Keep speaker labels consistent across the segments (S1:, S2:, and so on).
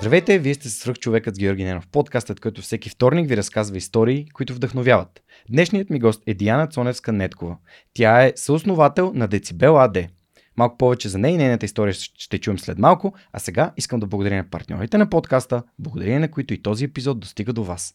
S1: Здравейте, вие сте свръх човекът с Георги Ненов, подкастът, който всеки вторник ви разказва истории, които вдъхновяват. Днешният ми гост е Диана Цоневска-Неткова. Тя е съосновател на Децибел АД. Малко повече за нея и нейната история ще чуем след малко, а сега искам да благодаря на партньорите на подкаста, благодарение на които и този епизод достига до вас.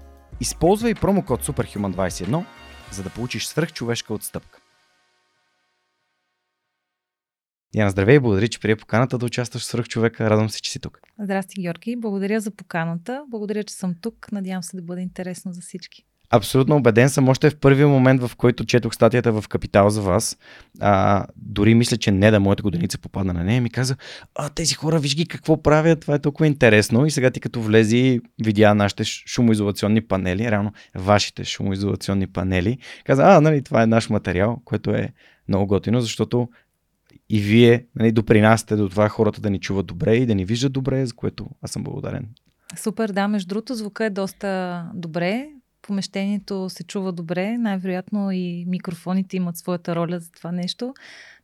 S1: Използвай промокод SUPERHUMAN21, за да получиш свръхчовешка отстъпка. Яна, здравей и благодаря, че прие поканата да участваш в свръх човека. Радвам се, че си тук.
S2: Здрасти, Георги. Благодаря за поканата. Благодаря, че съм тук. Надявам се да бъде интересно за всички.
S1: Абсолютно убеден съм. Още в първия момент, в който четох статията в Капитал за вас, а, дори мисля, че не да моята годеница попадна на нея, ми каза, а тези хора, виж ги какво правят, това е толкова интересно. И сега ти като влези, видя нашите шумоизолационни панели, реално вашите шумоизолационни панели, каза, а, нали, това е наш материал, което е много готино, защото и вие нали, допринасяте до това хората да ни чуват добре и да ни виждат добре, за което аз съм благодарен.
S2: Супер, да, между другото звука е доста добре помещението се чува добре, най-вероятно и микрофоните имат своята роля за това нещо.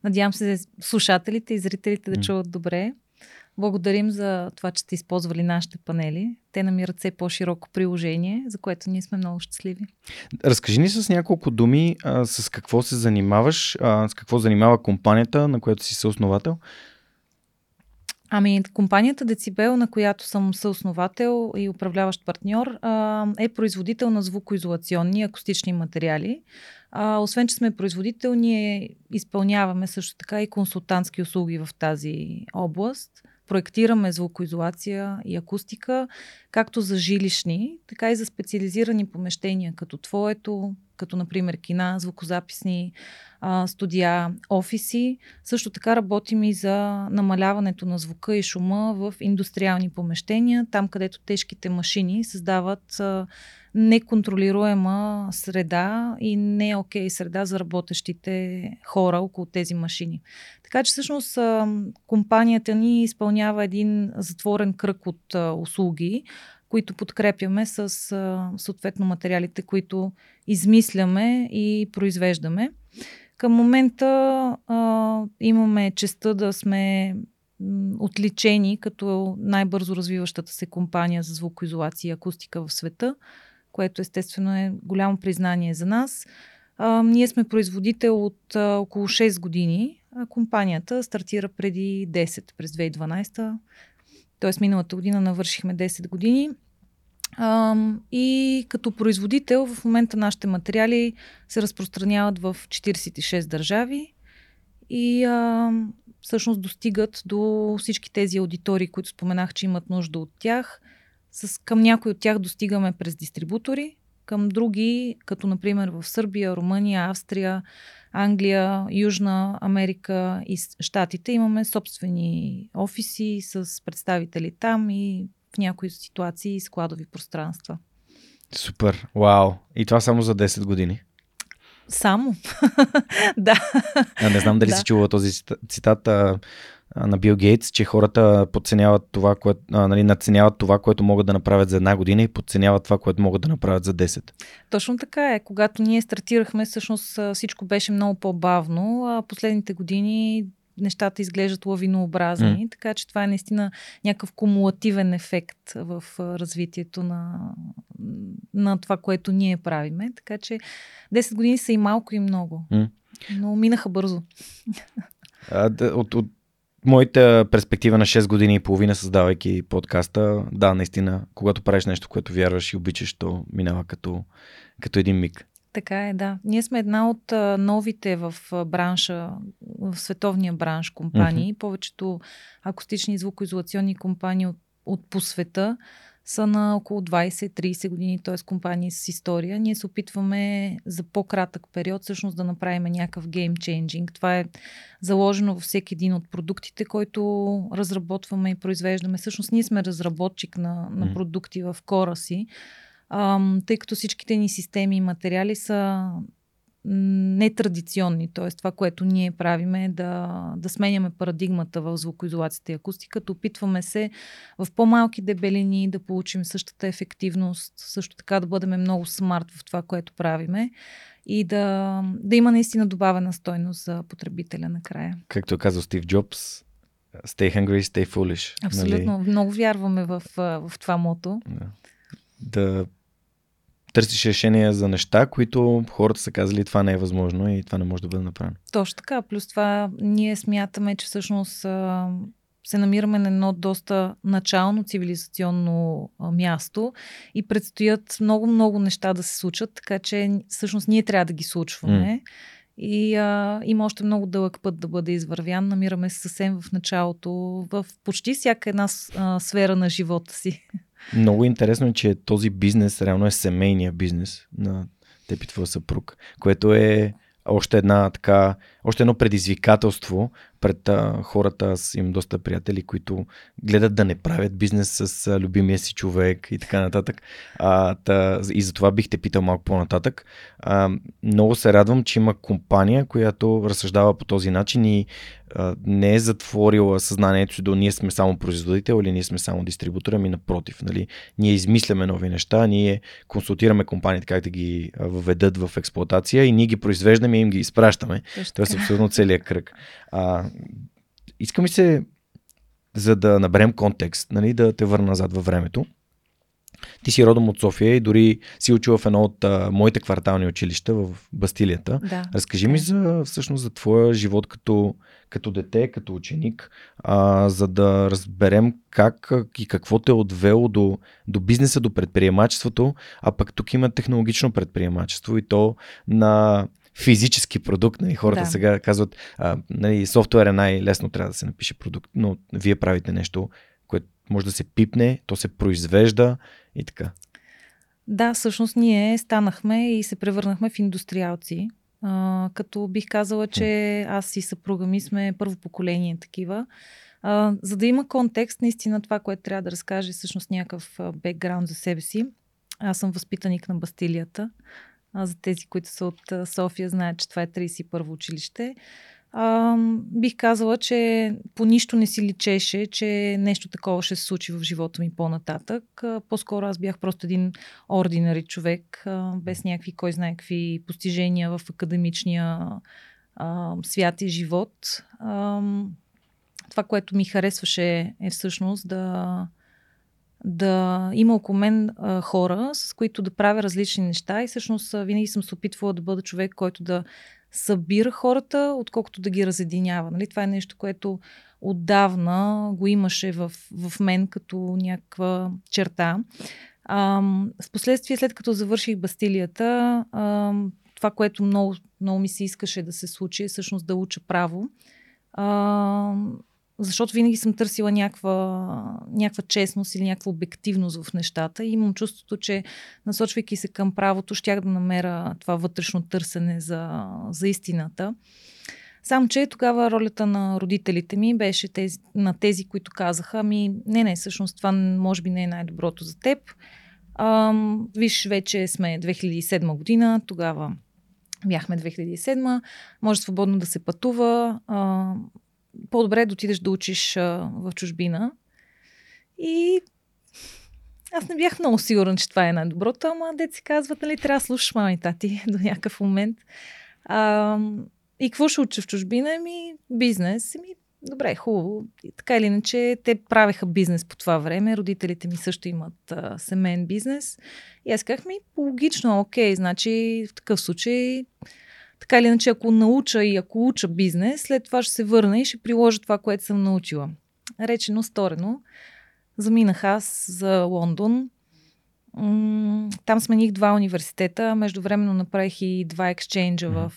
S2: Надявам се слушателите и зрителите да чуват добре. Благодарим за това, че сте използвали нашите панели. Те намират все по-широко приложение, за което ние сме много щастливи.
S1: Разкажи ни с няколко думи а, с какво се занимаваш, а, с какво занимава компанията, на която си съосновател.
S2: Ами, компанията Децибел, на която съм съосновател и управляващ партньор, е производител на звукоизолационни акустични материали. Освен, че сме производител, ние изпълняваме също така и консултантски услуги в тази област. Проектираме звукоизолация и акустика, както за жилищни, така и за специализирани помещения, като твоето, като например кина, звукозаписни а, студия, офиси. Също така работим и за намаляването на звука и шума в индустриални помещения, там където тежките машини създават а, неконтролируема среда и не окей среда за работещите хора около тези машини. Така че всъщност компанията ни изпълнява един затворен кръг от услуги, които подкрепяме с съответно материалите, които измисляме и произвеждаме. Към момента а, имаме честа да сме отличени като най-бързо развиващата се компания за звукоизолация и акустика в света, което естествено е голямо признание за нас. А, ние сме производител от а, около 6 години, а компанията стартира преди 10, през 2012. Т.е. миналата година навършихме 10 години. А, и като производител в момента нашите материали се разпространяват в 46 държави и а, всъщност достигат до всички тези аудитории, които споменах, че имат нужда от тях. С, към някои от тях достигаме през дистрибутори, към други, като например в Сърбия, Румъния, Австрия, Англия, Южна Америка и Штатите имаме собствени офиси с представители там и в някои ситуации складови пространства.
S1: Супер, вау! И това само за 10 години?
S2: Само. да.
S1: А, не знам дали да. си чувала този цитат а, на Бил Гейтс, че хората подценяват това, което, а, нали, надценяват това, което могат да направят за една година и подценяват това, което могат да направят за 10.
S2: Точно така е. Когато ние стартирахме, всъщност всичко беше много по-бавно. А последните години нещата изглеждат лавинообразни, mm. така че това е наистина някакъв кумулативен ефект в развитието на, на това, което ние правиме. Така че 10 години са и малко и много, mm. но минаха бързо.
S1: А, от, от моята перспектива на 6 години и половина, създавайки подкаста, да, наистина, когато правиш нещо, което вярваш и обичаш, то минава като, като един миг.
S2: Така е, да. Ние сме една от новите в бранша, в световния бранш компании. Mm-hmm. Повечето акустични и звукоизолационни компании от, от по света са на около 20-30 години, т.е. компании с история. Ние се опитваме за по-кратък период всъщност да направим някакъв геймчейнджинг. Това е заложено във всеки един от продуктите, който разработваме и произвеждаме. Всъщност ние сме разработчик на, на продукти в кора си, ам, тъй като всичките ни системи и материали са нетрадиционни, т.е. това, което ние правиме е да, да сменяме парадигмата в звукоизолацията и акустиката. Опитваме се в по-малки дебелини да получим същата ефективност, също така да бъдем много смарт в това, което правиме и да, да има наистина добавена стойност за потребителя накрая.
S1: Както казал Стив Джобс, stay hungry, stay foolish.
S2: Абсолютно. Нали? Много вярваме в, в това мото.
S1: Да. да търсиш решения за неща, които хората са казали това не е възможно и това не може да бъде направено.
S2: Точно така. Плюс това ние смятаме, че всъщност се намираме на едно доста начално цивилизационно място и предстоят много-много неща да се случат, така че всъщност ние трябва да ги случваме. Mm. И а, има още много дълъг път да бъде извървян. Намираме се съвсем в началото, в почти всяка една а, сфера на живота си.
S1: Много интересно е, че този бизнес реално е семейния бизнес на теб и твоя съпруг, което е още една така, още едно предизвикателство пред а, хората. Аз имам доста приятели, които гледат да не правят бизнес с а, любимия си човек и така нататък. А, та, и за това бих те питал малко по-нататък. А, много се радвам, че има компания, която разсъждава по този начин и а, не е затворила съзнанието си до ние сме само производител или ние сме само дистрибутор, ами напротив. Нали? Ние измисляме нови неща, ние консултираме компаниите как да ги въведат в експлуатация и ние ги произвеждаме и им ги изпращаме. Тоест абсолютно целият кръг. А, искам и се, за да наберем контекст, нали, да те върна назад във времето. Ти си родом от София и дори си учила в едно от а, моите квартални училища в Бастилията.
S2: Да.
S1: Разкажи ми за, всъщност за твоя живот като, като дете, като ученик, а, за да разберем как и какво те е отвело до, до бизнеса, до предприемачеството, а пък тук има технологично предприемачество и то на физически продукт. Нали, хората да. сега казват, а, нали, софтуер е най-лесно трябва да се напише продукт, но вие правите нещо, което може да се пипне, то се произвежда и така.
S2: Да, всъщност ние станахме и се превърнахме в индустриалци. А, като бих казала, че аз и съпруга ми сме първо поколение такива. А, за да има контекст, наистина това, което трябва да разкаже, всъщност някакъв бекграунд за себе си. Аз съм възпитаник на Бастилията. А, за тези, които са от София, знаят, че това е 31-во училище. А, бих казала, че по нищо не си личеше, че нещо такова ще се случи в живота ми по-нататък. А, по-скоро аз бях просто един ординари човек, а, без някакви, кой знае какви постижения в академичния а, свят и живот. А, това, което ми харесваше е всъщност да да има около мен а, хора, с които да правя различни неща и всъщност винаги съм се опитвала да бъда човек, който да събира хората, отколкото да ги разединява. Нали? Това е нещо, което отдавна го имаше в, в мен като някаква черта. А, впоследствие, след като завърших Бастилията, а, това, което много, много ми се искаше да се случи, е всъщност да уча право. А, защото винаги съм търсила някаква, някаква честност или някаква обективност в нещата и имам чувството, че насочвайки се към правото, щях да намеря това вътрешно търсене за, за истината. Само, че тогава ролята на родителите ми беше тези, на тези, които казаха, ми не, не, всъщност това може би не е най-доброто за теб. А, виж, вече сме 2007 година, тогава бяхме 2007, може свободно да се пътува. А, по-добре е да отидеш да учиш а, в чужбина. И аз не бях много сигурен, че това е най-доброто, ама си казват, нали, трябва да слушаш мама и тати до някакъв момент. А, и какво ще уча в чужбина? Ми, бизнес. Ми, добре, хубаво. И така или иначе, те правеха бизнес по това време. Родителите ми също имат а, семейен бизнес. И аз казах ми, логично, окей, значи в такъв случай така или иначе, ако науча и ако уча бизнес, след това ще се върна и ще приложа това, което съм научила. Речено, сторено. Заминах аз за Лондон. Там смених два университета. Междувременно направих и два ексченджа в,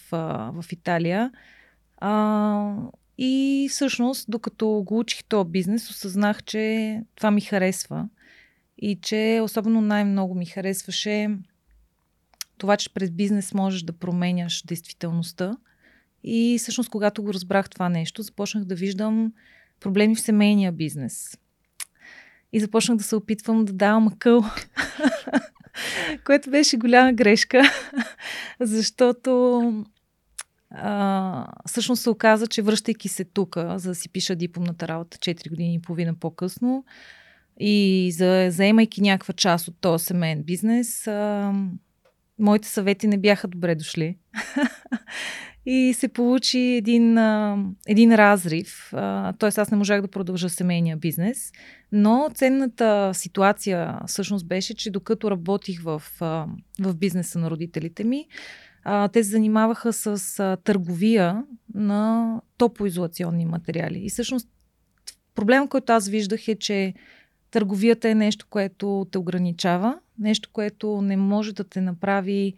S2: в Италия. А, и всъщност, докато го учих този бизнес, осъзнах, че това ми харесва. и че особено най-много ми харесваше това, че през бизнес можеш да променяш действителността. И всъщност, когато го разбрах това нещо, започнах да виждам проблеми в семейния бизнес. И започнах да се опитвам да давам акъл, което беше голяма грешка, защото а, всъщност се оказа, че връщайки се тук, за да си пиша дипломната работа 4 години и половина по-късно и за, заемайки някаква част от този семейен бизнес, а, моите съвети не бяха добре дошли. и се получи един, един разрив. Тоест аз не можах да продължа семейния бизнес. Но ценната ситуация всъщност беше, че докато работих в, в бизнеса на родителите ми, те се занимаваха с търговия на топоизолационни материали. И всъщност проблем, който аз виждах е, че търговията е нещо, което те ограничава, нещо, което не може да те направи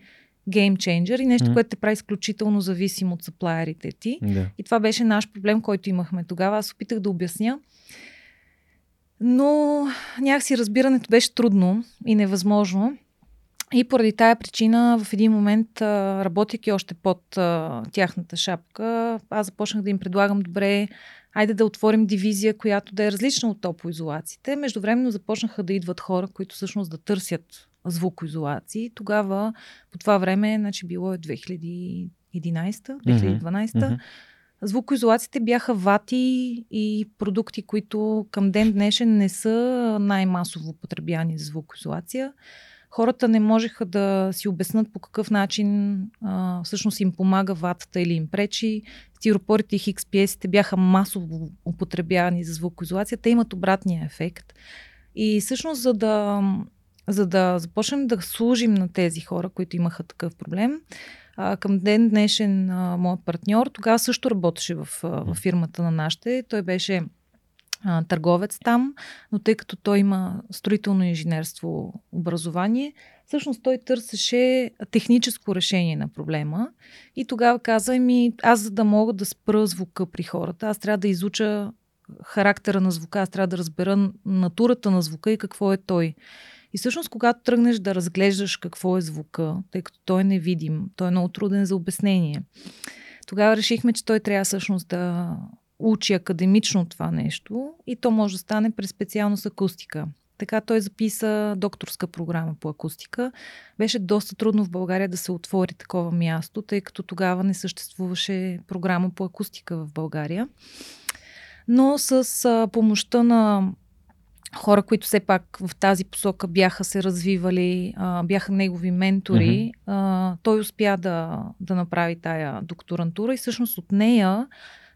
S2: геймченджер и нещо, mm. което те прави изключително зависим от саплайерите ти.
S1: Да.
S2: И това беше наш проблем, който имахме тогава. Аз опитах да обясня. Но някакси разбирането беше трудно и невъзможно. И поради тая причина в един момент, работейки още под тяхната шапка, аз започнах да им предлагам добре, айде да отворим дивизия, която да е различна от топоизолациите. Междувременно започнаха да идват хора, които всъщност да търсят звукоизолации. Тогава, по това време, значи било е 2011, 2012. Mm-hmm. Звукоизолациите бяха вати и продукти, които към ден днешен не са най-масово потребяни за звукоизолация хората не можеха да си обяснат по какъв начин а, всъщност им помага ватата или им пречи. Стиропорите и XPS-ите бяха масово употребявани за звукоизолация. Те имат обратния ефект. И всъщност, за да, за да започнем да служим на тези хора, които имаха такъв проблем, а, към ден днешен а, моят партньор тогава също работеше в, в фирмата на нашите. Той беше а, търговец там, но тъй като той има строително инженерство образование, всъщност той търсеше техническо решение на проблема и тогава каза ми, аз за да мога да спра звука при хората, аз трябва да изуча характера на звука, аз трябва да разбера натурата на звука и какво е той. И всъщност, когато тръгнеш да разглеждаш какво е звука, тъй като той е невидим, той е много труден за обяснение, тогава решихме, че той трябва всъщност да учи академично това нещо и то може да стане през специалност акустика. Така той записа докторска програма по акустика. Беше доста трудно в България да се отвори такова място, тъй като тогава не съществуваше програма по акустика в България. Но с а, помощта на хора, които все пак в тази посока бяха се развивали, а, бяха негови ментори, mm-hmm. а, той успя да, да направи тая докторантура и всъщност от нея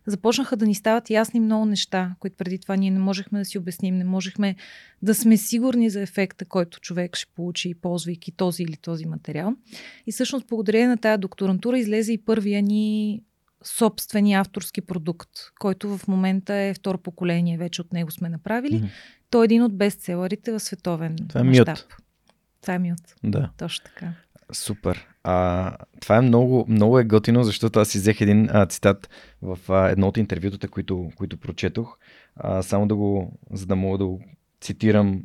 S2: започнаха да ни стават ясни много неща, които преди това ние не можехме да си обясним, не можехме да сме сигурни за ефекта, който човек ще получи, ползвайки този или този материал. И всъщност, благодарение на тази докторантура, излезе и първия ни собствени авторски продукт, който в момента е второ поколение, вече от него сме направили. Mm-hmm. Той е един от бестселърите в световен
S1: Това е мащаб.
S2: Това е мют.
S1: Да.
S2: Точно така.
S1: Супер. А, това е много, много е готино, защото аз си взех един а, цитат в а, едно от интервютата, които, които прочетох. А, само да го, за да мога да го цитирам,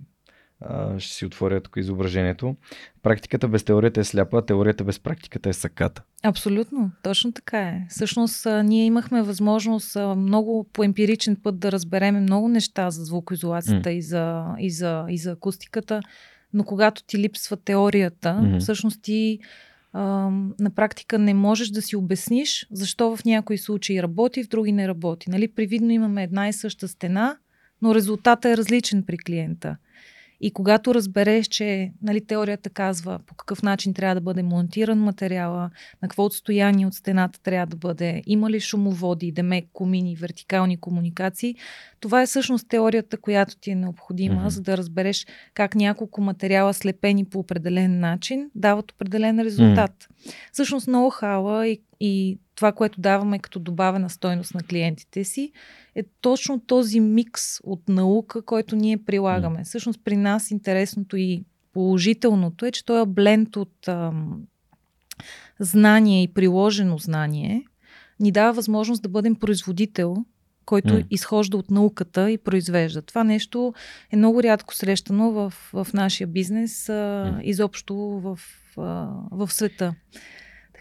S1: а, ще си отворя тук изображението. Практиката без теорията е сляпа, а теорията без практиката е саката.
S2: Абсолютно, точно така е. Всъщност, а, ние имахме възможност а, много по емпиричен път да разбереме много неща за звукоизолацията mm. и, за, и, за, и за акустиката но когато ти липсва теорията, mm-hmm. всъщност ти на практика не можеш да си обясниш защо в някои случаи работи, в други не работи. Нали? Привидно имаме една и съща стена, но резултата е различен при клиента. И когато разбереш, че нали, теорията казва по какъв начин трябва да бъде монтиран материала, на какво отстояние от стената трябва да бъде, има ли шумоводи, демек, комини, вертикални комуникации, това е всъщност теорията, която ти е необходима, mm-hmm. за да разбереш как няколко материала слепени по определен начин дават определен резултат. Mm-hmm. Всъщност ноу-хауа и, и това, което даваме като добавена стойност на клиентите си, е точно този микс от наука, който ние прилагаме. Mm. Всъщност при нас интересното и положителното е, че той е бленд от ам, знание и приложено знание ни дава възможност да бъдем производител който
S1: М.
S2: изхожда от науката и произвежда. Това нещо е много рядко срещано в, в нашия бизнес, а,
S1: М.
S2: изобщо в, а, в света.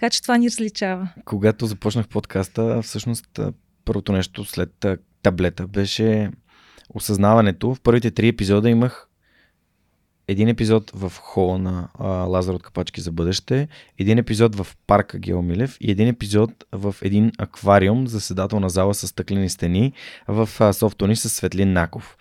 S2: Така че това ни различава.
S1: Когато започнах подкаста, всъщност първото нещо след таблета беше осъзнаването. В първите три епизода имах един епизод в хола на а, Лазар от Капачки за бъдеще, един епизод в парка Геомилев и един епизод в един аквариум, заседателна зала с стъклени стени в Софтуни с Светлин Наков.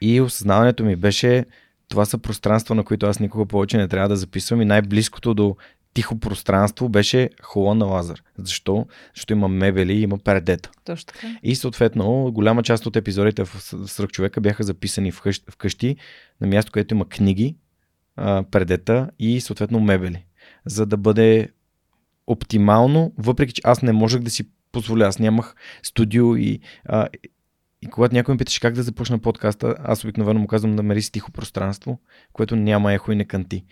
S1: И осъзнаването ми беше, това са пространства, на които аз никога повече не трябва да записвам и най-близкото до тихо пространство беше хола на Лазар. Защо? Защото има мебели и има пердета.
S2: Точно така.
S1: И съответно, голяма част от епизодите в Сръх човека бяха записани вкъщи, вкъщи на място, където има книги, а, предета и съответно мебели. За да бъде оптимално, въпреки че аз не можех да си позволя, аз нямах студио и, а, и когато някой ме питаше как да започна подкаста, аз обикновено му казвам да мери с тихо пространство, което няма ехо и не канти.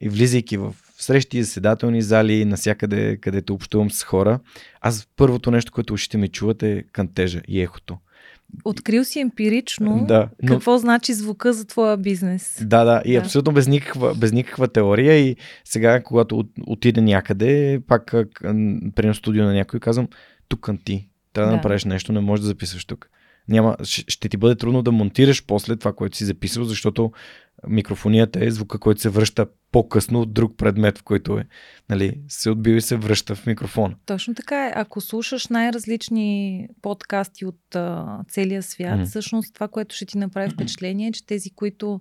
S1: И влизайки в срещи, заседателни зали, насякъде, където общувам с хора, аз първото нещо, което ушите ми чуват е кантежа и ехото.
S2: Открил си емпирично
S1: Да, но-
S2: какво значи звука за твоя бизнес.
S1: Да, да, и
S2: Да.
S1: абсолютно без никаква, без никаква теория и сега, когато от, отида някъде, пак а, к- м, при едно студио на някой, казвам, тук канти, трябва да,
S2: Да.
S1: направиш нещо, не можеш да записваш тук. Няма, ще, ти бъде трудно да монтираш после това, което си записал, защото микрофонията е звука, който се връща по-късно от друг предмет, в който е, нали, се отбил и се връща в микрофона.
S2: Точно така е. Ако слушаш най-различни подкасти от а, целия свят,
S1: Мгм.
S2: всъщност това, което ще ти направи впечатление е, че тези, които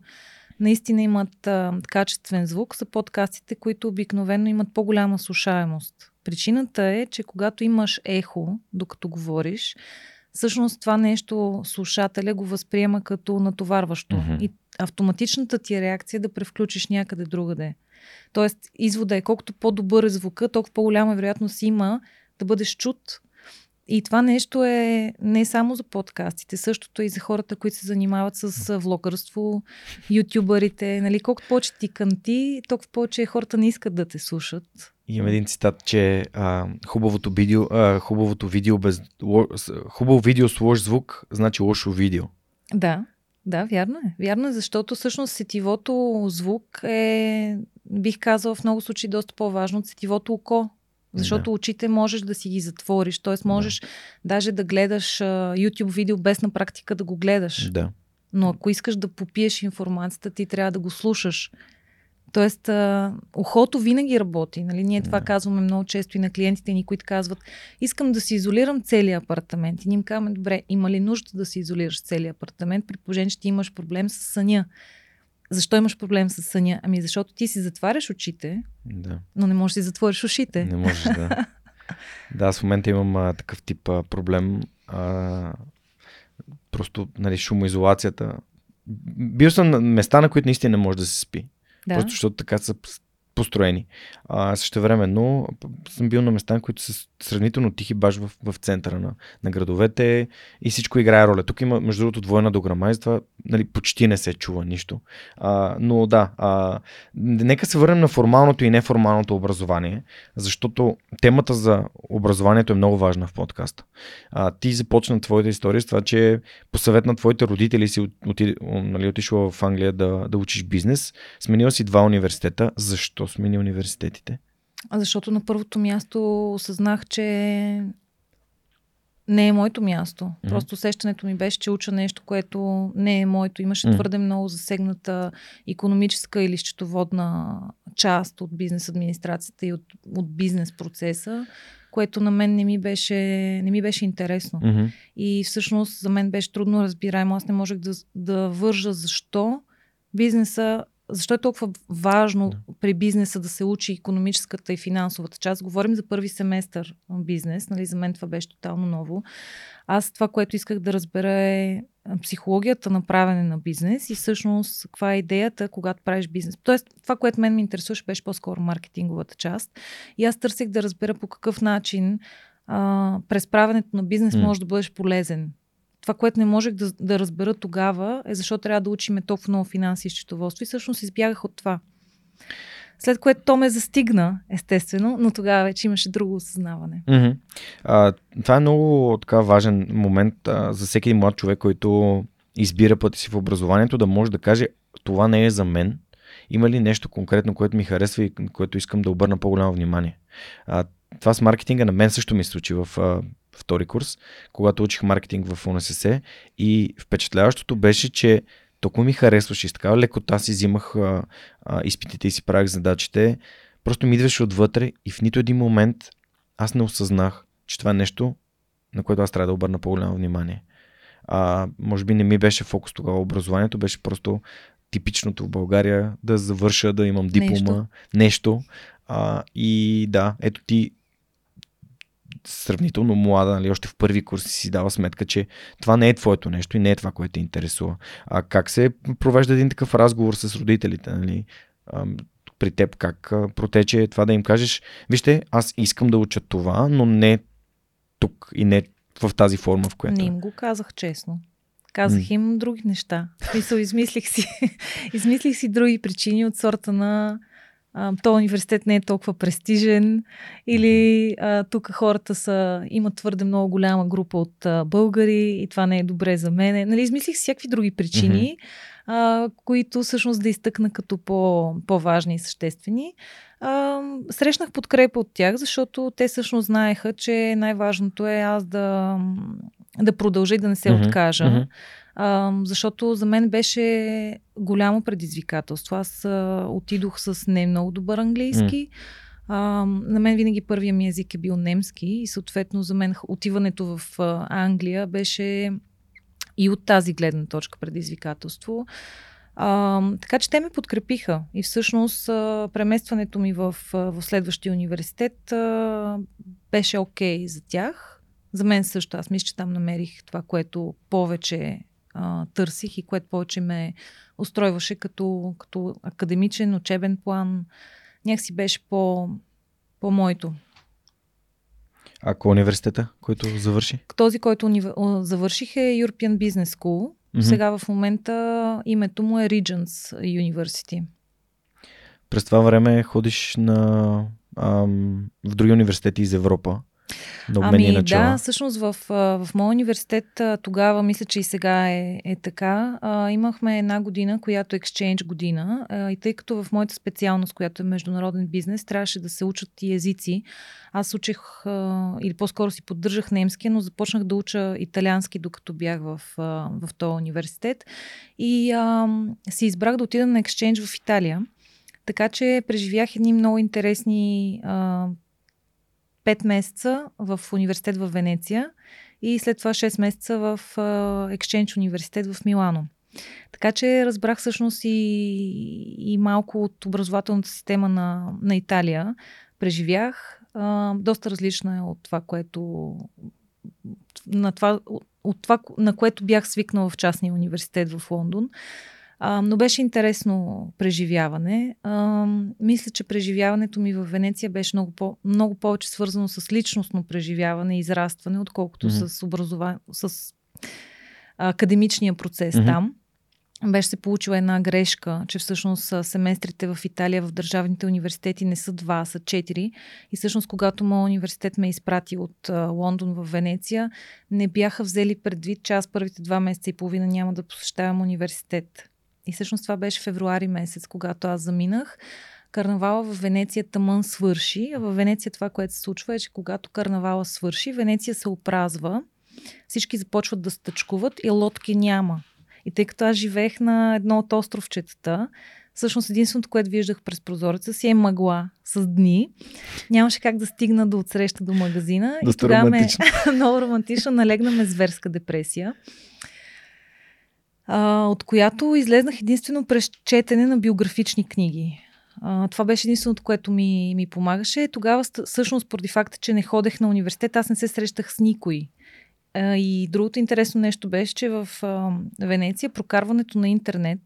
S2: наистина имат а, качествен звук, са подкастите, които обикновено имат по-голяма слушаемост. Причината е, че когато имаш ехо, докато говориш, всъщност това нещо слушателя го възприема като натоварващо.
S1: Мгм.
S2: И автоматичната ти реакция е да превключиш някъде другаде. Тоест, извода е колкото по-добър е звука, толкова по-голяма вероятност има да бъдеш чут. И това нещо е не само за подкастите, същото е и за хората, които се занимават с влогърство, ютубърите. Нали, колкото повече ти канти, толкова повече хората не искат да те слушат.
S1: И Има един цитат, че а, хубавото, видео, а, хубавото видео без, хубаво видео с лош звук, значи лошо видео.
S2: Да, да, вярно е. Вярно е, защото всъщност сетивото звук е, бих казала, в много случаи доста по-важно от сетивото око. Защото
S1: Да.
S2: очите можеш да си ги затвориш, т.е. можеш даже да гледаш а, YouTube видео без на практика да го гледаш.
S1: Да.
S2: Но ако искаш да попиеш информацията, ти трябва да го слушаш. Тоест, а, ухото винаги работи. Нали? Ние това казваме много често и на клиентите ни, които казват, искам да си изолирам целият апартамент. И ние им казваме, добре, има ли нужда да си изолираш целият апартамент, при положение, че ти имаш проблем с съня. Защо имаш проблем с съня? Ами защото ти си затваряш очите,
S1: да.
S2: но не можеш да си затвориш ушите.
S1: Не можеш да. да, аз в момента имам а, такъв тип а, проблем. А, просто, нали, шумоизолацията. Бил съм на места, на които наистина не може да се спи.
S2: Да.
S1: Просто защото така са п- построени. А, също време, но съм бил на места, които са сравнително тихи, баш в, в центъра на, на градовете и всичко играе роля. Тук има, между другото, двойна дограма и затова нали, почти не се чува нищо. А, но да, а, нека се върнем на формалното и неформалното образование, защото темата за образованието е много важна в подкаста. А, ти започна твоята история с това, че по съвет на твоите родители си оти, нали, отишла в Англия да, да учиш бизнес, сменила си два университета. Защо смени университетите?
S2: Защото на първото място осъзнах, че не е моето място.
S1: Мгм.
S2: Просто усещането ми беше, че уча нещо, което не е моето. Имаше
S1: Мгм.
S2: твърде много засегната економическа или счетоводна част от бизнес администрацията и от, от бизнес процеса, което на мен не ми беше, не ми беше интересно.
S1: Мгм.
S2: И всъщност за мен беше трудно разбираемо. Аз не можех да, да вържа защо бизнеса, защо е толкова важно
S1: Да.
S2: при бизнеса да се учи економическата и финансовата част. Говорим за първи семестър бизнес, нали? за мен това беше тотално ново. Аз това, което исках да разбера е психологията на правене на бизнес и всъщност каква е идеята, когато правиш бизнес. Тоест, това, което мен ме интересуваше, беше по-скоро маркетинговата част. И аз търсих да разбера по какъв начин а, през правенето на бизнес
S1: М.
S2: може да бъдеш полезен. Това, което не можех да, да разбера тогава, е защо трябва да учиме толкова много финанси и счетоводство. И всъщност избягах от това. След което то ме застигна, естествено, но тогава вече имаше друго осъзнаване.
S1: Mm-hmm. А, това е много така важен момент а, за всеки млад човек, който избира пътя си в образованието, да може да каже това не е за мен. Има ли нещо конкретно, което ми харесва и което искам да обърна по-голямо внимание? А, това с маркетинга на мен също ми се случи в а, втори курс, когато учих маркетинг в УНСС и впечатляващото беше, че толкова ми харесваше и с такава лекота си взимах а, а, изпитите и си правих задачите. Просто ми идваше отвътре и в нито един момент аз не осъзнах, че това е нещо, на което аз трябва да обърна по-голямо внимание. А, може би не ми беше фокус тогава образованието, беше просто типичното в България да завърша, да имам диплома, нещо. нещо. А, и да, ето ти сравнително млада, нали, още в първи курс си дава сметка, че това не е твоето нещо и не е това, което те интересува. А как се провежда един такъв разговор с родителите? Нали? При теб как протече това да им кажеш, вижте, аз искам да уча това, но не тук и не в тази форма, в която.
S2: Не им го казах честно. Казах им други неща. Мисъл, измислих си, измислих си други причини от сорта на то университет не е толкова престижен или а, тук хората са, имат твърде много голяма група от а, българи и това не е добре за мен. Нали, измислих всякакви други причини, mm-hmm. а, които всъщност да изтъкна като по, по-важни и съществени. А, срещнах подкрепа от тях, защото те всъщност знаеха, че най-важното е аз да, да продължа и да не се mm-hmm. откажа. Mm-hmm а, защото за мен беше голямо предизвикателство. Аз а, отидох с не много добър английски. Mm. А, на мен винаги първия ми език е бил немски и съответно за мен отиването в Англия беше и от тази гледна точка предизвикателство. А, така че те ме подкрепиха и всъщност а, преместването ми в, в следващия университет а, беше окей okay за тях. За мен също. Аз мисля, че там намерих това, което повече а, търсих и което повече ме устройваше като, като академичен, учебен план. Някакси беше по, по-моето.
S1: А кой университета, който завърши?
S2: Този, който универ... завърших е European Business School. Mm-hmm. Сега в момента името му е Regents University.
S1: През това време ходиш на, ам, в други университети из Европа.
S2: На ами начала. да, всъщност в, в моят университет тогава, мисля, че и сега е, е така, а, имахме една година, която е exchange година а, и тъй като в моята специалност, която е международен бизнес, трябваше да се учат и езици. Аз учих, а, или по-скоро си поддържах немски, но започнах да уча италиански, докато бях в, а, в този университет и а, си избрах да отида на exchange в Италия. Така че преживях едни много интересни а, 5 месеца в университет в Венеция и след това 6 месеца в Exchange университет в Милано. Така че разбрах всъщност и, и малко от образователната система на, на Италия. Преживях. А, доста различна е от това, което на това, от това, на което бях свикнала в частния университет в Лондон. А, но беше интересно преживяване. А, мисля, че преживяването ми в Венеция беше много, по, много повече свързано с личностно преживяване и израстване, отколкото mm-hmm. с образование, с академичния процес mm-hmm. там. Беше се получила една грешка, че всъщност семестрите в Италия в държавните университети не са два, са четири. И всъщност, когато моят университет ме изпрати от Лондон в Венеция, не бяха взели предвид, че аз първите два месеца и половина няма да посещавам университет. И всъщност това беше февруари месец, когато аз заминах. Карнавала в Венеция тъмън свърши. А в Венеция това, което се случва е, че когато карнавала свърши, Венеция се опразва, всички започват да стъчкуват и лодки няма. И тъй като аз живеех на едно от островчетата, всъщност единственото, което виждах през прозореца си е мъгла с дни. Нямаше как да стигна до отсреща до магазина.
S1: Доста и тогава ме,
S2: много романтично, налегна ме зверска депресия от която излезнах единствено през четене на биографични книги. Това беше единственото, което ми, ми помагаше. Тогава, всъщност, поради факта, че не ходех на университет, аз не се срещах с никой. И другото интересно нещо беше, че в Венеция прокарването на интернет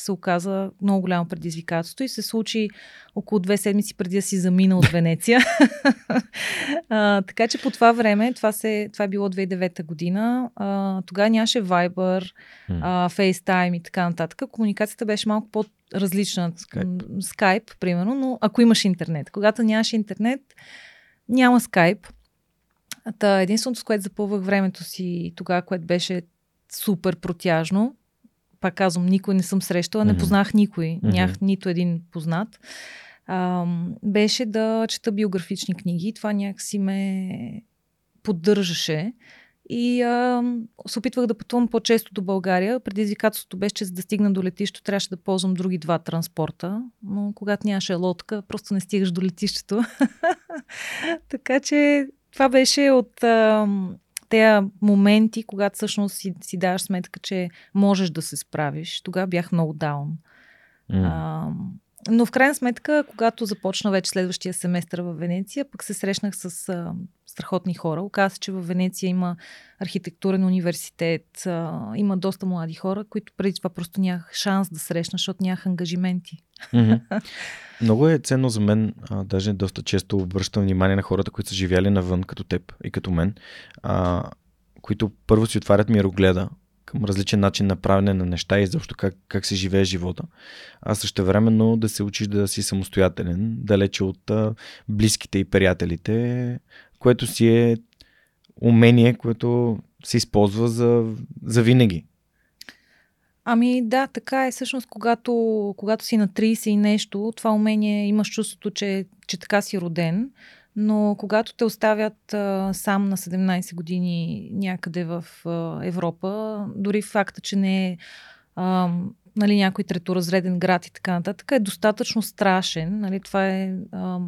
S2: се оказа много голямо предизвикателство и се случи около две седмици преди да си замина от Венеция. а, така че по това време, това, се, това е било 2009 година, а, тогава нямаше Viber, а, FaceTime и така нататък. Комуникацията беше малко по- различна скайп. скайп, примерно, но ако имаш интернет. Когато нямаш интернет, няма скайп. Та единственото, с което запълвах времето си тогава, което беше супер протяжно, пак казвам, никой не съм срещала, не познах никой, mm-hmm. нямах нито един познат, а, беше да чета биографични книги. Това някакси ме поддържаше. И а, се опитвах да пътувам по-често до България. Предизвикателството беше, че за да стигна до летището, трябваше да ползвам други два транспорта. Но когато нямаше лодка, просто не стигаш до летището. така че това беше от а, тези моменти, когато всъщност си, си даваш сметка, че можеш да се справиш. Тогава бях много даун. Mm. А, но в крайна сметка, когато започна вече следващия семестър в Венеция, пък се срещнах с а, страхотни хора. Оказа се, че в Венеция има архитектурен университет, а, има доста млади хора, които преди това просто нямах шанс да срещна, защото нямах ангажименти.
S1: Mm-hmm. Много е ценно за мен, а, даже доста често обръщам внимание на хората, които са живяли навън, като теб и като мен, а, които първо си отварят мирогледа към различен начин на правене на неща и защо как, как се живее живота. А също времено да се учиш да си самостоятелен, далече от близките и приятелите, което си е умение, което се използва за, за винаги.
S2: Ами да, така е. Всъщност, когато, когато си на 30 и нещо, това умение имаш чувството, че, че така си роден. Но когато те оставят а, сам на 17 години някъде в а, Европа, дори факта, че не е а, нали, някой треторазреден град и така нататък, е достатъчно страшен. Нали, това е а,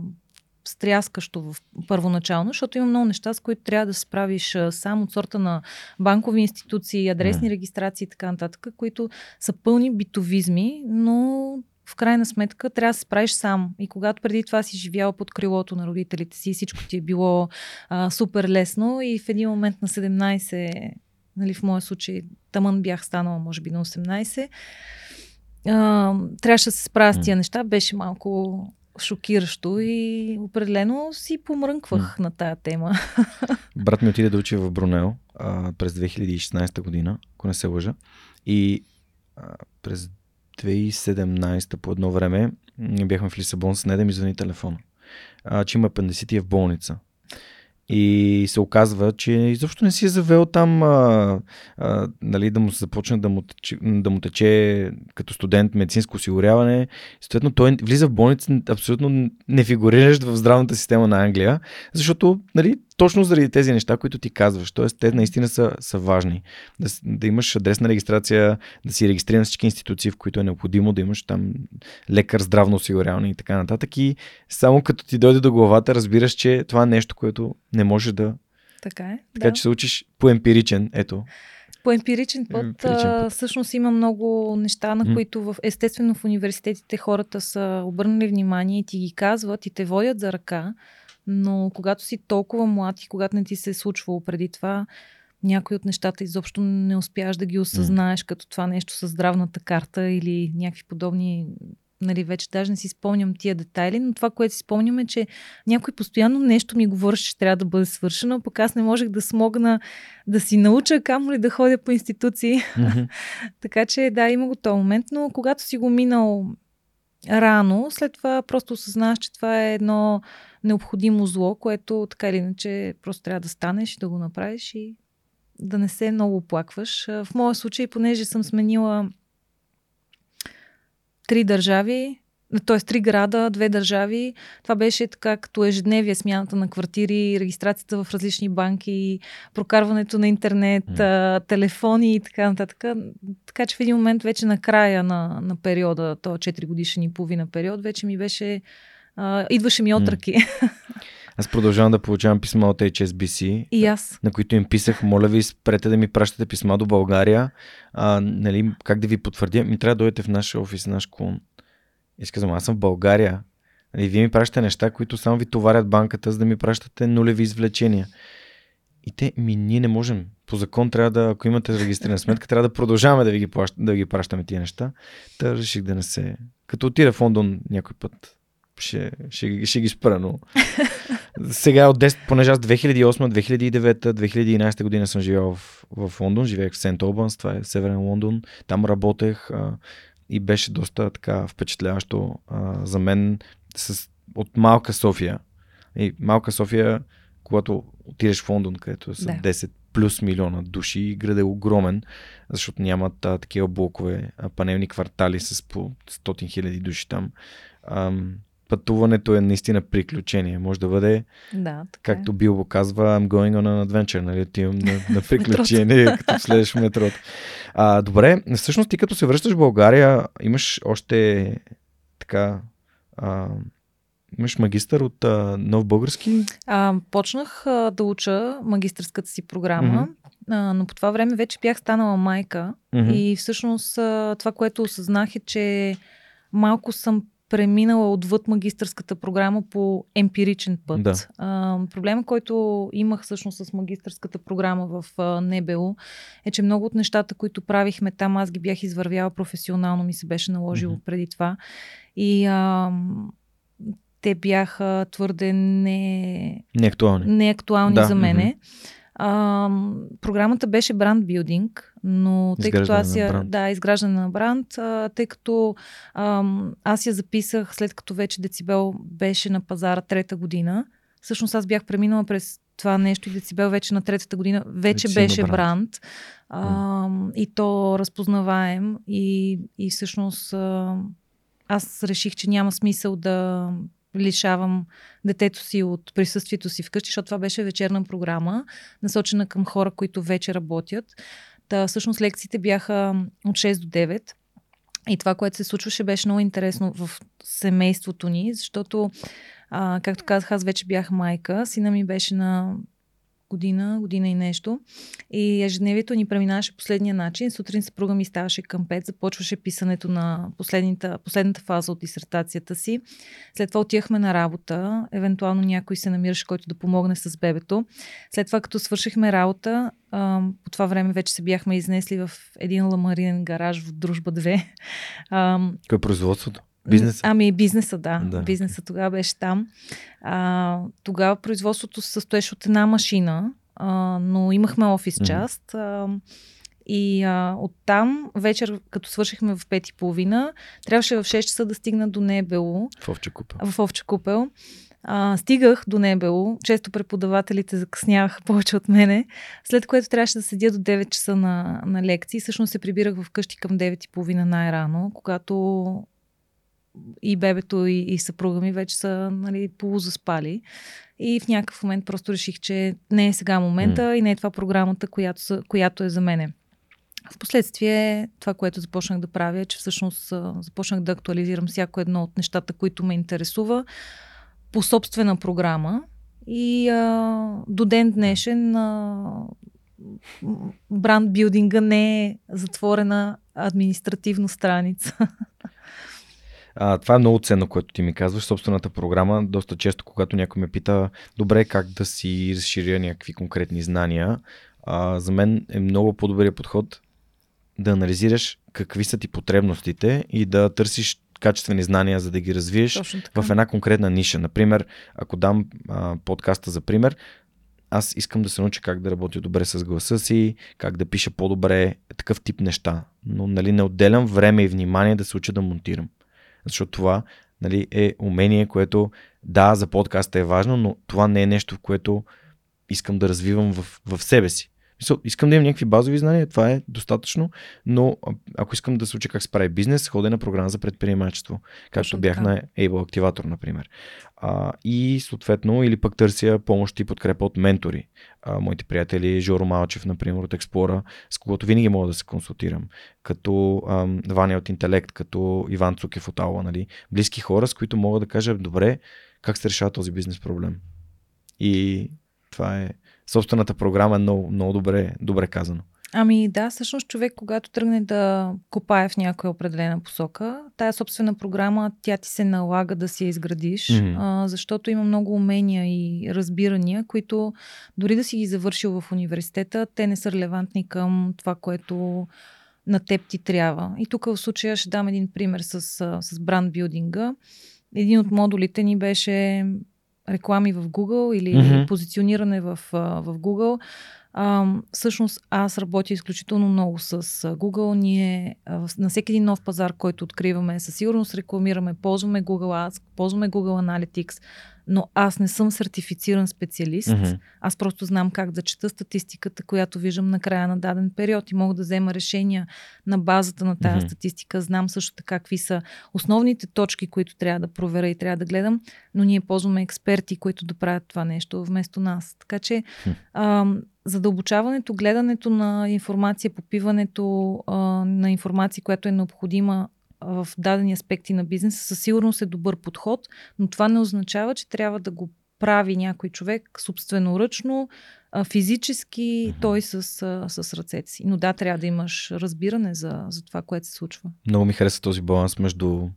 S2: стряскащо в първоначално, защото има много неща, с които трябва да се справиш сам от сорта на банкови институции, адресни mm. регистрации и така нататък, които са пълни битовизми, но в крайна сметка трябва да се справиш сам. И когато преди това си живял под крилото на родителите си, всичко ти е било а, супер лесно и в един момент на 17, нали, в моя случай, тъмън бях станала, може би на 18, а, трябваше да се справя с тия неща, беше малко шокиращо и определено си помрънквах mm. на тая тема.
S1: Брат ми отиде да учи в Брунео а, през 2016 година, ако не се лъжа. И а, през 2017 по едно време бяхме в Лисабон с Недем и звъни телефона. Че има апендицит и е в болница. И се оказва, че изобщо не си е завел там а, а, нали, да му се започне да му, тече, да му тече като студент медицинско осигуряване. Съответно, той влиза в болница абсолютно не фигуриращ в здравната система на Англия, защото нали, точно заради тези неща, които ти казваш. Тоест, те наистина са, са важни. Да, да имаш адресна регистрация, да си регистриран всички институции, в които е необходимо, да имаш там лекар, здравно осигуряване и така нататък. И само като ти дойде до главата, разбираш, че това е нещо, което не може да.
S2: Така е.
S1: Така
S2: да.
S1: че се учиш по емпиричен, ето.
S2: По емпиричен път, емпиричен път. всъщност има много неща, на които в, естествено в университетите хората са обърнали внимание и ти ги казват и те водят за ръка. Но когато си толкова млад и когато не ти се е случвало преди това, някои от нещата изобщо не успяваш да ги осъзнаеш, mm. като това нещо с здравната карта или някакви подобни нали, вече даже не си спомням тия детайли, но това, което си спомням е, че някой постоянно нещо ми говореше, че трябва да бъде свършено, пък аз не можех да смогна да си науча, камо ли да ходя по институции. Mm-hmm. така че да, има го този момент, но когато си го минал рано, след това просто осъзнаваш, че това е едно необходимо зло, което така или иначе просто трябва да станеш и да го направиш и да не се много оплакваш. В моя случай, понеже съм сменила три държави, т.е. три града, две държави. Това беше така като ежедневие смяната на квартири, регистрацията в различни банки, прокарването на интернет, mm. телефони и така нататък. Така че в един момент вече на края на, на периода, то 4 годишен и половина период, вече ми беше а, идваше ми отръки. Mm.
S1: Аз продължавам да получавам писма от HSBC.
S2: И аз.
S1: На които им писах, моля ви, спрете да ми пращате писма до България. А, нали, как да ви потвърдя? Ми трябва да дойдете в нашия офис, наш клон. И казвам, аз съм в България. Нали, вие ми пращате неща, които само ви товарят банката, за да ми пращате нулеви извлечения. И те, ми, ние не можем. По закон трябва да, ако имате регистрирана сметка, трябва да продължаваме да ви ги, плащ, да ги пращаме тия неща. Та реших да не се... Като отида в Лондон някой път, ще, ще, ще ги спра, но сега от 10, понеже аз 2008, 2009, 2011 година съм живял в, в Лондон, живеех в Сент Олбанс, това е Северен Лондон, там работех, а, и беше доста така впечатляващо а, за мен с, от малка София. И малка София, когато отидеш в Лондон, където са да. 10 плюс милиона души, градът е огромен, защото нямат а, такива блокове, а, панелни квартали с по 100 хиляди души там. А, пътуването е наистина приключение. Може да бъде,
S2: да, така
S1: както е. Билбо казва, I'm going on an adventure, нали? Отивам на, на приключение, като следваш метрото. А, добре, всъщност ти като се връщаш в България, имаш още така а, Имаш магистър от а, нов български?
S2: А, почнах а, да уча магистърската си програма, mm-hmm. но по това време вече бях станала майка mm-hmm. и всъщност това, което осъзнах е, че малко съм преминала отвъд магистърската програма по емпиричен път.
S1: Да.
S2: А, проблема, който имах всъщност с магистърската програма в а, НБУ е, че много от нещата, които правихме там, аз ги бях извървяла професионално, ми се беше наложило mm-hmm. преди това. И а, те бяха твърде не...
S1: неактуални,
S2: неактуални да. за мене. Mm-hmm. А, програмата беше бранд билдинг, но тъй като аз я, да, изграждане на бранд, а, тъй като а, аз я записах след като вече Децибел беше на пазара трета година. Всъщност аз бях преминала през това нещо и Децибел вече на третата година вече, вече беше бранд. бранд а, mm. и то разпознаваем и, и всъщност а, аз реших, че няма смисъл да лишавам детето си от присъствието си вкъщи, защото това беше вечерна програма, насочена към хора, които вече работят. Та, всъщност лекциите бяха от 6 до 9. И това, което се случваше, беше много интересно в семейството ни, защото, а, както казах, аз вече бях майка. Сина ми беше на година, година и нещо. И ежедневието ни преминаваше последния начин. Сутрин съпруга ми ставаше към 5, започваше писането на последната, последната фаза от дисертацията си. След това отивахме на работа. Евентуално някой се намираше, който да помогне с бебето. След това, като свършихме работа, по това време вече се бяхме изнесли в един ламаринен гараж в Дружба 2.
S1: Кой е производството? Бизнеса?
S2: Ами бизнеса, да. да. Бизнеса тогава беше там. А, тогава производството се състоеше от една машина, а, но имахме офис част. А, и а, оттам, вечер, като свършихме в пет и половина, трябваше в 6 часа да стигна до Небело.
S1: В Овче купел.
S2: В Овче купел. А, стигах до Небело, често преподавателите закъсняваха повече от мене, след което трябваше да седя до 9 часа на, на лекции. Всъщност се прибирах вкъщи към 9 и половина най-рано, когато и бебето, и, и съпруга ми вече са нали, полузаспали. И в някакъв момент просто реших, че не е сега момента mm. и не е това програмата, която, са, която е за мене. Впоследствие това, което започнах да правя, е, че всъщност започнах да актуализирам всяко едно от нещата, които ме интересува по собствена програма. И а, до ден днешен а, бранд билдинга не е затворена административна страница.
S1: А, това е много ценно, което ти ми казваш. Собствената програма, доста често, когато някой ме пита, добре, как да си разширя някакви конкретни знания, а, за мен е много по-добрият подход да анализираш какви са ти потребностите и да търсиш качествени знания, за да ги развиеш в една конкретна ниша. Например, ако дам а, подкаста за пример, аз искам да се науча как да работя добре с гласа си, как да пиша по-добре, такъв тип неща. Но нали, не отделям време и внимание да се уча да монтирам. Защото това нали, е умение, което да, за подкаста е важно, но това не е нещо, което искам да развивам в, в себе си. Искам да имам някакви базови знания, това е достатъчно, но ако искам да се уча как се прави бизнес, ходя на програма за предприемачество, както бях така. на Able Activator, например. А, и съответно, или пък търся помощ и подкрепа от ментори. А, моите приятели, Жоро Малчев, например, от Експлора, с когото винаги мога да се консултирам, като ам, Ваня от Интелект, като Иван Цукев от Ауа, нали? близки хора, с които мога да кажа, добре, как се решава този бизнес проблем. И това е собствената програма е много, много добре, добре казано.
S2: Ами да, всъщност човек, когато тръгне да копае в някоя определена посока, тая собствена програма, тя ти се налага да си я изградиш, mm-hmm. а, защото има много умения и разбирания, които дори да си ги завършил в университета, те не са релевантни към това, което на теб ти трябва. И тук в случая ще дам един пример с, с брандбилдинга. Един от модулите ни беше реклами в Google или mm-hmm. позициониране в, в Google. А, всъщност аз работя изключително много с Google. Ние а, на всеки един нов пазар, който откриваме, със сигурност рекламираме, ползваме Google Ads, ползваме Google Analytics, но аз не съм сертифициран специалист. Mm-hmm. Аз просто знам как да чета статистиката, която виждам на края на даден период и мога да взема решения на базата на тази mm-hmm. статистика. Знам също така какви са основните точки, които трябва да проверя и трябва да гледам, но ние ползваме експерти, които да правят това нещо вместо нас. Така че mm-hmm. А, задълбочаването, гледането на информация, попиването а, на информация, която е необходима в дадени аспекти на бизнеса, със сигурност е добър подход, но това не означава, че трябва да го прави някой човек собственоръчно, физически, mm-hmm. той с, с ръцете си. Но да, трябва да имаш разбиране за, за това, което се случва.
S1: Много ми хареса този баланс между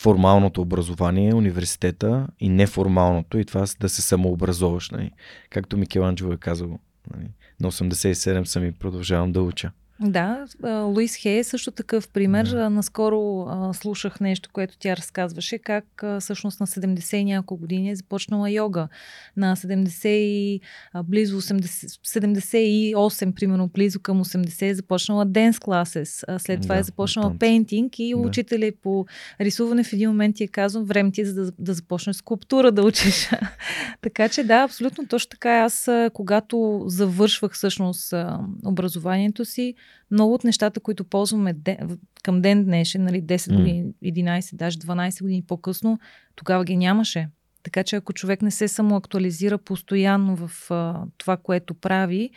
S1: формалното образование, университета и неформалното и това да се самообразоваш. Нали? Както Микеланджело е казал? На 87 съм и продължавам да уча.
S2: Да, Луис Хей е също такъв пример. Да. Наскоро а, слушах нещо, което тя разказваше, как а, всъщност на 70 и няколко години е започнала йога. На 70 и а, близо 80, 78, примерно близо към 80 е започнала classes. А, след това да, е започнала пейнтинг и да. учителя по рисуване в един момент ти е казвам, време ти е за да, да започнеш скулптура да учиш. така че да, абсолютно точно така. Аз, когато завършвах всъщност образованието си, много от нещата, които ползваме ден, към ден днешен, нали, 10 години, 11, даже 12 години по-късно, тогава ги нямаше. Така че ако човек не се самоактуализира постоянно в а, това, което прави,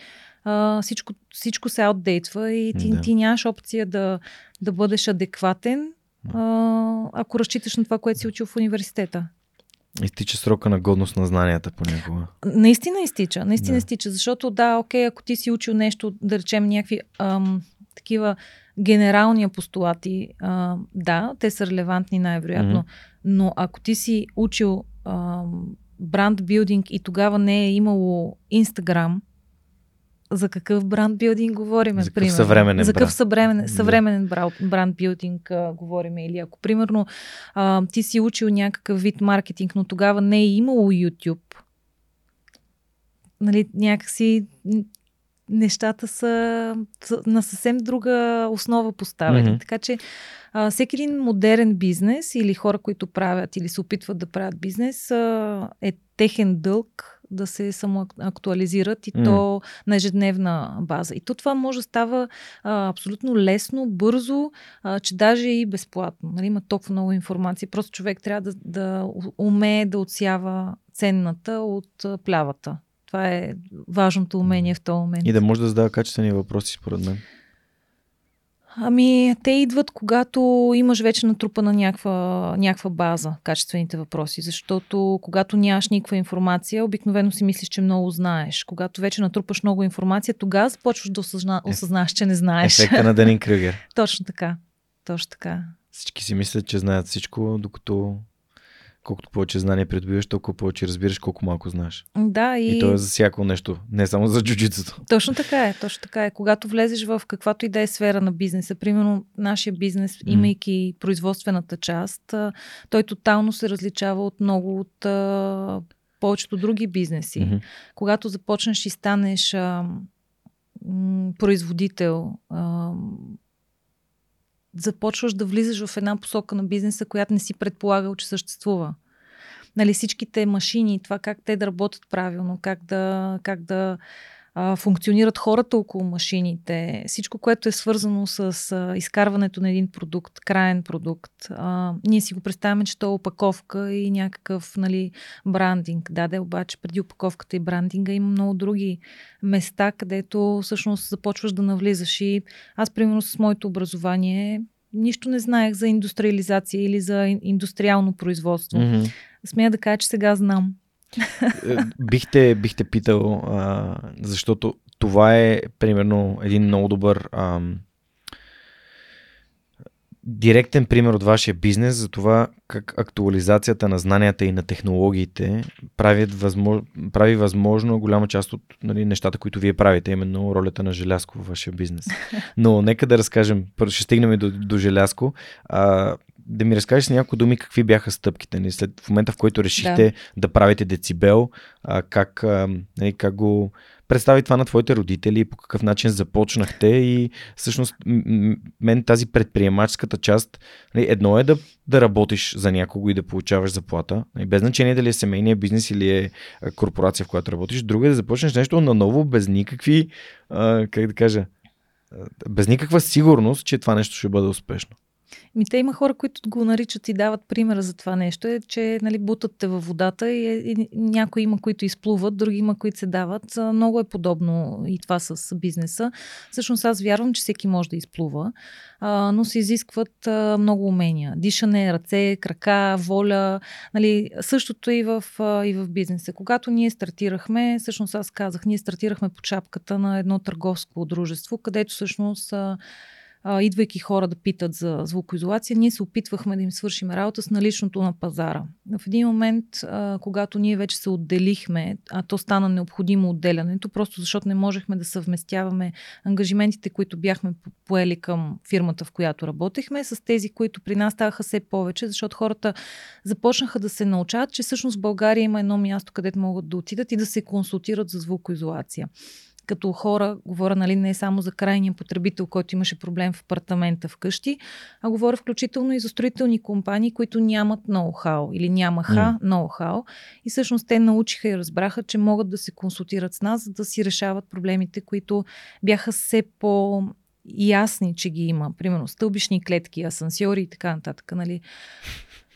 S2: а, всичко, всичко се аутдейтва и ти, да. ти нямаш опция да, да бъдеш адекватен, а, ако разчиташ на това, което си учил в университета.
S1: Изтича срока на годност на знанията понякога.
S2: Наистина изтича, наистина да. изтича, защото да, окей, ако ти си учил нещо, да речем някакви ам, такива генерални постулати, а, да, те са релевантни най-вероятно, mm-hmm. но ако ти си учил бранд билдинг и тогава не е имало Инстаграм, за какъв бранд билдинг говорим?
S1: За какъв съвременен
S2: За какъв съвременен, съвременен бранд билдинг а, говорим? Или ако, примерно, а, ти си учил някакъв вид маркетинг, но тогава не е имало YouTube, нали, някакси нещата са на съвсем друга основа поставени. Mm-hmm. Така че а, всеки един модерен бизнес или хора, които правят или се опитват да правят бизнес, а, е техен дълг да се самоактуализират и mm. то на ежедневна база. И то това може да става а, абсолютно лесно, бързо, а, че даже и безплатно. Нали, има толкова много информация. Просто човек трябва да, да умее да отсява ценната от плявата. Това е важното умение в този момент.
S1: И да може да задава качествени въпроси, според мен.
S2: Ами, те идват, когато имаш вече натрупана някаква, някаква база, качествените въпроси. Защото когато нямаш никаква информация, обикновено си мислиш, че много знаеш. Когато вече натрупаш много информация, тогава започваш да осъзна, осъзнаш, че не знаеш.
S1: Ефекта на Денин Крюгер.
S2: Точно така. Точно така.
S1: Всички си мислят, че знаят всичко, докато колкото повече знания придобиваш, толкова повече разбираш колко малко знаеш.
S2: Да, и...
S1: и то е за всяко нещо, не само за джуджитото.
S2: Точно така е, точно така е. Когато влезеш в каквато и да е сфера на бизнеса, примерно нашия бизнес, mm. имайки производствената част, той тотално се различава от много от повечето други бизнеси. Mm-hmm. Когато започнеш и станеш а, м, производител, а, започваш да влизаш в една посока на бизнеса, която не си предполагал, че съществува. Нали, всичките машини, това как те да работят правилно, как да, как да а, функционират хората около машините, всичко, което е свързано с а, изкарването на един продукт, краен продукт. А, ние си го представяме, че то е опаковка и някакъв нали, брандинг. Да, да, обаче преди опаковката и брандинга има много други места, където всъщност започваш да навлизаш. И аз, примерно, с моето образование нищо не знаех за индустриализация или за индустриално производство. Mm-hmm. Смея да кажа, че сега знам.
S1: Е, бихте, бихте питал, а, защото това е примерно един много добър а, директен пример от вашия бизнес за това как актуализацията на знанията и на технологиите правят възмож... прави възможно голяма част от нали, нещата, които вие правите, именно ролята на Желязко във вашия бизнес. Но нека да разкажем, ще стигнем до, до Желязко. А, да ми разкажеш с няколко думи какви бяха стъпките. Нали? След в момента, в който решихте да, да правите децибел, а, как, а, нали, как го представи това на твоите родители, по какъв начин започнахте и всъщност мен тази предприемаческата част, нали, едно е да, да работиш за някого и да получаваш заплата, нали, без значение дали е семейния бизнес или е корпорация, в която работиш, друго е да започнеш нещо наново, без никакви, а, как да кажа, без никаква сигурност, че това нещо ще бъде успешно.
S2: Ми те има хора, които го наричат и дават примера за това нещо, е, че нали, бутат те във водата и, е, и някои има, които изплуват, други има, които се дават. Много е подобно и това с бизнеса. Всъщност аз вярвам, че всеки може да изплува, а, но се изискват а, много умения. Дишане, ръце, крака, воля. Нали, същото и в, а, и в бизнеса. Когато ние стартирахме, всъщност аз казах, ние стартирахме по чапката на едно търговско дружество, където всъщност а, а, идвайки хора да питат за звукоизолация, ние се опитвахме да им свършим работа с наличното на пазара. В един момент, а, когато ние вече се отделихме, а то стана необходимо отделянето, просто защото не можехме да съвместяваме ангажиментите, които бяхме поели към фирмата, в която работехме, с тези, които при нас ставаха все повече, защото хората започнаха да се научават, че всъщност в България има едно място, където могат да отидат и да се консултират за звукоизолация като хора, говоря нали, не само за крайния потребител, който имаше проблем в апартамента вкъщи, а говоря включително и за строителни компании, които нямат ноу-хау или нямаха mm. ноу-хау. И всъщност те научиха и разбраха, че могат да се консултират с нас, за да си решават проблемите, които бяха все по ясни, че ги има. Примерно стълбишни клетки, асансьори и така нататък. Нали?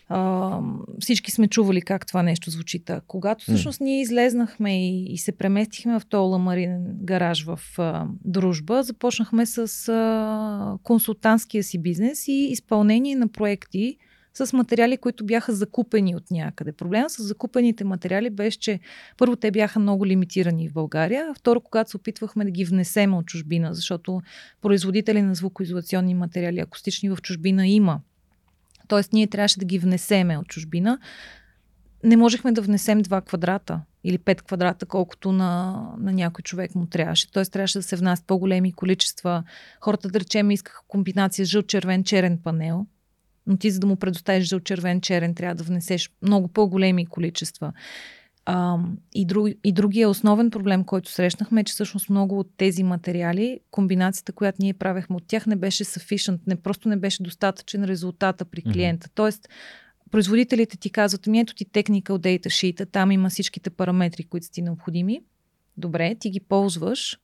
S2: А, всички сме чували как това нещо звучи. Та. Когато всъщност ние излезнахме и, и се преместихме в този ламаринен гараж в а, дружба, започнахме с а, консултантския си бизнес и изпълнение на проекти с материали, които бяха закупени от някъде. Проблема с закупените материали беше, че първо те бяха много лимитирани в България, а второ, когато се опитвахме да ги внесем от чужбина, защото производители на звукоизолационни материали акустични в чужбина има Тоест, ние трябваше да ги внесеме от чужбина. Не можехме да внесем 2 квадрата или 5 квадрата, колкото на, на някой човек му трябваше. Тоест, трябваше да се внасят по-големи количества. Хората, да речем, искаха комбинация жълт-червен-черен панел, но ти за да му предоставиш жълт-червен-черен трябва да внесеш много по-големи количества. А, и, друг, и другия основен проблем, който срещнахме, е, че всъщност много от тези материали, комбинацията, която ние правехме от тях, не беше sufficient, не, просто не беше достатъчен резултата при клиента. Mm-hmm. Тоест, производителите ти казват, ми ето ти technical data sheet, там има всичките параметри, които са ти необходими. Добре, ти ги ползваш,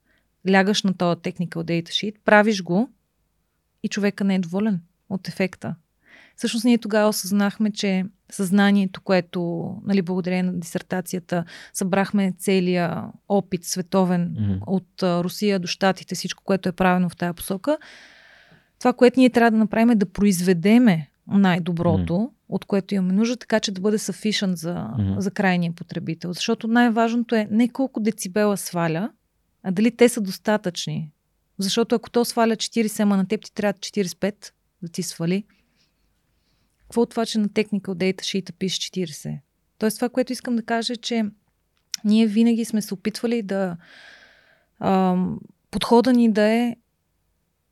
S2: лягаш на този technical data sheet, правиш го и човека не е доволен от ефекта. Всъщност ние тогава осъзнахме, че съзнанието, което, нали, благодарение на дисертацията, събрахме целия опит световен mm-hmm. от а, Русия до Штатите, всичко, което е правено в тази посока. Това, което ние трябва да направим е да произведеме най-доброто, mm-hmm. от което имаме нужда, така че да бъде sufficient за, mm-hmm. за крайния потребител. Защото най-важното е не колко децибела сваля, а дали те са достатъчни. Защото ако то сваля 40, ама на теб ти трябва 45 да ти свали, какво от това, че на Technical Data Sheet пише 40? Тоест това, което искам да кажа е, че ние винаги сме се опитвали да ам, подхода ни да е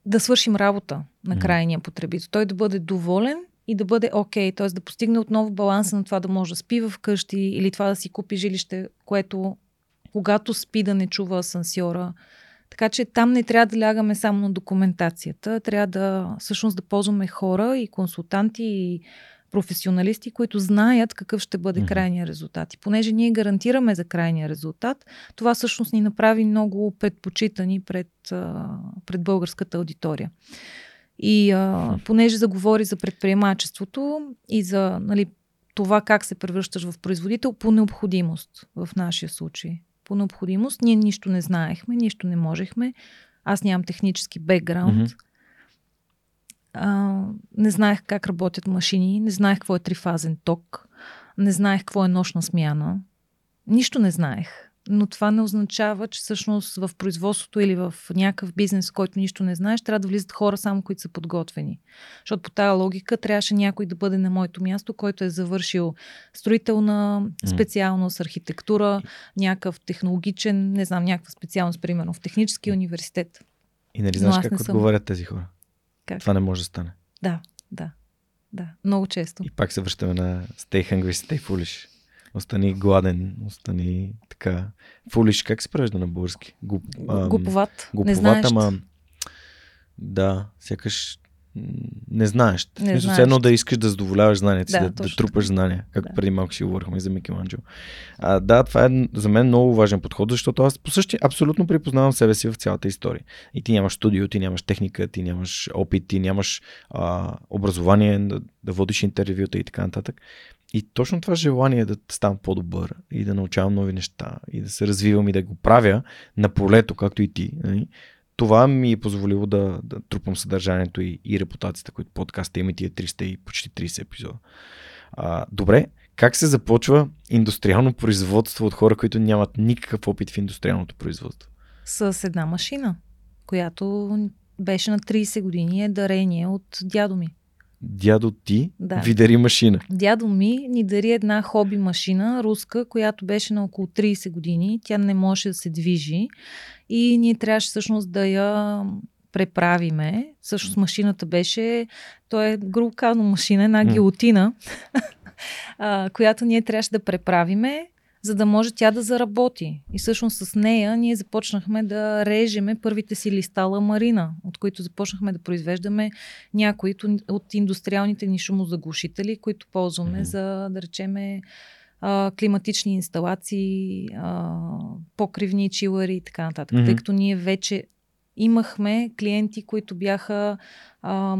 S2: да свършим работа на крайния потребител. Той да бъде доволен и да бъде окей, okay, т.е. да постигне отново баланса на това да може да спи вкъщи или това да си купи жилище, което когато спи да не чува асансьора, така че там не трябва да лягаме само на документацията, трябва да всъщност да ползваме хора и консултанти и професионалисти, които знаят какъв ще бъде крайния резултат. И понеже ние гарантираме за крайния резултат, това всъщност ни направи много предпочитани пред, пред българската аудитория. И а, понеже заговори за предприемачеството и за нали, това как се превръщаш в производител по необходимост в нашия случай по необходимост. Ние нищо не знаехме, нищо не можехме. Аз нямам технически бекграунд. Mm-hmm. А, не знаех как работят машини, не знаех какво е трифазен ток, не знаех какво е нощна смяна. Нищо не знаех но това не означава, че всъщност в производството или в някакъв бизнес, в който нищо не знаеш, трябва да влизат хора само, които са подготвени. Защото по тази логика трябваше някой да бъде на моето място, който е завършил строителна специалност, архитектура, някакъв технологичен, не знам, някаква специалност, примерно в технически университет.
S1: И нали знаеш как съм... отговарят тези хора? Как? Това не може да стане.
S2: Да, да, да. Много често.
S1: И пак се връщаме на stay hungry, stay foolish. Остани гладен, остани така. Фулиш, как се превежда на български?
S2: Гуп, ам, Гуповат. Глуповат, не знаеш. ама
S1: да, сякаш не знаеш. Не Смисъл, знаеш. едно да искаш да задоволяваш знанията си, да, да, да трупаш знания, както да. преди малко си говорихме за Мики Манджо. А, да, това е за мен много важен подход, защото аз по същия абсолютно припознавам себе си в цялата история. И ти нямаш студио, ти нямаш техника, ти нямаш опит, ти нямаш а, образование да, да водиш интервюта и така нататък. И точно това желание да ставам по-добър и да научавам нови неща и да се развивам и да го правя на полето, както и ти. Нали? това ми е позволило да, да трупам съдържанието и, и репутацията, които подкаста има тия 300 и почти 30 епизода. А, добре, как се започва индустриално производство от хора, които нямат никакъв опит в индустриалното производство?
S2: С една машина, която беше на 30 години е дарение от дядо ми.
S1: Дядо ти да. ви дари машина.
S2: Дядо ми ни дари една хоби машина, руска, която беше на около 30 години. Тя не може да се движи и ние трябваше всъщност да я преправиме. Всъщност машината беше, то е грубо машина, една гилотина, която ние трябваше да преправиме, за да може тя да заработи. И всъщност с нея ние започнахме да режеме първите си листа ламарина, от които започнахме да произвеждаме някои от индустриалните ни шумозаглушители, които ползваме mm-hmm. за, да речеме, а, климатични инсталации, а, покривни чилари и така нататък. Mm-hmm. Тъй като ние вече имахме клиенти, които бяха а,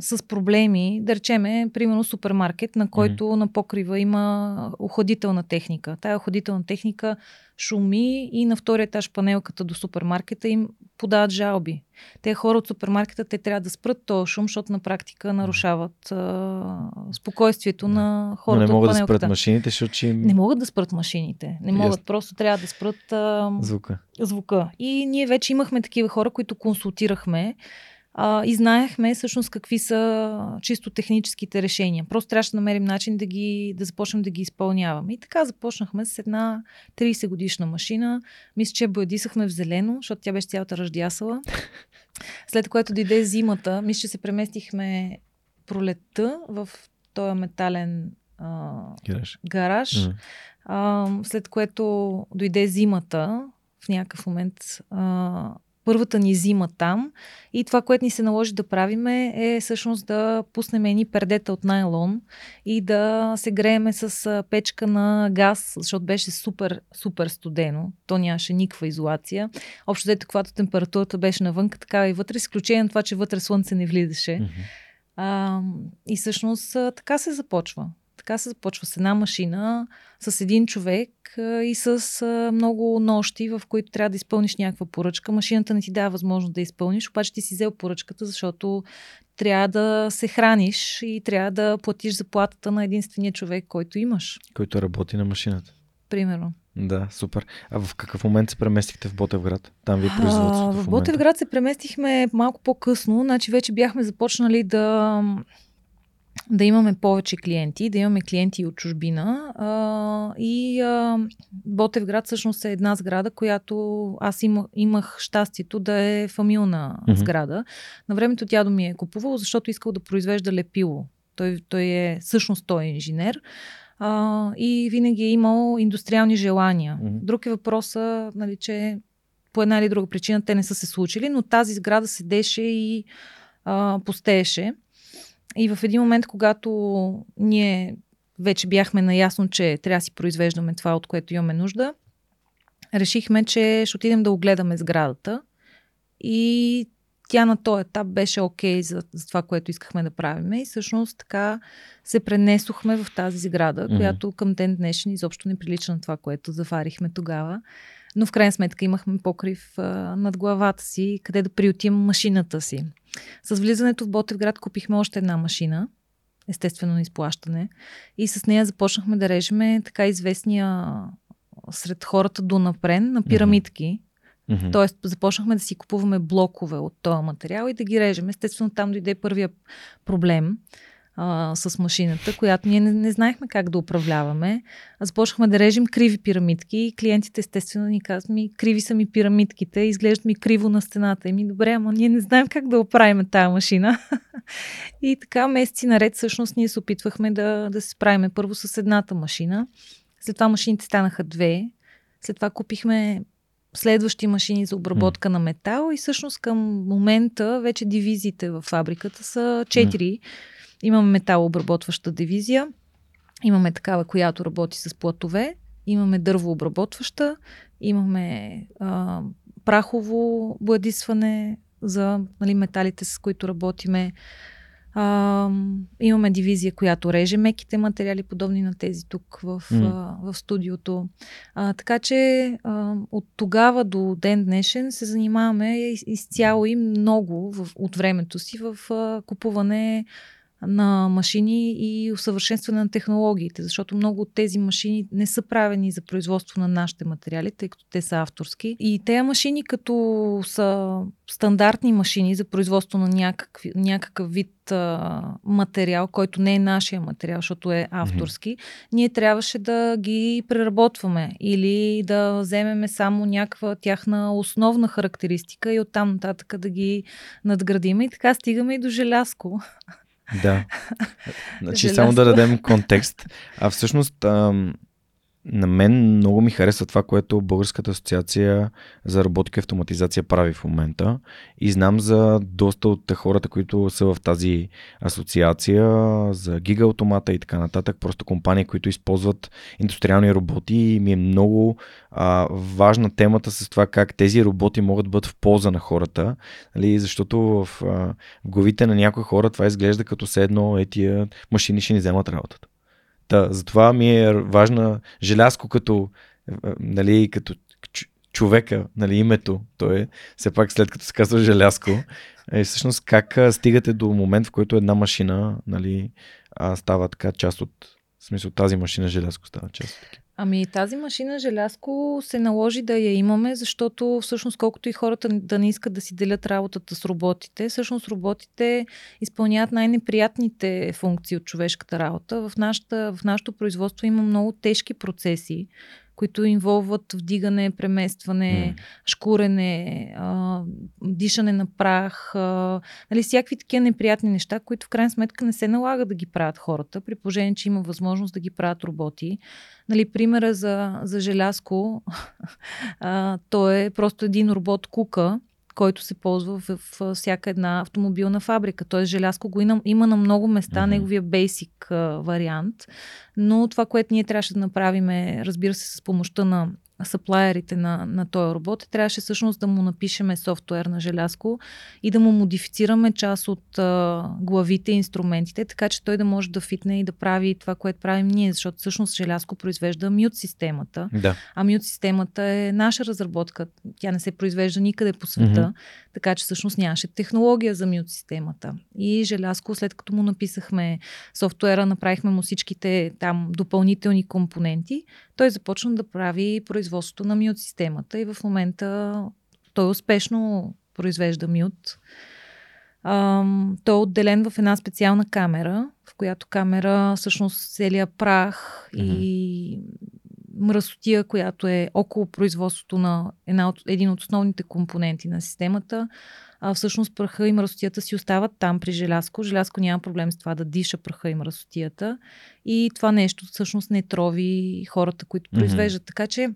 S2: с проблеми, да речеме, примерно супермаркет, на който mm-hmm. на покрива има охладителна техника. Тая охладителна техника шуми и на втория етаж панелката до супермаркета им подават жалби. Те хора от супермаркета, те трябва да спрат този шум, защото на практика нарушават а, спокойствието на хората
S1: Но не могат
S2: да
S1: спрат машините, защото им...
S2: Не могат да спрат машините. Не могат, Ясно. просто трябва да спрат а,
S1: звука.
S2: звука. И ние вече имахме такива хора, които консултирахме а, и знаехме всъщност какви са чисто техническите решения. Просто трябваше да намерим начин да, ги, да започнем да ги изпълняваме. И така започнахме с една 30 годишна машина. Мисля, че бъдисахме в зелено, защото тя беше цялата ръждясала. След което дойде зимата, мисля, че се преместихме пролетта в този метален а, гараж. гараж. Mm. А, след което дойде зимата, в някакъв момент а, първата ни зима там и това, което ни се наложи да правиме е всъщност да пуснем едни пердета от найлон и да се грееме с печка на газ, защото беше супер, супер студено. То нямаше никаква изолация. Общо дето, когато температурата беше навънка, така и вътре, с изключение на това, че вътре слънце не влизаше. Mm-hmm. А, и всъщност така се започва. Така се започва с една машина, с един човек и с много нощи, в които трябва да изпълниш някаква поръчка. Машината не ти дава възможност да изпълниш, обаче ти си взел поръчката, защото трябва да се храниш и трябва да платиш заплатата на единствения човек, който имаш.
S1: Който работи на машината.
S2: Примерно.
S1: Да, супер. А в какъв момент се преместихте в Ботевград? Там ви е производството.
S2: В, в Ботевград се преместихме малко по-късно. Значи вече бяхме започнали да да имаме повече клиенти, да имаме клиенти от чужбина. А, и а, Ботевград всъщност е една сграда, която аз има, имах щастието да е фамилна mm-hmm. сграда. На времето дядо ми е купувал, защото искал да произвежда лепило. Той, той е, всъщност той е инженер. А, и винаги е имал индустриални желания. Mm-hmm. Друг е въпроса, нали, че по една или друга причина те не са се случили, но тази сграда седеше и а, постееше. И в един момент, когато ние вече бяхме наясно, че трябва да си произвеждаме това, от което имаме нужда, решихме, че ще отидем да огледаме сградата. И тя на този етап беше окей okay за, за това, което искахме да правим. И всъщност така се пренесохме в тази сграда, mm-hmm. която към ден днешен изобщо не прилича на това, което заварихме тогава. Но в крайна сметка имахме покрив а, над главата си, къде да приютим машината си. С влизането в Ботевград купихме още една машина, естествено на изплащане, и с нея започнахме да режеме така известния сред хората до напрен на пирамидки. Mm-hmm. Тоест, започнахме да си купуваме блокове от този материал и да ги режем. Естествено, там дойде първия проблем а, с машината, която ние не, не знаехме как да управляваме. А започнахме да режем криви пирамидки и клиентите естествено ни казват ми, криви са ми пирамидките, изглеждат ми криво на стената. И ми, добре, ама ние не знаем как да оправим тази машина. и така месеци наред всъщност ние се опитвахме да, да се справим първо с едната машина. След това машините станаха две. След това купихме следващи машини за обработка mm. на метал и всъщност към момента вече дивизиите в фабриката са четири. Mm. Имаме металообработваща дивизия, имаме такава, която работи с платове, имаме дървообработваща, имаме а, прахово бладисване за нали, металите, с които работиме. А, имаме дивизия, която реже меките материали, подобни на тези тук в, mm. а, в студиото. А, така че а, от тогава до ден днешен се занимаваме изцяло и много в, от времето си в а, купуване на машини и усъвършенстване на технологиите, защото много от тези машини не са правени за производство на нашите материали, тъй като те са авторски. И тези машини, като са стандартни машини за производство на някакъв, някакъв вид а, материал, който не е нашия материал, защото е авторски, mm-hmm. ние трябваше да ги преработваме или да вземеме само някаква тяхна основна характеристика и оттам нататък да ги надградиме. И така стигаме и до желязко.
S1: Да. Значи, само да дадем контекст. А всъщност, ам, на мен много ми харесва това, което Българската асоциация за роботика и автоматизация прави в момента. И знам за доста от хората, които са в тази асоциация, за гигаавтомата и така нататък. Просто компании, които използват индустриални роботи. И ми е много а, важна темата с това как тези роботи могат да бъдат в полза на хората. Нали? Защото в, а, в главите на някои хора това изглежда като все едно етия машини ще ни вземат работата. Та, затова ми е важна желязко като, е, нали, като човека, нали, името, той е, все пак след като се казва желязко, е всъщност как стигате до момент, в който една машина, нали, става така част от, в смисъл тази машина желязко става част от
S2: Ами тази машина желязко се наложи да я имаме, защото всъщност колкото и хората да не искат да си делят работата с роботите, всъщност роботите изпълняват най-неприятните функции от човешката работа. В, нашата, в нашото производство има много тежки процеси, които инволват вдигане, преместване, mm. шкурене, а, дишане на прах, а, нали, всякакви такива неприятни неща, които в крайна сметка не се налага да ги правят хората, при положение, че има възможност да ги правят роботи. Нали, примера за, за желязко, а, то е просто един робот кука, който се ползва в, в всяка една автомобилна фабрика. Тоест желязко го има, има на много места, mm-hmm. неговия бейсик вариант. Но това, което ние трябваше да направим е, разбира се, с помощта на съплайерите на, на този робот, трябваше всъщност да му напишеме софтуер на желязко и да му модифицираме част от а, главите и инструментите, така че той да може да фитне и да прави това, което правим ние, защото всъщност желязко произвежда мют системата.
S1: Да.
S2: А мют системата е наша разработка. Тя не се произвежда никъде по света, mm-hmm. Така че всъщност нямаше технология за мют системата. И желязко, след като му написахме софтуера, направихме му всичките там допълнителни компоненти, той започна да прави производството на мют системата и в момента той успешно произвежда мют. той е отделен в една специална камера, в която камера всъщност целият прах mm-hmm. и мръсотия, която е около производството на една от, един от основните компоненти на системата, а всъщност праха и мръсотията си остават там при желязко. Желязко няма проблем с това да диша праха и мръсотията. И това нещо всъщност не трови хората, които произвеждат. Mm-hmm. Така че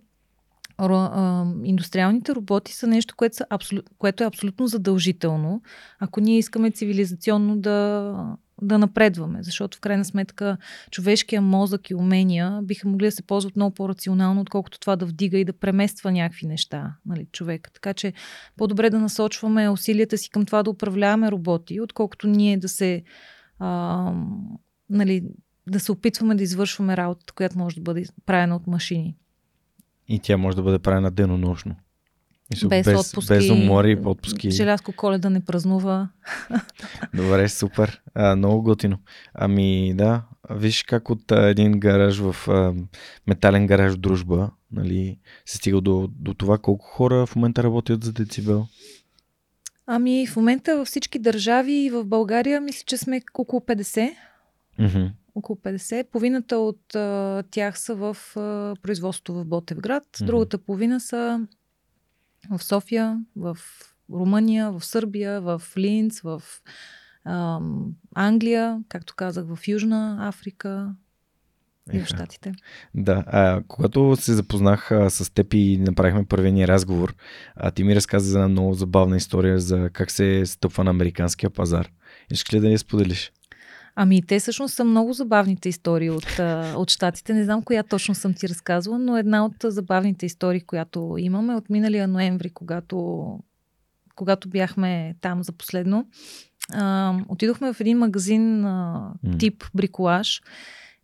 S2: индустриалните роботи са нещо, което, са абсолют, което е абсолютно задължително, ако ние искаме цивилизационно да, да напредваме, защото в крайна сметка човешкия мозък и умения биха могли да се ползват много по-рационално, отколкото това да вдига и да премества някакви неща, нали, човека. Така че по-добре да насочваме усилията си към това да управляваме роботи, отколкото ние да се а, нали, да се опитваме да извършваме работата, която може да бъде правена от машини.
S1: И тя може да бъде правена денонощно.
S2: Мисъл, без, без отпуски.
S1: Без умори, отпуски.
S2: Желязко коледа не празнува.
S1: Добре, супер. А, много готино. Ами да, виж как от а, един гараж в а, метален гараж в дружба, нали, се стига до, до това колко хора в момента работят за децибел?
S2: Ами в момента във всички държави и в България мисля, че сме около 50.
S1: Mm-hmm
S2: около 50. Половината от а, тях са в а, производство в Ботевград, mm-hmm. другата половина са в София, в Румъния, в Сърбия, в Линц, в а, Англия, както казах, в Южна Африка. и в Штатите.
S1: Да, а, когато се запознах а, с теб и направихме първия ни разговор, а, ти ми разказа за една много забавна история за как се стъпва на американския пазар. Искаш ли да ни споделиш?
S2: Ами, те всъщност са много забавните истории от, от щатите. Не знам коя точно съм ти разказвала, но една от забавните истории, която имаме от миналия ноември, когато, когато бяхме там за последно. А, отидохме в един магазин а, тип бриколаж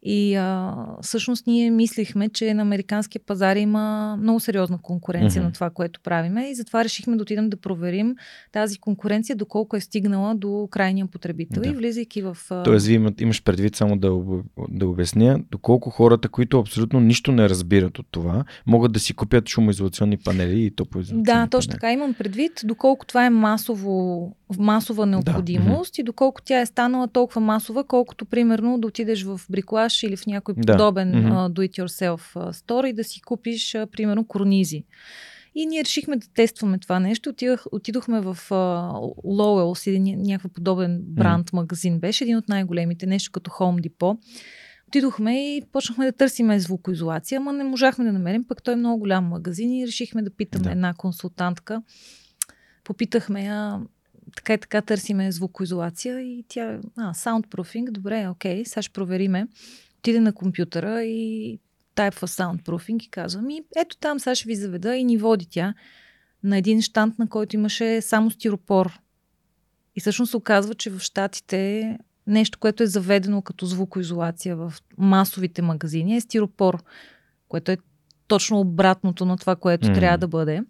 S2: и а, всъщност ние мислихме, че на американския пазар има много сериозна конкуренция mm-hmm. на това, което правиме и затова решихме да отидем да проверим тази конкуренция, доколко е стигнала до крайния потребител да. и влизайки в...
S1: Тоест, вие имаш предвид само да, да обясня, доколко хората, които абсолютно нищо не разбират от това, могат да си купят шумоизолационни панели и топлоизолационни
S2: Да, точно панели. така имам предвид, доколко това е масово масова необходимост да. и доколко тя е станала толкова масова, колкото примерно да отидеш в бриклаш или в някой да. подобен uh, do-it-yourself store и да си купиш uh, примерно корнизи. И ние решихме да тестваме това нещо. Отидох, отидохме в uh, Lowell's или някакъв подобен бранд магазин. Беше един от най-големите, нещо като Home Depot. Отидохме и почнахме да търсиме звукоизолация, ама не можахме да намерим, пък той е много голям магазин и решихме да питаме да. една консултантка. Попитахме я, така и така търсиме звукоизолация и тя, а, soundproofing, добре, окей, сега ще провериме. Отиде на компютъра и тайпва soundproofing и казва, ми, ето там сега ще ви заведа и ни води тя на един штант, на който имаше само стиропор. И всъщност се оказва, че в Штатите нещо, което е заведено като звукоизолация в масовите магазини е стиропор, което е точно обратното на това, което mm. трябва да бъде.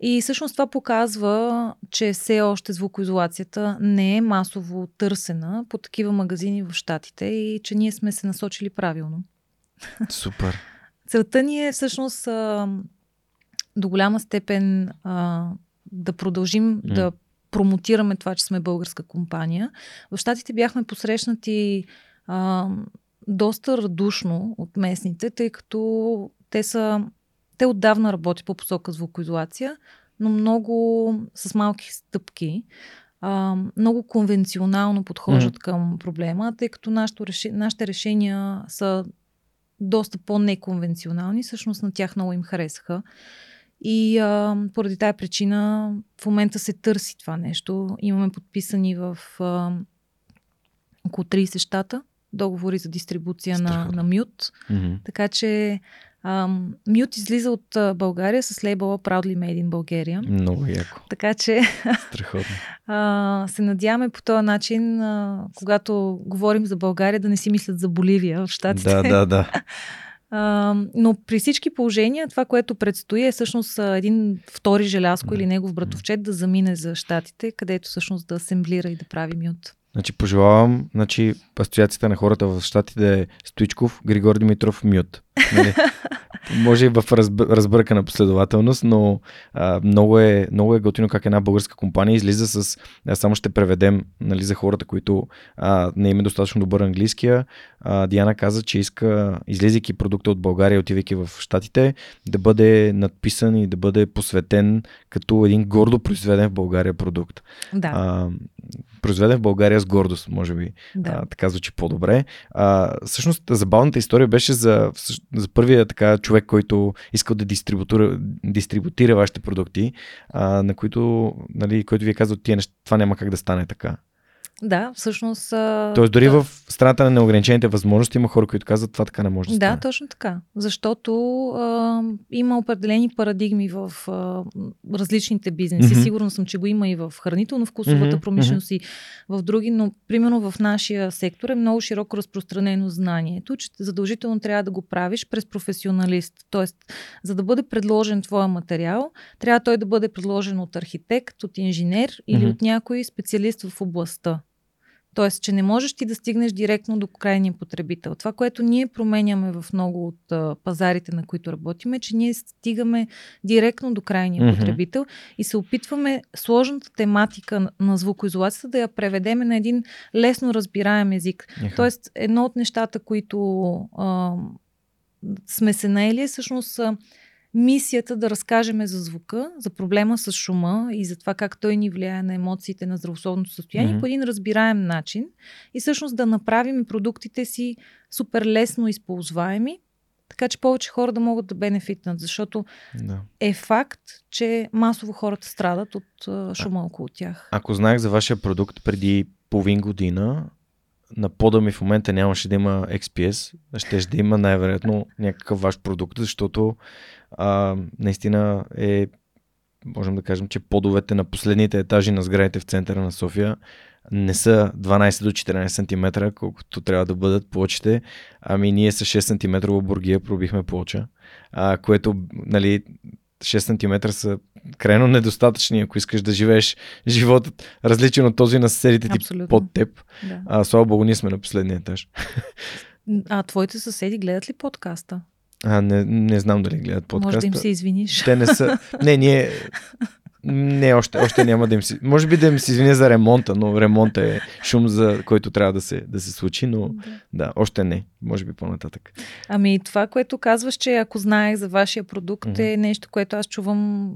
S2: И всъщност това показва, че все още звукоизолацията не е масово търсена по такива магазини в Штатите и че ние сме се насочили правилно.
S1: Супер.
S2: Целта ни е всъщност а, до голяма степен а, да продължим mm. да промотираме това, че сме българска компания. В Штатите бяхме посрещнати а, доста радушно от местните, тъй като те са те отдавна работят по посока звукоизолация, но много с малки стъпки. А, много конвенционално подхождат mm-hmm. към проблема, тъй като нашите, нашите решения са доста по-неконвенционални. Всъщност на тях много им харесаха. И а, поради тая причина в момента се търси това нещо. Имаме подписани в а, около 30 щата договори за дистрибуция на, на мют. Mm-hmm. Така че Мют излиза от България с лейбъла Proudly Made in Bulgaria.
S1: Много яко.
S2: Така че
S1: Страхотно.
S2: а, се надяваме по този начин, а, когато говорим за България, да не си мислят за Боливия в Штатите.
S1: Да, да, да.
S2: А, но при всички положения това, което предстои е всъщност един втори желязко или негов братовчет да замине за щатите, където всъщност да асемблира и да прави мют.
S1: Значи пожелавам значи, асоциацията на хората в щатите да е Стоичков, Григор Димитров, Мют. Нали? Може и в разбъркана последователност, но а, много, е, много е готино как една българска компания излиза с, а, само ще преведем нали, за хората, които а, не има е достатъчно добър английския. А, Диана каза, че иска, излизайки продукта от България, отивайки в Штатите, да бъде надписан и да бъде посветен като един гордо произведен в България продукт.
S2: Да. А,
S1: произведен в България с гордост, може би. Да. А, така звучи по-добре. А, всъщност, забавната история беше за, за първия така човек, който искал да дистрибутира, дистрибутира вашите продукти, а, на които, нали, който ви е казал, тия неща, това няма как да стане така.
S2: Да, всъщност.
S1: Тоест, дори
S2: да.
S1: в страната на неограничените възможности има хора, които казват, това така не може да
S2: стане. Да, точно така. Защото а, има определени парадигми в а, различните бизнеси. Mm-hmm. Сигурно съм, че го има и в хранително-вкусовата mm-hmm. промишленост и в други, но примерно в нашия сектор е много широко разпространено знанието, че задължително трябва да го правиш през професионалист. Тоест, за да бъде предложен твоя материал, трябва той да бъде предложен от архитект, от инженер или mm-hmm. от някой специалист в областта. Тоест, че не можеш ти да стигнеш директно до крайния потребител. Това, което ние променяме в много от а, пазарите, на които работим, е, че ние стигаме директно до крайния mm-hmm. потребител и се опитваме сложната тематика на звукоизолацията да я преведеме на един лесно разбираем език. Mm-hmm. Тоест, едно от нещата, които а, сме се наели, е всъщност. Мисията да разкажеме за звука, за проблема с шума и за това как той ни влияе на емоциите, на здравословното състояние mm-hmm. по един разбираем начин и всъщност да направим продуктите си супер лесно използваеми, така че повече хора да могат да бенефитнат, защото да. е факт, че масово хората страдат от шума а, около тях.
S1: Ако знаех за вашия продукт преди половин година, на пода ми в момента нямаше да има XPS, ще да има най-вероятно някакъв ваш продукт, защото а, наистина е, можем да кажем, че подовете на последните етажи на сградите в центъра на София не са 12 до 14 см, колкото трябва да бъдат плочите, ами ние с 6 см бургия пробихме плоча, а, което, нали, 6 см са крайно недостатъчни, ако искаш да живееш животът различен от този на съседите ти Абсолютно. под теб. Да. А, слава богу, ние сме на последния етаж.
S2: А твоите съседи гледат ли подкаста?
S1: А, не, не знам дали гледат подкаста. Може
S2: да им се извиниш.
S1: Те не са. Не, ние. Не, още, още няма да им си. Може би да им се извиня за ремонта, но ремонт е шум, за който трябва да се, да се случи, но да. да, още не. Може би по-нататък.
S2: Ами това, което казваш, че ако знаех за вашия продукт, mm-hmm. е нещо, което аз чувам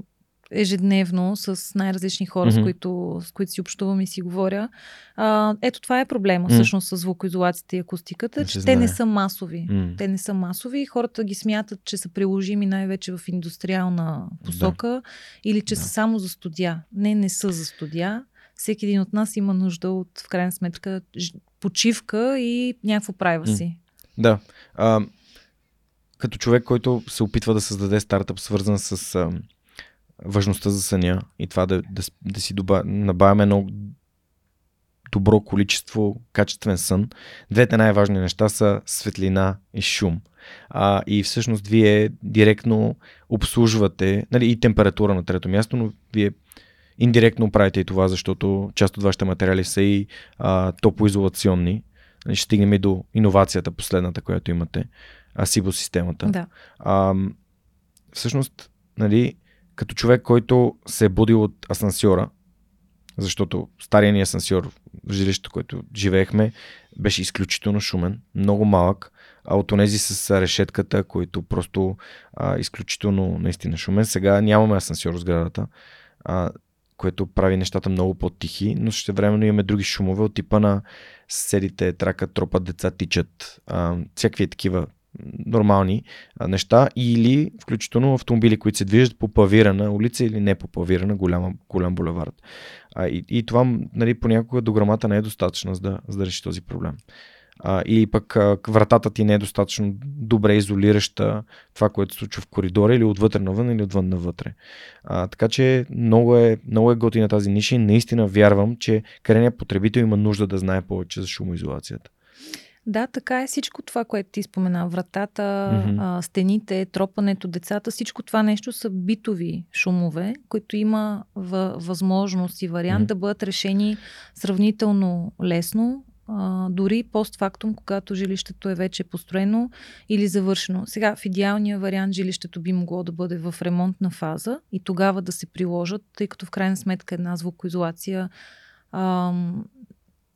S2: ежедневно с най-различни хора, mm-hmm. с, които, с които си общувам и си говоря. А, ето това е проблема mm-hmm. всъщност с звукоизолацията и акустиката, че те не са масови. Mm-hmm. Те не са масови и хората ги смятат, че са приложими най-вече в индустриална посока да. или че да. са само за студия. Не, не са за студия. Всеки един от нас има нужда от, в крайна сметка, почивка и някакво прайва си. Mm.
S1: Да. А, като човек, който се опитва да създаде стартъп, свързан с а, важността за съня и това да, да, да си доба, набавяме едно добро количество качествен сън. Двете най-важни неща са светлина и шум. А, и всъщност вие директно обслужвате нали, и температура на трето място, но вие индиректно правите и това, защото част от вашите материали са и а, топоизолационни. Нали, ще стигнем и до иновацията, последната, която имате, Асибо системата.
S2: Да.
S1: А, всъщност, нали, като човек, който се е будил от асансьора, защото стария ни асансьор жилището, което живеехме, беше изключително шумен, много малък, а от онези с решетката, които просто а, изключително наистина шумен. Сега нямаме асансьор в сградата, а, което прави нещата много по-тихи, но ще времено имаме други шумове от типа на съседите тракат, тропат деца, тичат, а, всякакви такива нормални неща или включително автомобили, които се движат по павирана улица или не по павирана голяма, голям булевард. А, и, и това нали, понякога дограмата не е достатъчна за да, за да реши този проблем. А, или пък а, вратата ти не е достатъчно добре изолираща това, което се случва в коридора или отвътре навън или отвън навътре. А, така че много е, много е готина тази ниша и наистина вярвам, че крайният потребител има нужда да знае повече за шумоизолацията.
S2: Да, така е всичко това, което ти спомена. Вратата, mm-hmm. а, стените, тропането, децата, всичко това нещо са битови шумове, които има възможност и вариант mm-hmm. да бъдат решени сравнително лесно, а, дори постфактум, когато жилището е вече построено или завършено. Сега, в идеалния вариант жилището би могло да бъде в ремонтна фаза и тогава да се приложат, тъй като в крайна сметка една звукоизолация ам,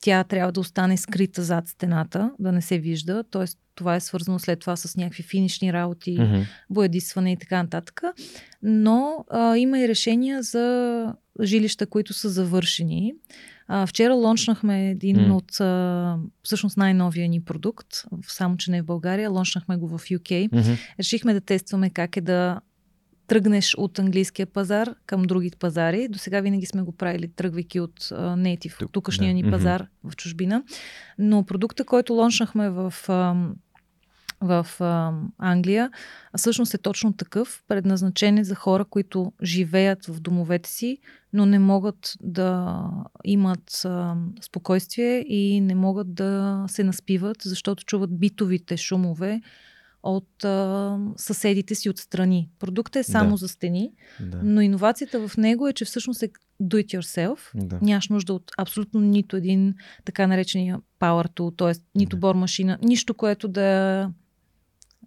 S2: тя трябва да остане скрита зад стената, да не се вижда. Тоест, това е свързано след това с някакви финишни работи, mm-hmm. боядисване и така нататък. Но а, има и решения за жилища, които са завършени. А, вчера лончнахме един mm. от а, всъщност най-новия ни продукт, само че не в България, лончнахме го в UK. Mm-hmm. Решихме да тестваме как е да тръгнеш от английския пазар към другите пазари. До сега винаги сме го правили, тръгвайки от uh, native, Тук, тукашния да. ни пазар mm-hmm. в чужбина. Но продукта, който лончнахме в, uh, в Англия, всъщност е точно такъв, предназначен е за хора, които живеят в домовете си, но не могат да имат uh, спокойствие и не могат да се наспиват, защото чуват битовите шумове, от а, съседите си отстрани. Продуктът е само да. за стени, да. но иновацията в него е, че всъщност е do it yourself. Да. Нямаш нужда от абсолютно нито един така наречения power tool, т.е. нито да. бор машина, нищо, което да,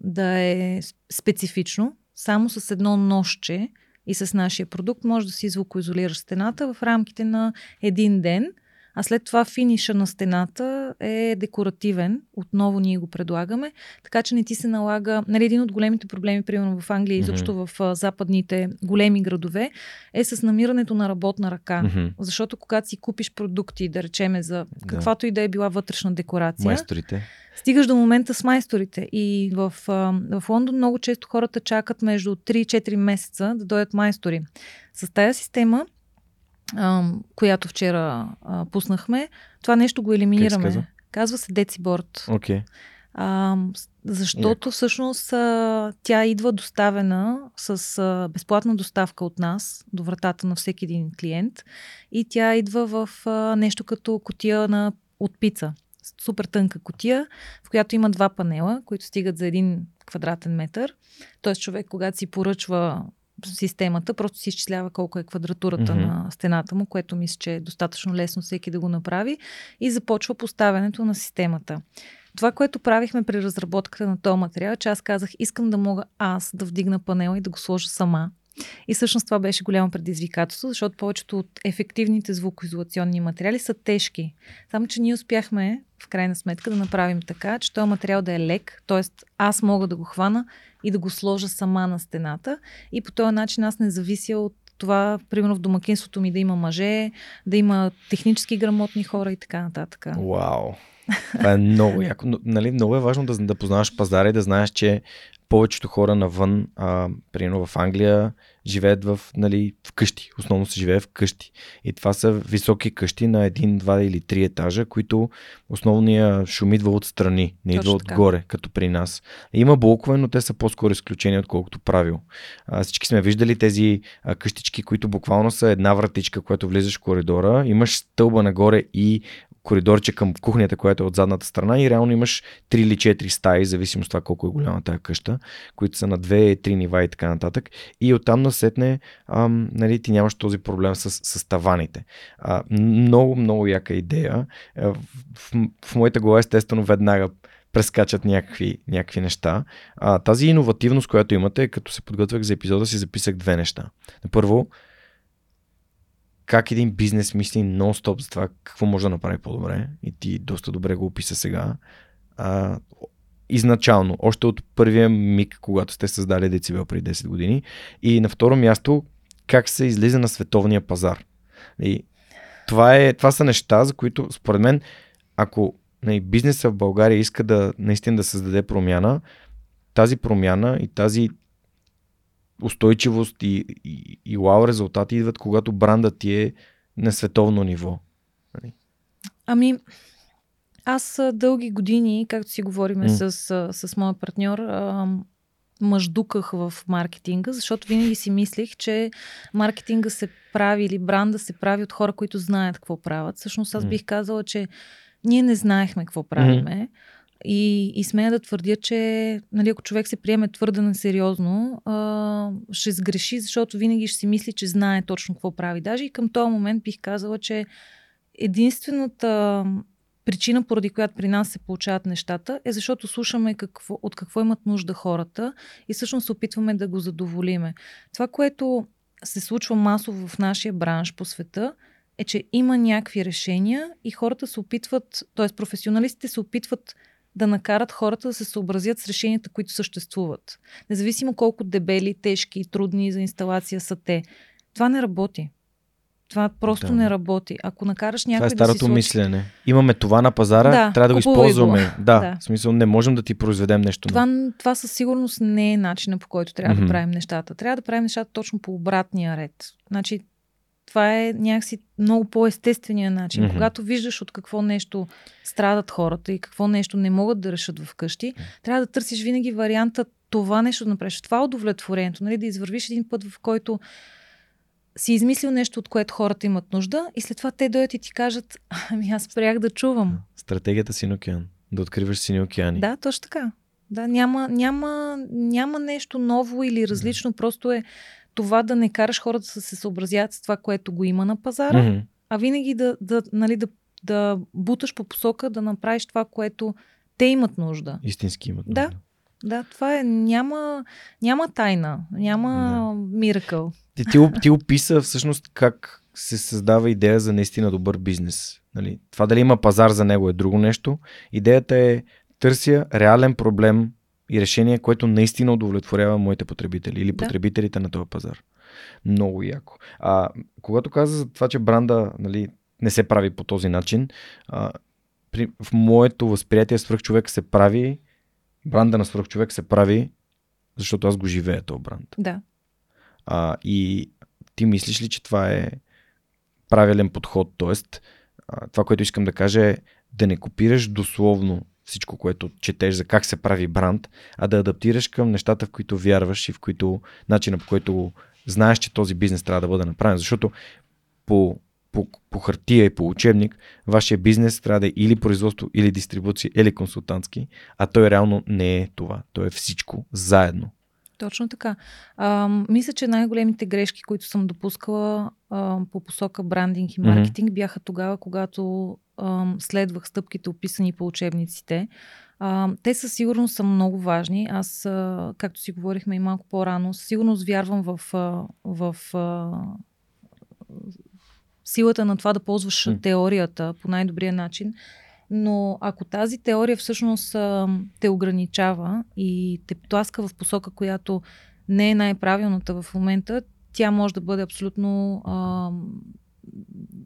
S2: да е специфично. Само с едно нощче и с нашия продукт може да си звукоизолираш стената в рамките на един ден – а след това финиша на стената е декоративен. Отново ние го предлагаме, така че не ти се налага. Нали, един от големите проблеми, примерно в Англия, изобщо mm-hmm. в западните големи градове, е с намирането на работна ръка. Mm-hmm. Защото когато си купиш продукти, да речеме за каквато да. и да е била вътрешна декорация.
S1: Майсторите.
S2: Стигаш до момента с майсторите. И в, в Лондон много често хората чакат между 3-4 месеца да дойдат майстори. С тая система, която вчера пуснахме, това нещо го елиминираме. Казва? казва се Decibord.
S1: Okay.
S2: А, защото yeah. всъщност а, тя идва доставена с а, безплатна доставка от нас до вратата на всеки един клиент и тя идва в а, нещо като котия на, от пица супер тънка котия, в която има два панела, които стигат за един квадратен метър. Тоест човек, когато си поръчва системата, просто си изчислява колко е квадратурата mm-hmm. на стената му, което мисля, че е достатъчно лесно всеки да го направи и започва поставянето на системата. Това, което правихме при разработката на този материал, че аз казах, искам да мога аз да вдигна панела и да го сложа сама. И всъщност това беше голямо предизвикателство, защото повечето от ефективните звукоизолационни материали са тежки. Само, че ние успяхме в крайна сметка да направим така, че този материал да е лек, т.е. аз мога да го хвана и да го сложа сама на стената и по този начин аз не завися от това, примерно в домакинството ми да има мъже, да има технически грамотни хора и така нататък.
S1: Вау! Това е много яко. Нали, много е важно да, да познаваш пазара и да знаеш, че повечето хора навън, а, примерно в Англия, живеят в, нали, в къщи. Основно се живее в къщи. И това са високи къщи на един, два или три етажа, които основния шум идва отстрани, не идва отгоре, като при нас. Има блокове, но те са по-скоро изключения, отколкото правило. А, всички сме виждали тези а, къщички, които буквално са една вратичка, която влизаш в коридора, имаш стълба нагоре и коридорче към кухнята, която е от задната страна и реално имаш 3 или 4 стаи, зависимо от това колко е голяма тази къща, които са на 2-3 нива и така нататък. И оттам насетне ам, нали, ти нямаш този проблем с, с таваните. А, много, много яка идея. Е, в, в, в моята глава естествено веднага прескачат някакви, някакви неща. А, тази иновативност, която имате, като се подготвях за епизода, си записах две неща. Първо, как един бизнес мисли нон-стоп за това какво може да направи по-добре и ти доста добре го описа сега. А, изначално, още от първия миг, когато сте създали Децибел преди 10 години. И на второ място, как се излиза на световния пазар. И това, е, това са неща, за които според мен, ако нали, бизнеса в България иска да наистина да създаде промяна, тази промяна и тази устойчивост и, и, и вау резултати идват, когато брандът ти е на световно ниво. Нали?
S2: Ами, аз дълги години, както си говориме mm. с, с моя партньор, мъждуках в маркетинга, защото винаги си мислих, че маркетинга се прави или бранда се прави от хора, които знаят какво правят. Всъщност аз бих казала, че ние не знаехме какво правиме. Mm. И, и смея да твърдя, че нали, ако човек се приеме твърде на сериозно, а, ще сгреши, защото винаги ще си мисли, че знае точно какво прави. Даже и към този момент бих казала, че единствената причина, поради която при нас се получават нещата, е защото слушаме какво, от какво имат нужда хората и всъщност се опитваме да го задоволиме. Това, което се случва масово в нашия бранш по света, е, че има някакви решения и хората се опитват, т.е. професионалистите се опитват да накарат хората да се съобразят с решенията, които съществуват. Независимо колко дебели, тежки и трудни за инсталация са те. Това не работи. Това просто да. не работи. Ако накараш някой
S1: това е старото
S2: да си
S1: мислене. Имаме това на пазара, да, трябва да го използваме. Го. Да, да, в смисъл не можем да ти произведем нещо.
S2: Това, това със сигурност не е начина по който трябва mm-hmm. да правим нещата. Трябва да правим нещата точно по обратния ред. Значи това е някакси много по-естествения начин. Mm-hmm. Когато виждаш от какво нещо страдат хората и какво нещо не могат да решат вкъщи, mm-hmm. трябва да търсиш винаги варианта това нещо да направиш. Това е удовлетворението, нали? да извървиш един път, в който си измислил нещо, от което хората имат нужда и след това те дойдат и ти кажат, ами аз спрях да чувам.
S1: Стратегията си на океан. Да откриваш сини океани.
S2: Да, точно така. Да, няма, няма, няма нещо ново или различно, mm-hmm. просто е това да не караш хората да се съобразят с това, което го има на пазара, mm-hmm. а винаги да, да, нали, да, да буташ по посока да направиш това, което те имат нужда.
S1: Истински имат нужда.
S2: Да. Да, това е. Няма, няма тайна, няма да. миракъл.
S1: Ти, ти, ти описа всъщност как, се създава идея за наистина добър бизнес. Нали? Това дали има пазар за него е друго нещо. Идеята е търся реален проблем и решение, което наистина удовлетворява моите потребители или
S2: Да.
S1: потребителите на този пазар. Много яко. А, когато каза за това, че бранда нали, не се прави по този начин, а, при, в моето възприятие свръхчовек се прави, бранда на свръхчовек се прави, защото аз го живея този бранд.
S2: Да.
S1: А, и ти мислиш ли, че това е правилен подход? Тоест, а, това, което искам да кажа е да не копираш дословно всичко, което четеш за как се прави бранд, а да адаптираш към нещата, в които вярваш и в които начина по който знаеш, че този бизнес трябва да бъде направен. Защото по, по, по хартия и по учебник, вашия бизнес трябва да е или производство, или дистрибуция, или консултантски, а той реално не е това. Той е всичко заедно.
S2: Точно така. А, мисля, че най-големите грешки, които съм допускала а, по посока брандинг и маркетинг, бяха тогава, когато а, следвах стъпките, описани по учебниците. А, те със сигурност са много важни. Аз, а, както си говорихме и малко по-рано, със сигурност вярвам в, а, в а, силата на това да ползваш
S1: М.
S2: теорията по най-добрия начин. Но ако тази теория всъщност а, те ограничава и те тласка в посока, която не е най-правилната в момента, тя може да бъде абсолютно а,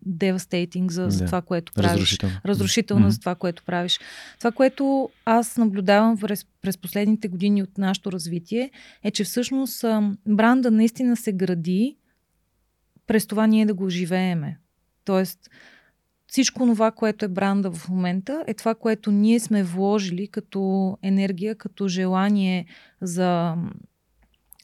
S2: devastating за, за това, което правиш.
S1: Разрушително.
S2: Разрушителна
S1: Мгм.
S2: за това, което правиш. Това, което аз наблюдавам през, през последните години от нашето развитие, е, че всъщност а, бранда наистина се гради през това ние да го живееме. Тоест, всичко това, което е бранда в момента, е това, което ние сме вложили като енергия, като желание за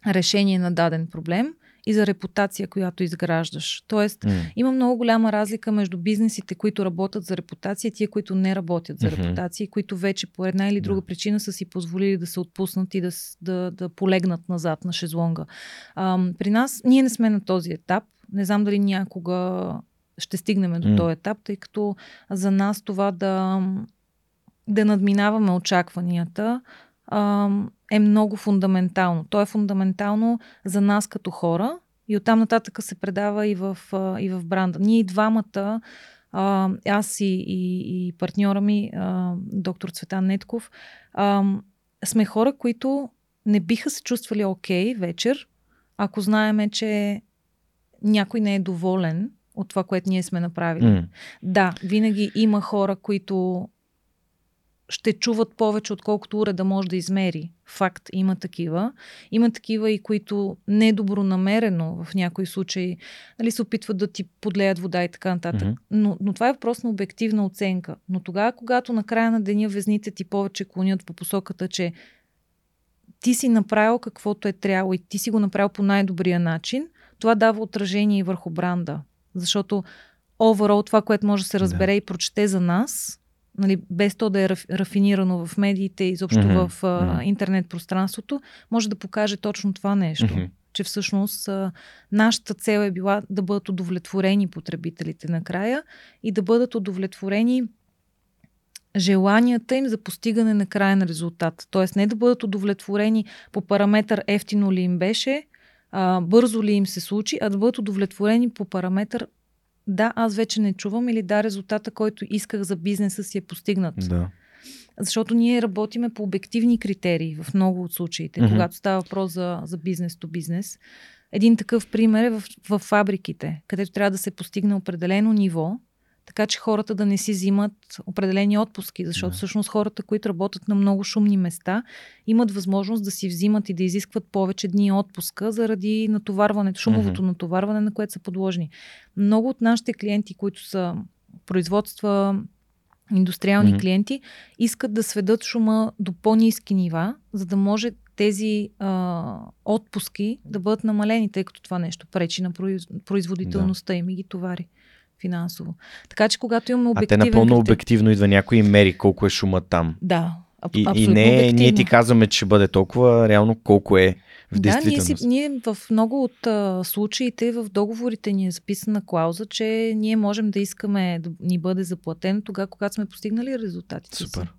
S2: решение на даден проблем и за репутация, която изграждаш. Тоест,
S1: М.
S2: има много голяма разлика между бизнесите, които работят за репутация и тия, които не работят за
S1: Мгм.
S2: репутация които вече по една или друга
S1: Да.
S2: причина са си позволили да се отпуснат и да, да, да полегнат назад на шезлонга. Ам, при нас ние не сме на този етап. Не знам дали някога ще стигнем до
S1: М.
S2: този етап, тъй като за нас това да, да надминаваме очакванията ам, е много фундаментално. То е фундаментално за нас като хора и оттам нататък се предава и в, а, и в бранда. Ние и двамата, а, аз и, и, и партньора ми, а, доктор Цветан Нетков, а, сме хора, които не биха се чувствали окей вечер, ако знаеме, че някой не е доволен от това, което ние сме направили.
S1: М.
S2: Да, винаги има хора, които ще чуват повече, отколкото уреда може да измери. Факт, има такива. Има такива и които недобронамерено в някои случаи нали, се опитват да ти подлеят вода и така нататък.
S1: Мгм.
S2: Но, но това е въпрос на обективна оценка. Но тогава, когато на края на деня везните ти повече клонят по посоката, че ти си направил каквото е трябвало и ти си го направил по най-добрия начин, това дава отражение и върху бранда. Защото overall това, което може да се разбере
S1: Да.
S2: и прочете за нас, нали, без то да е раф, рафинирано в медиите и изобщо
S1: Мгм,
S2: в а, интернет пространството, може да покаже точно това нещо.
S1: Мгм.
S2: Че всъщност а, нашата цел е била да бъдат удовлетворени потребителите накрая и да бъдат удовлетворени желанията им за постигане на крайен резултат. Тоест не да бъдат удовлетворени по параметър ефтино ли им беше, а, бързо ли им се случи, а да бъдат удовлетворени по параметър да, аз вече не чувам или да, резултата, който исках за бизнеса си е постигнат.
S1: Да.
S2: Защото ние работиме по обективни критерии в много от случаите,
S1: Мгм.
S2: когато става въпрос за, за бизнес то бизнес. Един такъв пример е в, в фабриките, където трябва да се постигне определено ниво, така че хората да не си взимат определени отпуски, защото
S1: Да.
S2: всъщност хората, които работят на много шумни места, имат възможност да си взимат и да изискват повече дни отпуска заради натоварването, шумовото натоварване, на което са подложени. Много от нашите клиенти, които са производства, индустриални
S1: Мгм.
S2: клиенти, искат да сведат шума до по-низки нива, за да може тези а, отпуски да бъдат намалени, тъй като това нещо пречи на произ... производителността им и ги товари финансово. Така че когато имаме
S1: А те
S2: обективен
S1: напълно
S2: критерий-
S1: обективно идва някой и мери колко е шума там.
S2: Да, аб,
S1: И, и
S2: абсолютно
S1: не ние
S2: обективно.
S1: ти казваме, че ще бъде толкова, реално колко е в
S2: Да, ние, си, ние в много от а, случаите в договорите ни е записана клауза, че ние можем да искаме да ни бъде заплатено тогава, когато сме постигнали резултатите си.
S1: Супер.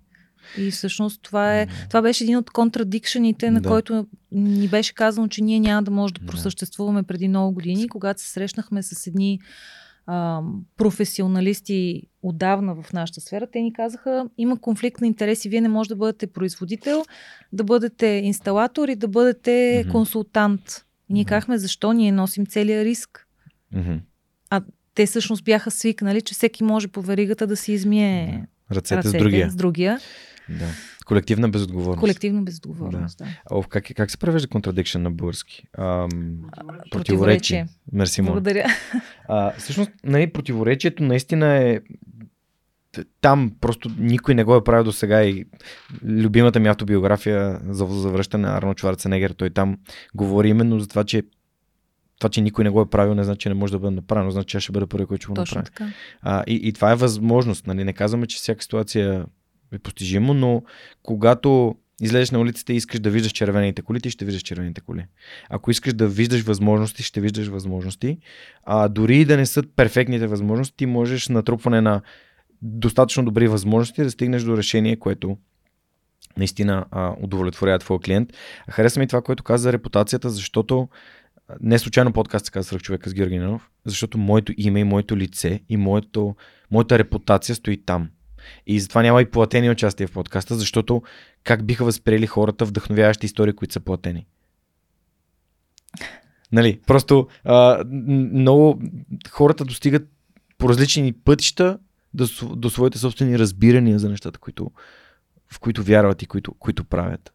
S2: И всъщност това, е, това беше един от контрадикшените, на да. който ни беше казано, че ние няма да може да просъществуваме преди много години, когато се срещнахме с едни а, професионалисти отдавна в нашата сфера, те ни казаха, има конфликт на интереси, вие не може да бъдете производител, да бъдете инсталатор и да бъдете mm-hmm. консултант. И ние казахме, защо ние носим целият риск.
S1: Mm-hmm.
S2: А те всъщност бяха свикнали, че всеки може по веригата да си измие
S1: ръцете, ръцете с другия.
S2: С другия.
S1: Да. Колективна безотговорност.
S2: Колективна безотговорност, да. да.
S1: О, как, как се превежда contradiction на български? Ам, противоречие. Мерси,
S2: Благодаря.
S1: А, всъщност, нали, противоречието наистина е там просто никой не го е правил до сега и любимата ми автобиография за завръщане на Арно Чварценегер, той там говори именно за това, че това, че никой не го е правил, не значи, че не може да бъде направено, значи, че ще бъде първи, който ще го направи.
S2: Така.
S1: А, и, и това е възможност. Нали? Не казваме, че всяка ситуация постижимо, но когато излезеш на улицата и искаш да виждаш червените коли, ти ще виждаш червените коли. Ако искаш да виждаш възможности, ще виждаш възможности. А дори и да не са перфектните възможности, ти можеш натрупване на достатъчно добри възможности да стигнеш до решение, което наистина а, удовлетворява твоя клиент. Хареса ми това, което каза за репутацията, защото не случайно подкаст се казва човека с Георги Ненов, защото моето име и моето лице и моето, моята репутация стои там. И затова няма и платени участия в подкаста, защото как биха възприели хората вдъхновяващи истории, които са платени? Нали, просто а, много хората достигат по различни пътища до, до своите собствени разбирания за нещата, които, в които вярват и които, които правят.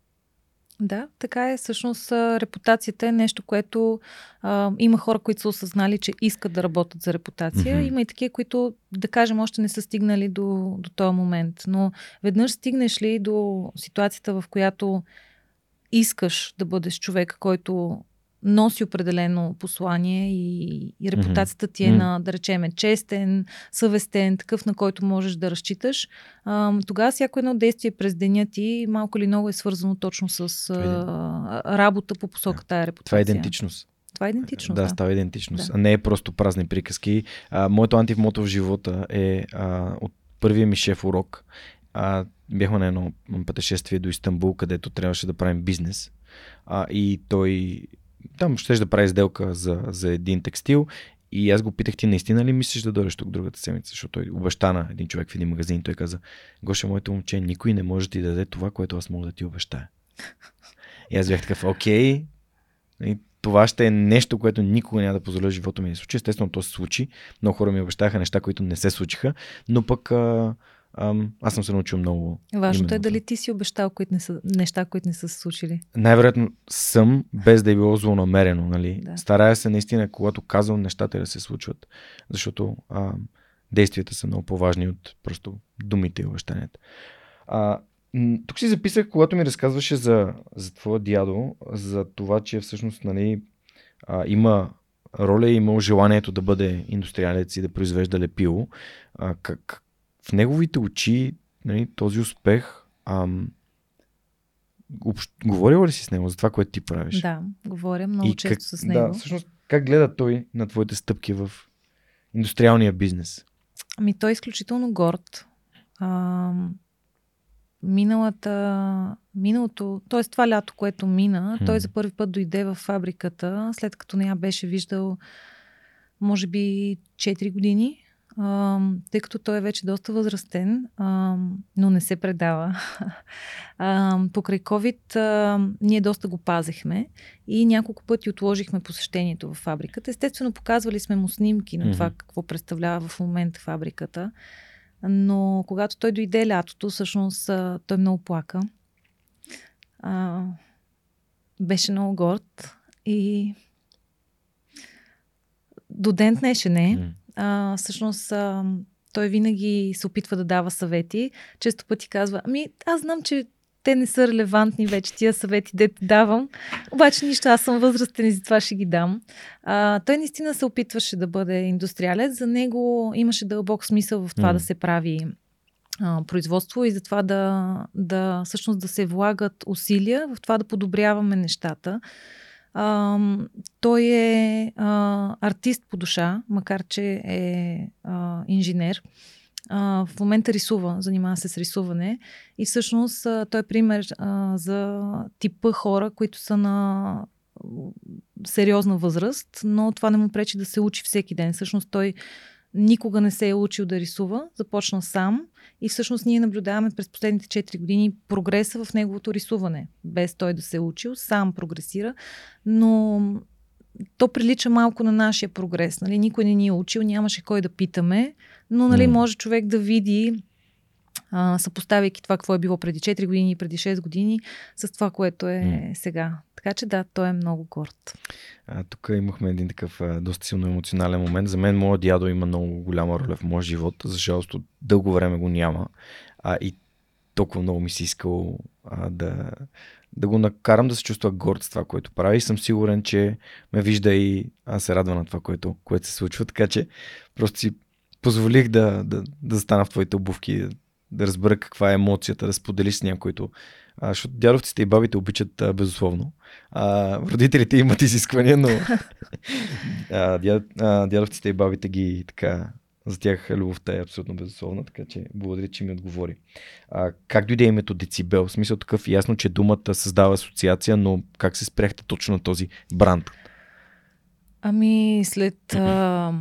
S2: Да, така е. Всъщност репутацията е нещо, което а, има хора, които са осъзнали, че искат да работят за репутация. Mm-hmm. Има и такива, които, да кажем, още не са стигнали до, до този момент. Но веднъж стигнеш ли до ситуацията, в която искаш да бъдеш човек, който носи определено послание и, и репутацията ти е mm-hmm. на, да речеме, честен, съвестен, такъв, на който можеш да разчиташ, а, тогава всяко едно действие през деня ти малко или много е свързано точно с а, работа по посока yeah. тая репутация.
S1: Това е идентичност.
S2: Това е идентичност.
S1: Да, да. става идентичност. Да. А не е просто празни приказки. А, моето антимото в живота е а, от първия ми шеф урок. А, бяхме на едно пътешествие до Истанбул, където трябваше да правим бизнес. А, и той там ще да прави сделка за, за един текстил и аз го питах ти наистина ли мислиш да дойдеш тук другата седмица, защото той обеща на един човек в един магазин. Той каза, Гоша, моето момче, никой не може да ти даде това, което аз мога да ти обещая. И аз бях такъв, окей, и това ще е нещо, което никога няма да позволя живота ми да случи. Естествено, то се случи. Много хора ми обещаха неща, които не се случиха, но пък а, ам, аз съм се научил много.
S2: Важното е дали ти си обещал които не са, неща, които не са се случили.
S1: Най-вероятно съм, без да е било злонамерено. Нали? Да. Старая се наистина, когато казвам нещата да се случват, защото а, действията са много по-важни от просто думите и обещанията. А, тук си записах, когато ми разказваше за, за твоя дядо, за това, че всъщност нали, а, има роля и имал желанието да бъде индустриалец и да произвежда лепило. А, как, в неговите очи нали, този успех ам, общ, говорила ли си с него за това, което ти правиш?
S2: Да, говоря много и често как, с него.
S1: Да, всъщност как гледа той на твоите стъпки в индустриалния бизнес?
S2: Ами той е изключително горд. А, миналата, миналото, т.е. това лято, което мина, хм. той за първи път дойде в фабриката, след като не я беше виждал може би 4 години а, тъй като той е вече доста възрастен, а, но не се предава. а, покрай COVID а, ние доста го пазехме и няколко пъти отложихме посещението в фабриката. Естествено, показвали сме му снимки на това какво представлява в момента фабриката. Но когато той дойде лятото, всъщност а, той много плака. А, беше много горд и до ден днешен е а, всъщност а, той винаги се опитва да дава съвети. Често пъти казва, ами аз знам, че те не са релевантни вече тия съвети, те давам. Обаче нищо, аз съм възрастен и затова ще ги дам. А, той наистина се опитваше да бъде индустриалец. За него имаше дълбок смисъл в това mm. да се прави а, производство и затова да, да, всъщност да се влагат усилия в това да подобряваме нещата. Той е а, артист по душа, макар че е а, инженер. а, в момента рисува, занимава се с рисуване и всъщност а, той е пример а, за типа хора, които са на сериозна възраст, но това не му пречи да се учи всеки ден. Всъщност той никога не се е учил да рисува, започна сам и всъщност ние наблюдаваме през последните 4 години прогреса в неговото рисуване, без той да се е учил, сам прогресира, но то прилича малко на нашия прогрес. Нали? Никой не ни е учил, нямаше кой да питаме, но нали, може човек да види а, съпоставяйки това, какво е било преди 4 години и преди 6 години, с това, което е mm. сега. Така че да, той е много горд.
S1: А, тук имахме един такъв а, доста силно емоционален момент. За мен моят дядо има много голяма роля в моя живот. За жалост дълго време го няма. А, и толкова много ми се искал а, да, да го накарам да се чувства горд с това, което прави. И съм сигурен, че ме вижда и аз се радва на това, което, което се случва. Така че просто си позволих да, да, да застана в твоите обувки, да разбера каква е емоцията, да споделиш с някой, който а, защото дядовците и бабите обичат а, безусловно. А, родителите имат изисквания, но а, дяд, а, дядовците и бабите ги така за тях любовта е абсолютно безусловна, така че благодаря, че ми отговори. А, как дойде името Децибел? В смисъл такъв ясно, че думата създава асоциация, но как се спряхте точно на този бранд?
S2: Ами след а,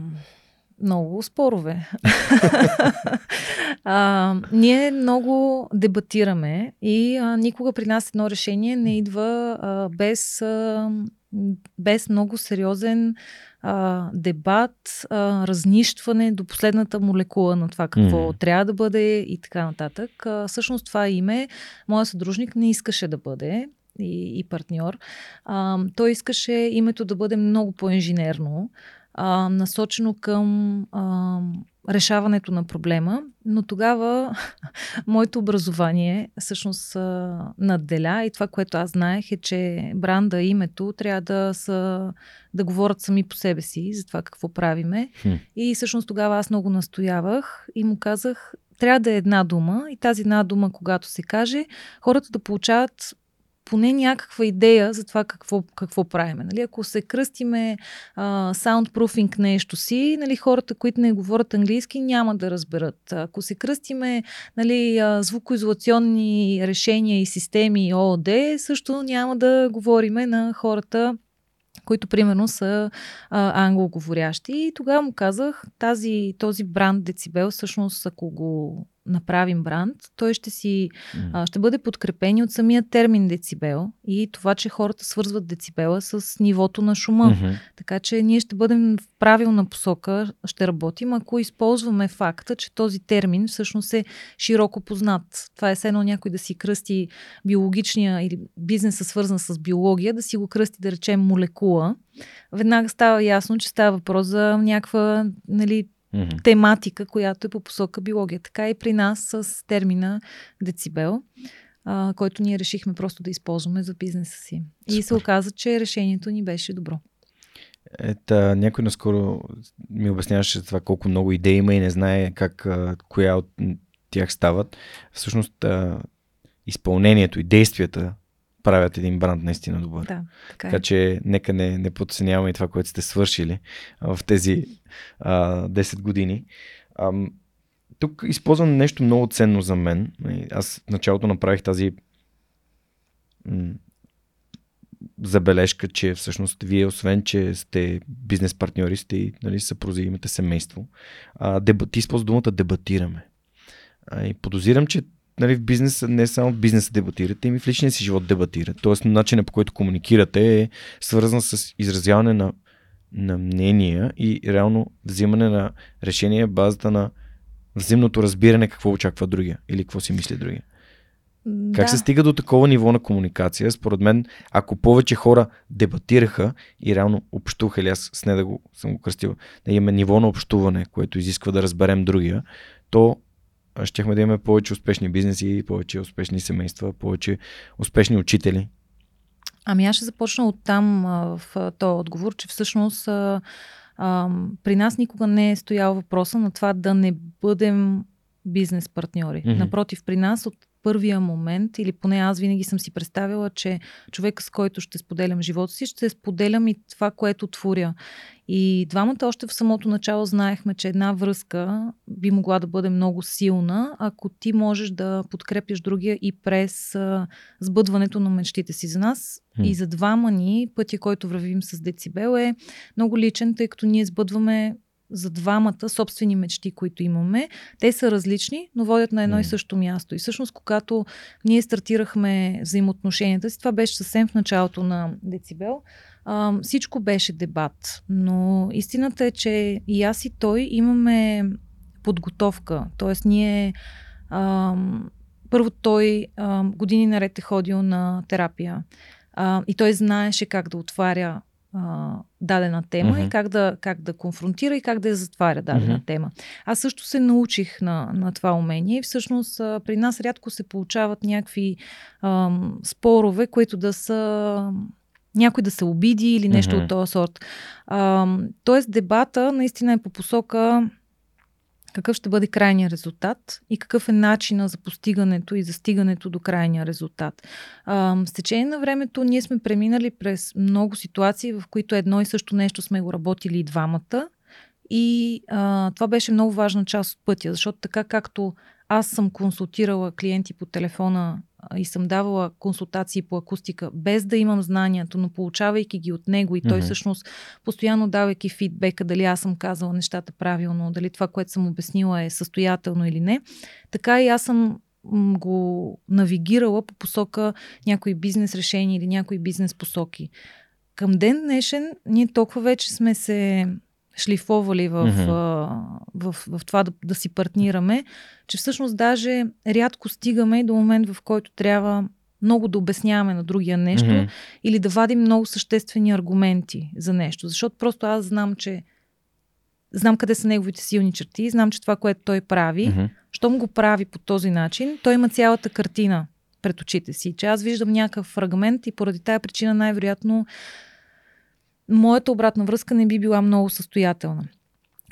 S2: много спорове. а, ние много дебатираме и а, никога при нас едно решение не идва а, без, а, без много сериозен а, дебат, а, разнищване до последната молекула на това какво mm. трябва да бъде и така нататък. А, всъщност това име, моят съдружник не искаше да бъде и, и партньор. А, той искаше името да бъде много по-инженерно а, насочено към а, решаването на проблема, но тогава моето образование всъщност надделя и това, което аз знаех е, че бранда, името трябва да са да говорят сами по себе си за това какво правиме. Хм. И всъщност тогава аз много настоявах и му казах, трябва да е една дума и тази една дума, когато се каже, хората да получават поне някаква идея за това какво, какво правиме. Нали? Ако се кръстиме а, soundproofing нещо си, нали, хората, които не говорят английски, няма да разберат. Ако се кръстиме нали, звукоизолационни решения и системи ООД, също няма да говориме на хората, които примерно са а, англоговорящи. И тогава му казах, тази, този бранд Децибел, всъщност, ако го направим бранд, той ще си а, ще бъде подкрепен от самия термин децибел и това, че хората свързват децибела с нивото на шума. Mm-hmm. Така че ние ще бъдем в правилна посока, ще работим, ако използваме факта, че този термин всъщност е широко познат. Това е едно някой да си кръсти биологичния или бизнеса свързан с биология, да си го кръсти, да речем, молекула. Веднага става ясно, че става въпрос за някаква нали, mm-hmm. тематика, която е по посока биология. Така и при нас с термина децибел, а, който ние решихме просто да използваме за бизнеса си. Супер. И се оказа, че решението ни беше добро.
S1: Ета, някой наскоро ми обясняваше това колко много идеи има и не знае как, а, коя от тях стават. Всъщност, а, изпълнението и действията правят един бранд наистина добър.
S2: Да, така,
S1: е. така че нека не, не подценяваме и това, което сте свършили в тези а, 10 години. А, тук използвам нещо много ценно за мен. Аз в началото направих тази м- забележка, че всъщност вие, освен, че сте бизнес партньори, сте и нали, съпрузи, имате семейство. А, дебат, ти използва думата дебатираме. А, и подозирам, че нали, в бизнеса, не само в бизнеса дебатирате, ами в личния си живот дебатирате. Тоест, начинът по който комуникирате е свързан с изразяване на, на мнения и реално взимане на решение базата на взаимното разбиране какво очаква другия или какво си мисли другия. Да. Как се стига до такова ниво на комуникация? Според мен, ако повече хора дебатираха и реално общуваха, или аз с не да го съм го кръстил, да имаме ниво на общуване, което изисква да разберем другия, то щяхме да имаме повече успешни бизнеси, повече успешни семейства, повече успешни учители.
S2: Ами аз ще започна от там в този отговор, че всъщност а, а, при нас никога не е стоял въпроса на това да не бъдем бизнес партньори. Mm-hmm. Напротив, при нас от първия момент, или поне аз винаги съм си представила, че човека с който ще споделям живота си, ще споделям и това, което творя. И двамата още в самото начало знаехме, че една връзка би могла да бъде много силна, ако ти можеш да подкрепяш другия и през а, сбъдването на мечтите си за нас. Mm. И за двама ни пътя, който вървим с Децибел е много личен, тъй като ние сбъдваме за двамата собствени мечти, които имаме. Те са различни, но водят на едно mm. и също място. И всъщност, когато ние стартирахме взаимоотношенията си, това беше съвсем в началото на Децибел, а, всичко беше дебат. Но истината е, че и аз и той имаме подготовка. Тоест, ние. А, първо той а, години наред е ходил на терапия. А, и той знаеше как да отваря а, дадена тема uh-huh. и как да, как да конфронтира и как да я затваря дадена uh-huh. тема. Аз също се научих на, на това умение и всъщност а, при нас рядко се получават някакви а, спорове, които да са някой да се обиди или нещо uh-huh. от този сорт. А, тоест дебата наистина е по посока какъв ще бъде крайният резултат и какъв е начина за постигането и за стигането до крайния резултат. А, с течение на времето ние сме преминали през много ситуации, в които едно и също нещо сме го работили и двамата. И а, това беше много важна част от пътя, защото така както аз съм консултирала клиенти по телефона и съм давала консултации по акустика, без да имам знанието, но получавайки ги от него и той mm-hmm. всъщност постоянно давайки фидбека, дали аз съм казала нещата правилно, дали това, което съм обяснила е състоятелно или не, така и аз съм го навигирала по посока някои бизнес решения или някои бизнес посоки. Към ден днешен ние толкова вече сме се шлифовали в, mm-hmm. в, в, в това да, да си партнираме, че всъщност даже рядко стигаме до момент, в който трябва много да обясняваме на другия нещо mm-hmm. или да вадим много съществени аргументи за нещо. Защото просто аз знам, че знам къде са неговите силни черти, знам, че това, което той прави, mm-hmm. щом го прави по този начин, той има цялата картина пред очите си. Че аз виждам някакъв фрагмент и поради тая причина най-вероятно моята обратна връзка не би била много състоятелна.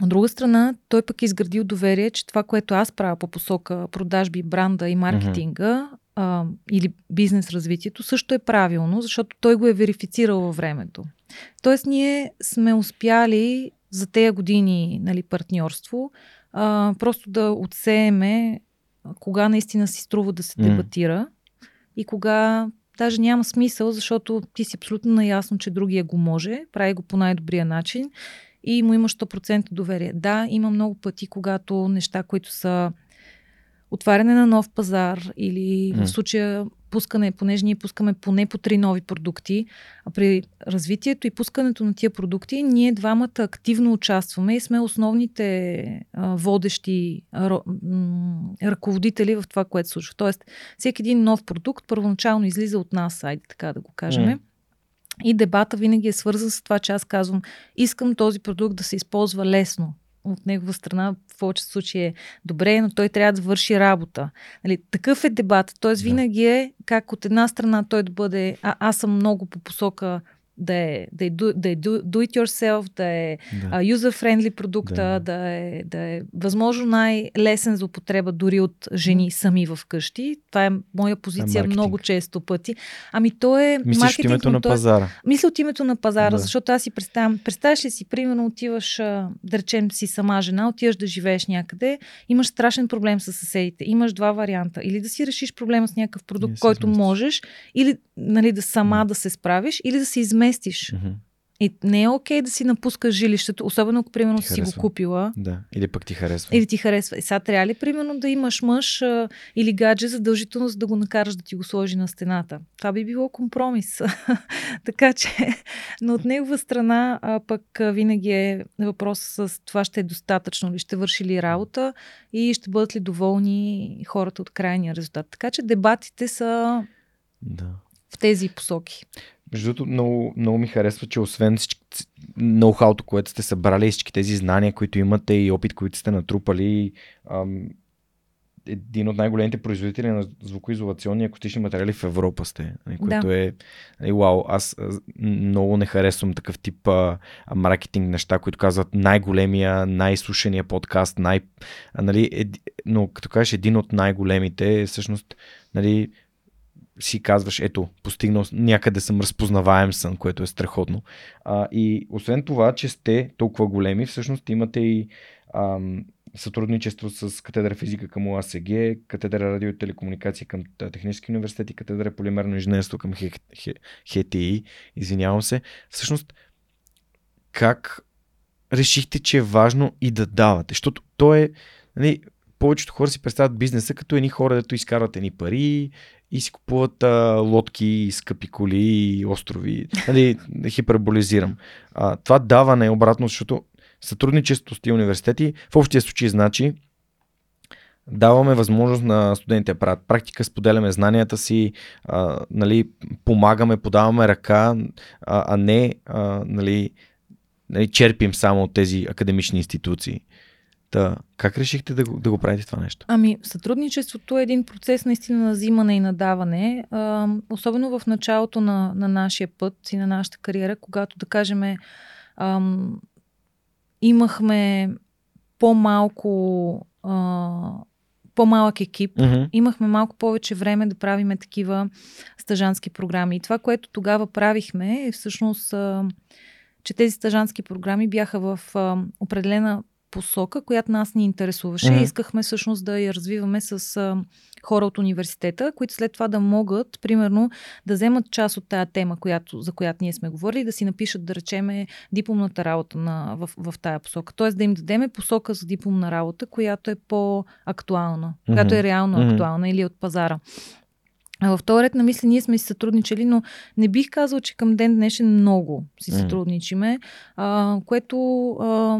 S2: От друга страна, той пък е изградил доверие, че това, което аз правя по посока продажби, бранда и маркетинга mm-hmm. а, или бизнес развитието, също е правилно, защото той го е верифицирал във времето. Тоест, ние сме успяли за тези години нали, партньорство а, просто да отсееме кога наистина си струва да се дебатира mm. и кога даже няма смисъл, защото ти си абсолютно наясно, че другия го може, прави го по най-добрия начин и му има 100% доверие. Да, има много пъти, когато неща, които са отваряне на нов пазар или в случая пускане, понеже ние пускаме поне по три нови продукти, а при развитието и пускането на тия продукти, ние двамата активно участваме и сме основните а, водещи а, ръководители в това, което случва. Тоест, всеки един нов продукт първоначално излиза от нас, айде така да го кажем. Mm. И дебата винаги е свързан с това, че аз казвам, искам този продукт да се използва лесно от негова страна в повечето случаи е добре, но той трябва да върши работа. Нали, такъв е дебат. Тоест винаги е как от една страна той да бъде, а, аз съм много по посока да е, да е, do, да е do, do it yourself, да е да. Uh, user-friendly продукта, да. Да, е, да е възможно най-лесен за употреба дори от жени сами в къщи. Това е моя позиция е много често пъти. Ами то е
S1: Мислиш от името на е- пазара.
S2: Мисля от името на пазара, да. защото аз си представям, представяш ли си, примерно отиваш, да речем си сама жена, отиваш да живееш някъде, имаш страшен проблем с съседите, имаш два варианта. Или да си решиш проблема с някакъв продукт, който можеш, или нали, да сама да се справиш, или да се изместиш. Mm-hmm. И не е окей okay да си напускаш жилището, особено ако примерно си го купила.
S1: Да, или пък ти харесва.
S2: Или ти харесва. И сега трябва ли примерно да имаш мъж а, или гадже задължително за да го накараш да ти го сложи на стената? Това би било компромис. така че, но от негова страна а, пък а, винаги е въпрос с това ще е достатъчно ли, ще върши ли работа и ще бъдат ли доволни хората от крайния резултат. Така че дебатите са да. В тези посоки.
S1: Между другото, много, много ми харесва, че освен ноу-хауто, което сте събрали, всички тези знания, които имате и опит, които сте натрупали, ам, един от най-големите производители на звукоизолационни акустични материали в Европа сте, нали, което да. е нали, вау, аз много не харесвам такъв тип а, маркетинг неща, които казват най-големия, най-слушания подкаст, най, а, нали, ед, но като кажеш един от най-големите, всъщност нали, си казваш, ето, постигнал, някъде съм разпознаваем сън, което е страхотно. А, и освен това, че сте толкова големи, всъщност имате и ам, сътрудничество с катедра физика към ОАСГ, катедра радио и телекомуникации към Технически университет и катедра полимерно инженерство към ХТИ. Извинявам се. Всъщност, как решихте, че е важно и да давате? Защото то е, нали, повечето хора си представят бизнеса като едни хора, дето изкарват едни пари и си купуват а, лодки, скъпи коли, острови. Нали, хиперболизирам. А, това даване е обратно, защото сътрудничество с тези университети в общия случай значи даваме възможност на студентите да правят практика, споделяме знанията си, а, нали, помагаме, подаваме ръка, а, а не а, нали, нали, черпим само от тези академични институции. Та, как решихте да го, да го правите това нещо?
S2: Ами, сътрудничеството е един процес наистина на взимане и на даване. А, особено в началото на, на нашия път и на нашата кариера, когато, да кажем, ам, имахме по-малко а, по-малък екип, mm-hmm. имахме малко повече време да правиме такива стъжански програми. И това, което тогава правихме е всъщност, а, че тези стъжански програми бяха в а, определена посока, която нас ни интересуваше. Mm-hmm. Искахме всъщност да я развиваме с а, хора от университета, които след това да могат, примерно, да вземат част от тая тема, която, за която ние сме говорили, да си напишат, да речеме, дипломната работа на, в, в тая посока. Тоест да им дадеме посока за дипломна работа, която е по-актуална, mm-hmm. която е реално mm-hmm. актуална или от пазара. А в този ред на мисли ние сме си сътрудничали, но не бих казал, че към ден днешен много си сътрудничиме, а, което а,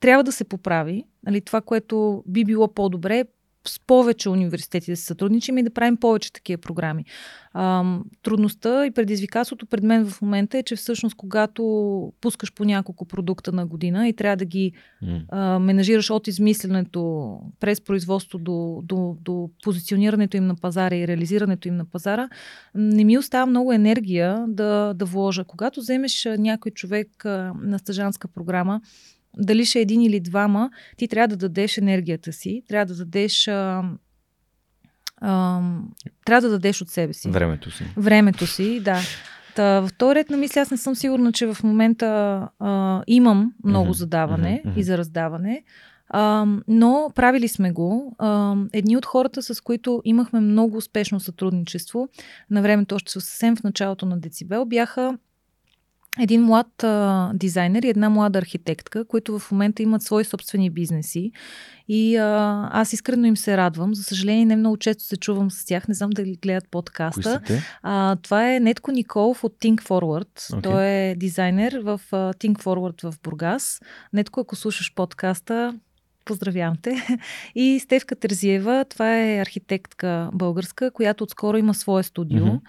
S2: трябва да се поправи. Нали, това, което би било по-добре, с повече университети да се сътрудничим и да правим повече такива програми. А, трудността и предизвикателството пред мен в момента е, че всъщност когато пускаш по няколко продукта на година и трябва да ги mm. а, менажираш от измисленето през производство до, до, до позиционирането им на пазара и реализирането им на пазара, не ми остава много енергия да, да вложа. Когато вземеш някой човек а, на стъжанска програма, дали ще е един или двама, ти трябва да дадеш енергията си, трябва да дадеш. А, а, трябва да дадеш от себе си.
S1: Времето си.
S2: Времето си, да. Та, в този ред на мисля, аз не съм сигурна, че в момента а, имам много mm-hmm. задаване mm-hmm. и за раздаване. А, но правили сме го. А, едни от хората, с които имахме много успешно сътрудничество, на времето още съвсем в началото на Децибел, бяха един млад а, дизайнер и една млада архитектка, които в момента имат свои собствени бизнеси. И а, аз искрено им се радвам. За съжаление, не много често се чувам с тях. Не знам дали гледат подкаста. А, това е Нетко Николов от Think Forward. Okay. Той е дизайнер в uh, Think Forward в Бургас. Нетко, ако слушаш подкаста, Поздравявам те. И Стевка Терзиева, това е архитектка българска, която отскоро има свое студио. Mm-hmm.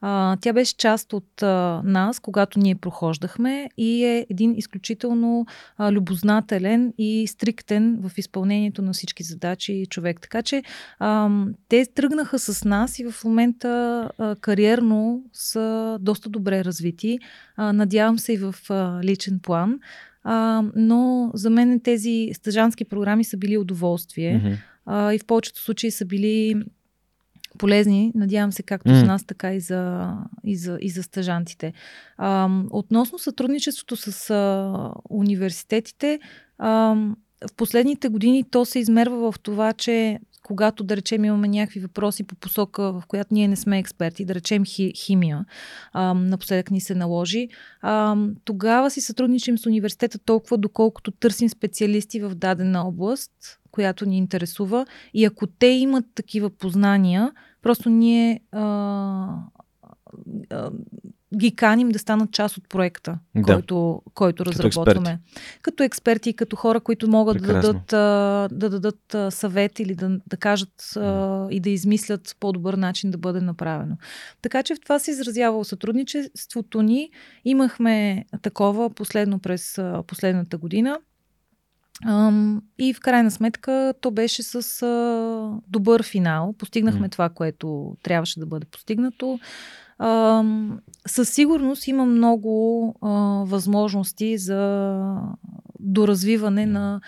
S2: А, тя беше част от а, нас, когато ние прохождахме и е един изключително а, любознателен и стриктен в изпълнението на всички задачи човек. Така че а, те тръгнаха с нас и в момента а, кариерно са доста добре развити. А, надявам се и в а, личен план. А, но за мен тези стъжански програми са били удоволствие. Mm-hmm. А, и в повечето случаи са били полезни, надявам се, както mm. за нас, така и за, и за, и за стъжантите. А, относно сътрудничеството с а, университетите, а, в последните години то се измерва в това, че когато, да речем, имаме някакви въпроси по посока, в която ние не сме експерти, да речем хи, химия, а, напоследък ни се наложи, а, тогава си сътрудничим с университета толкова, доколкото търсим специалисти в дадена област, която ни интересува. И ако те имат такива познания, просто ние а, а, ги каним да станат част от проекта, да. който, който като разработваме. Експерти. Като експерти, като хора, които могат да дадат, да дадат съвет или да, да кажат а, и да измислят по-добър начин да бъде направено. Така че в това се изразява сътрудничеството ни. Имахме такова последно през последната година. И в крайна сметка то беше с добър финал. Постигнахме mm. това, което трябваше да бъде постигнато. Със сигурност има много възможности за доразвиване mm. на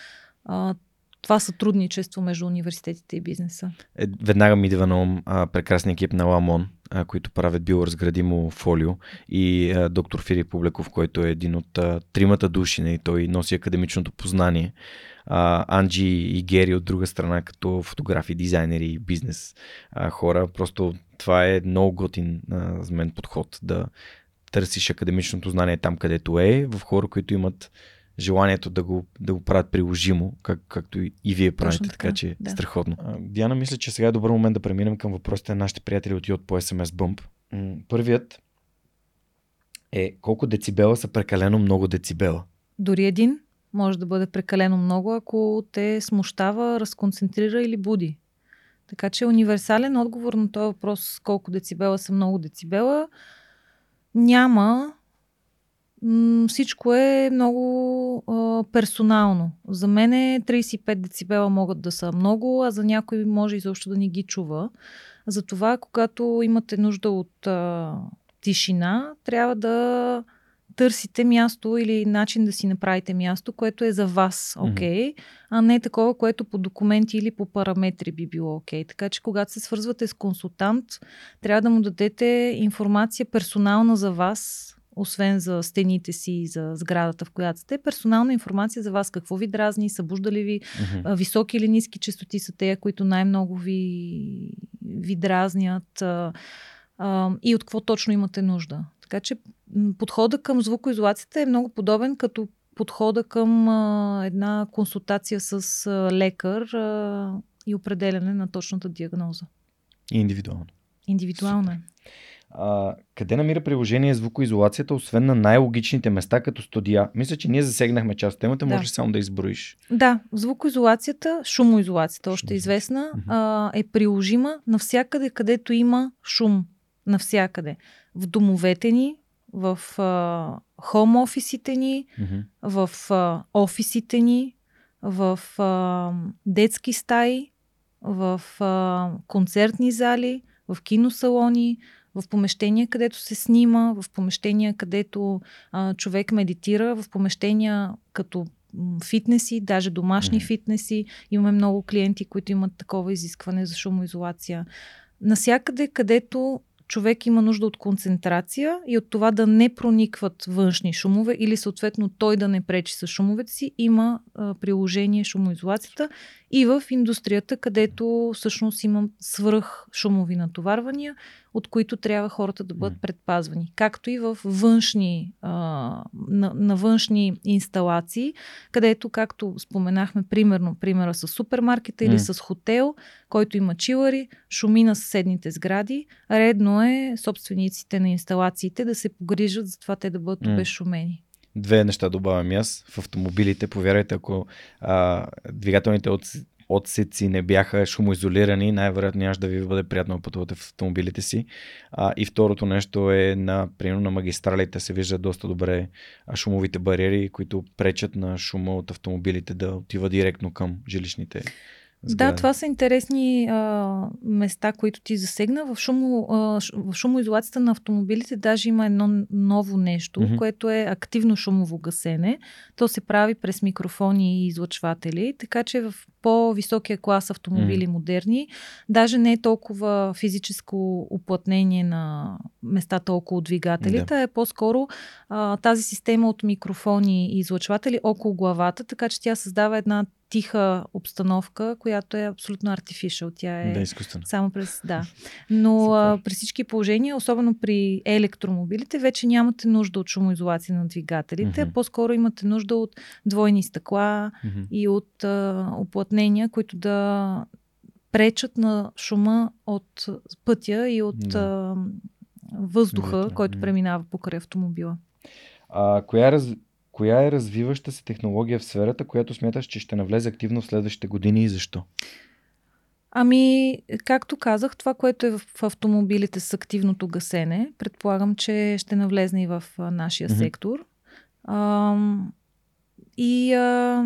S2: това сътрудничество между университетите и бизнеса.
S1: Е, веднага ми идва на ум прекрасния екип на Ламон, а, които правят биоразградимо фолио и а, доктор Филип Публиков, който е един от а, тримата души, не, той носи академичното познание. А, Анджи и Гери от друга страна, като фотографи, дизайнери и бизнес а, хора. Просто това е много готин а, за мен подход да търсиш академичното знание там, където е, в хора, които имат желанието да го, да го правят приложимо, как, както и вие правите, така, така че да. страхотно. Диана, мисля, че сега е добър момент да преминем към въпросите на нашите приятели от Йод по SMS Bump. Първият е колко децибела са прекалено много децибела?
S2: Дори един може да бъде прекалено много, ако те смущава, разконцентрира или буди. Така че универсален отговор на този въпрос колко децибела са много децибела няма всичко е много а, персонално. За мен 35 децибела могат да са много, а за някой може изобщо да не ги чува. Затова, когато имате нужда от а, тишина, трябва да търсите място или начин да си направите място, което е за вас окей, okay, mm-hmm. а не такова, което по документи или по параметри би било окей. Okay. Така че, когато се свързвате с консултант, трябва да му дадете информация персонална за вас, освен за стените си и за сградата, в която сте, персонална информация за вас, какво ви дразни, събужда ли ви, mm-hmm. високи или ниски частоти са те, които най-много ви, ви дразнят а, а, и от какво точно имате нужда. Така че подхода към звукоизолацията е много подобен като подхода към а, една консултация с а, лекар а, и определяне на точната диагноза.
S1: И индивидуално.
S2: Индивидуално е.
S1: А, къде намира приложение звукоизолацията, освен на най-логичните места, като студия? Мисля, че ние засегнахме част от темата, да. може само да изброиш.
S2: Да, звукоизолацията, шумоизолацията, още известна, а, е приложима навсякъде, където има шум. Навсякъде. В домовете ни, в хом офисите ни, mm-hmm. в а, офисите ни, в а, детски стаи, в а, концертни зали, в киносалони, в помещения, където се снима, в помещения, където а, човек медитира, в помещения като фитнеси, даже домашни mm-hmm. фитнеси. Имаме много клиенти, които имат такова изискване за шумоизолация. Насякъде, където човек има нужда от концентрация и от това да не проникват външни шумове или съответно той да не пречи с шумовете си, има а, приложение шумоизолацията и в индустрията, където всъщност има свръх шумови натоварвания, от които трябва хората да бъдат предпазвани. Както и в външни, а, на, на външни инсталации, където, както споменахме, примерно, примера с супермаркета или с хотел, който има чилари, шуми на съседните сгради, редно е собствениците на инсталациите да се погрижат за това те да бъдат mm. обезшумени
S1: две неща добавям аз. В автомобилите, повярвайте, ако а, двигателните от, отсеци не бяха шумоизолирани, най-вероятно нямаше да ви бъде приятно да пътувате в автомобилите си. А, и второто нещо е на, примерно на магистралите се виждат доста добре шумовите бариери, които пречат на шума от автомобилите да отива директно към жилищните
S2: да, това са интересни а, места, които ти засегна. В, шумо, а, в шумоизолацията на автомобилите даже има едно ново нещо, mm-hmm. което е активно шумово гасене. То се прави през микрофони и излъчватели, така че в по-високия клас автомобили mm. модерни, даже не е толкова физическо уплътнение на местата около двигателите, да. е по-скоро а, тази система от микрофони и излъчватели около главата, така че тя създава една тиха обстановка, която е абсолютно artificial. Тя е
S1: да,
S2: само през... Да. Но а, при всички положения, особено при електромобилите, вече нямате нужда от шумоизолация на двигателите. Mm-hmm. По-скоро имате нужда от двойни стъкла mm-hmm. и от а, уплътнения, които да пречат на шума от пътя и от да. а, въздуха, който преминава покрай автомобила.
S1: А, коя раз Коя е развиваща се технология в сферата, която смяташ, че ще навлезе активно в следващите години и защо?
S2: Ами, както казах, това, което е в, автомобилите с активното гасене, предполагам, че ще навлезне и в нашия mm-hmm. сектор. А, и а,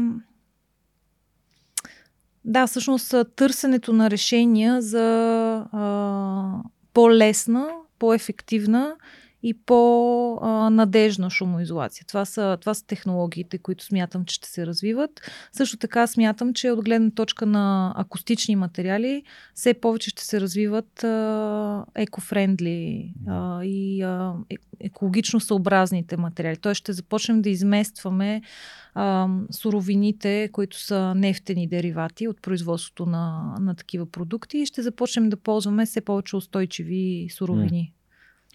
S2: да, всъщност търсенето на решения за а, по-лесна, по-ефективна и по-надежна шумоизолация. Това са, това са технологиите, които смятам, че ще се развиват. Също така смятам, че от гледна точка на акустични материали все повече ще се развиват екофрендли и а, е, екологично съобразните материали. Тоест ще започнем да изместваме а, суровините, които са нефтени деривати от производството на, на такива продукти и ще започнем да ползваме все повече устойчиви суровини.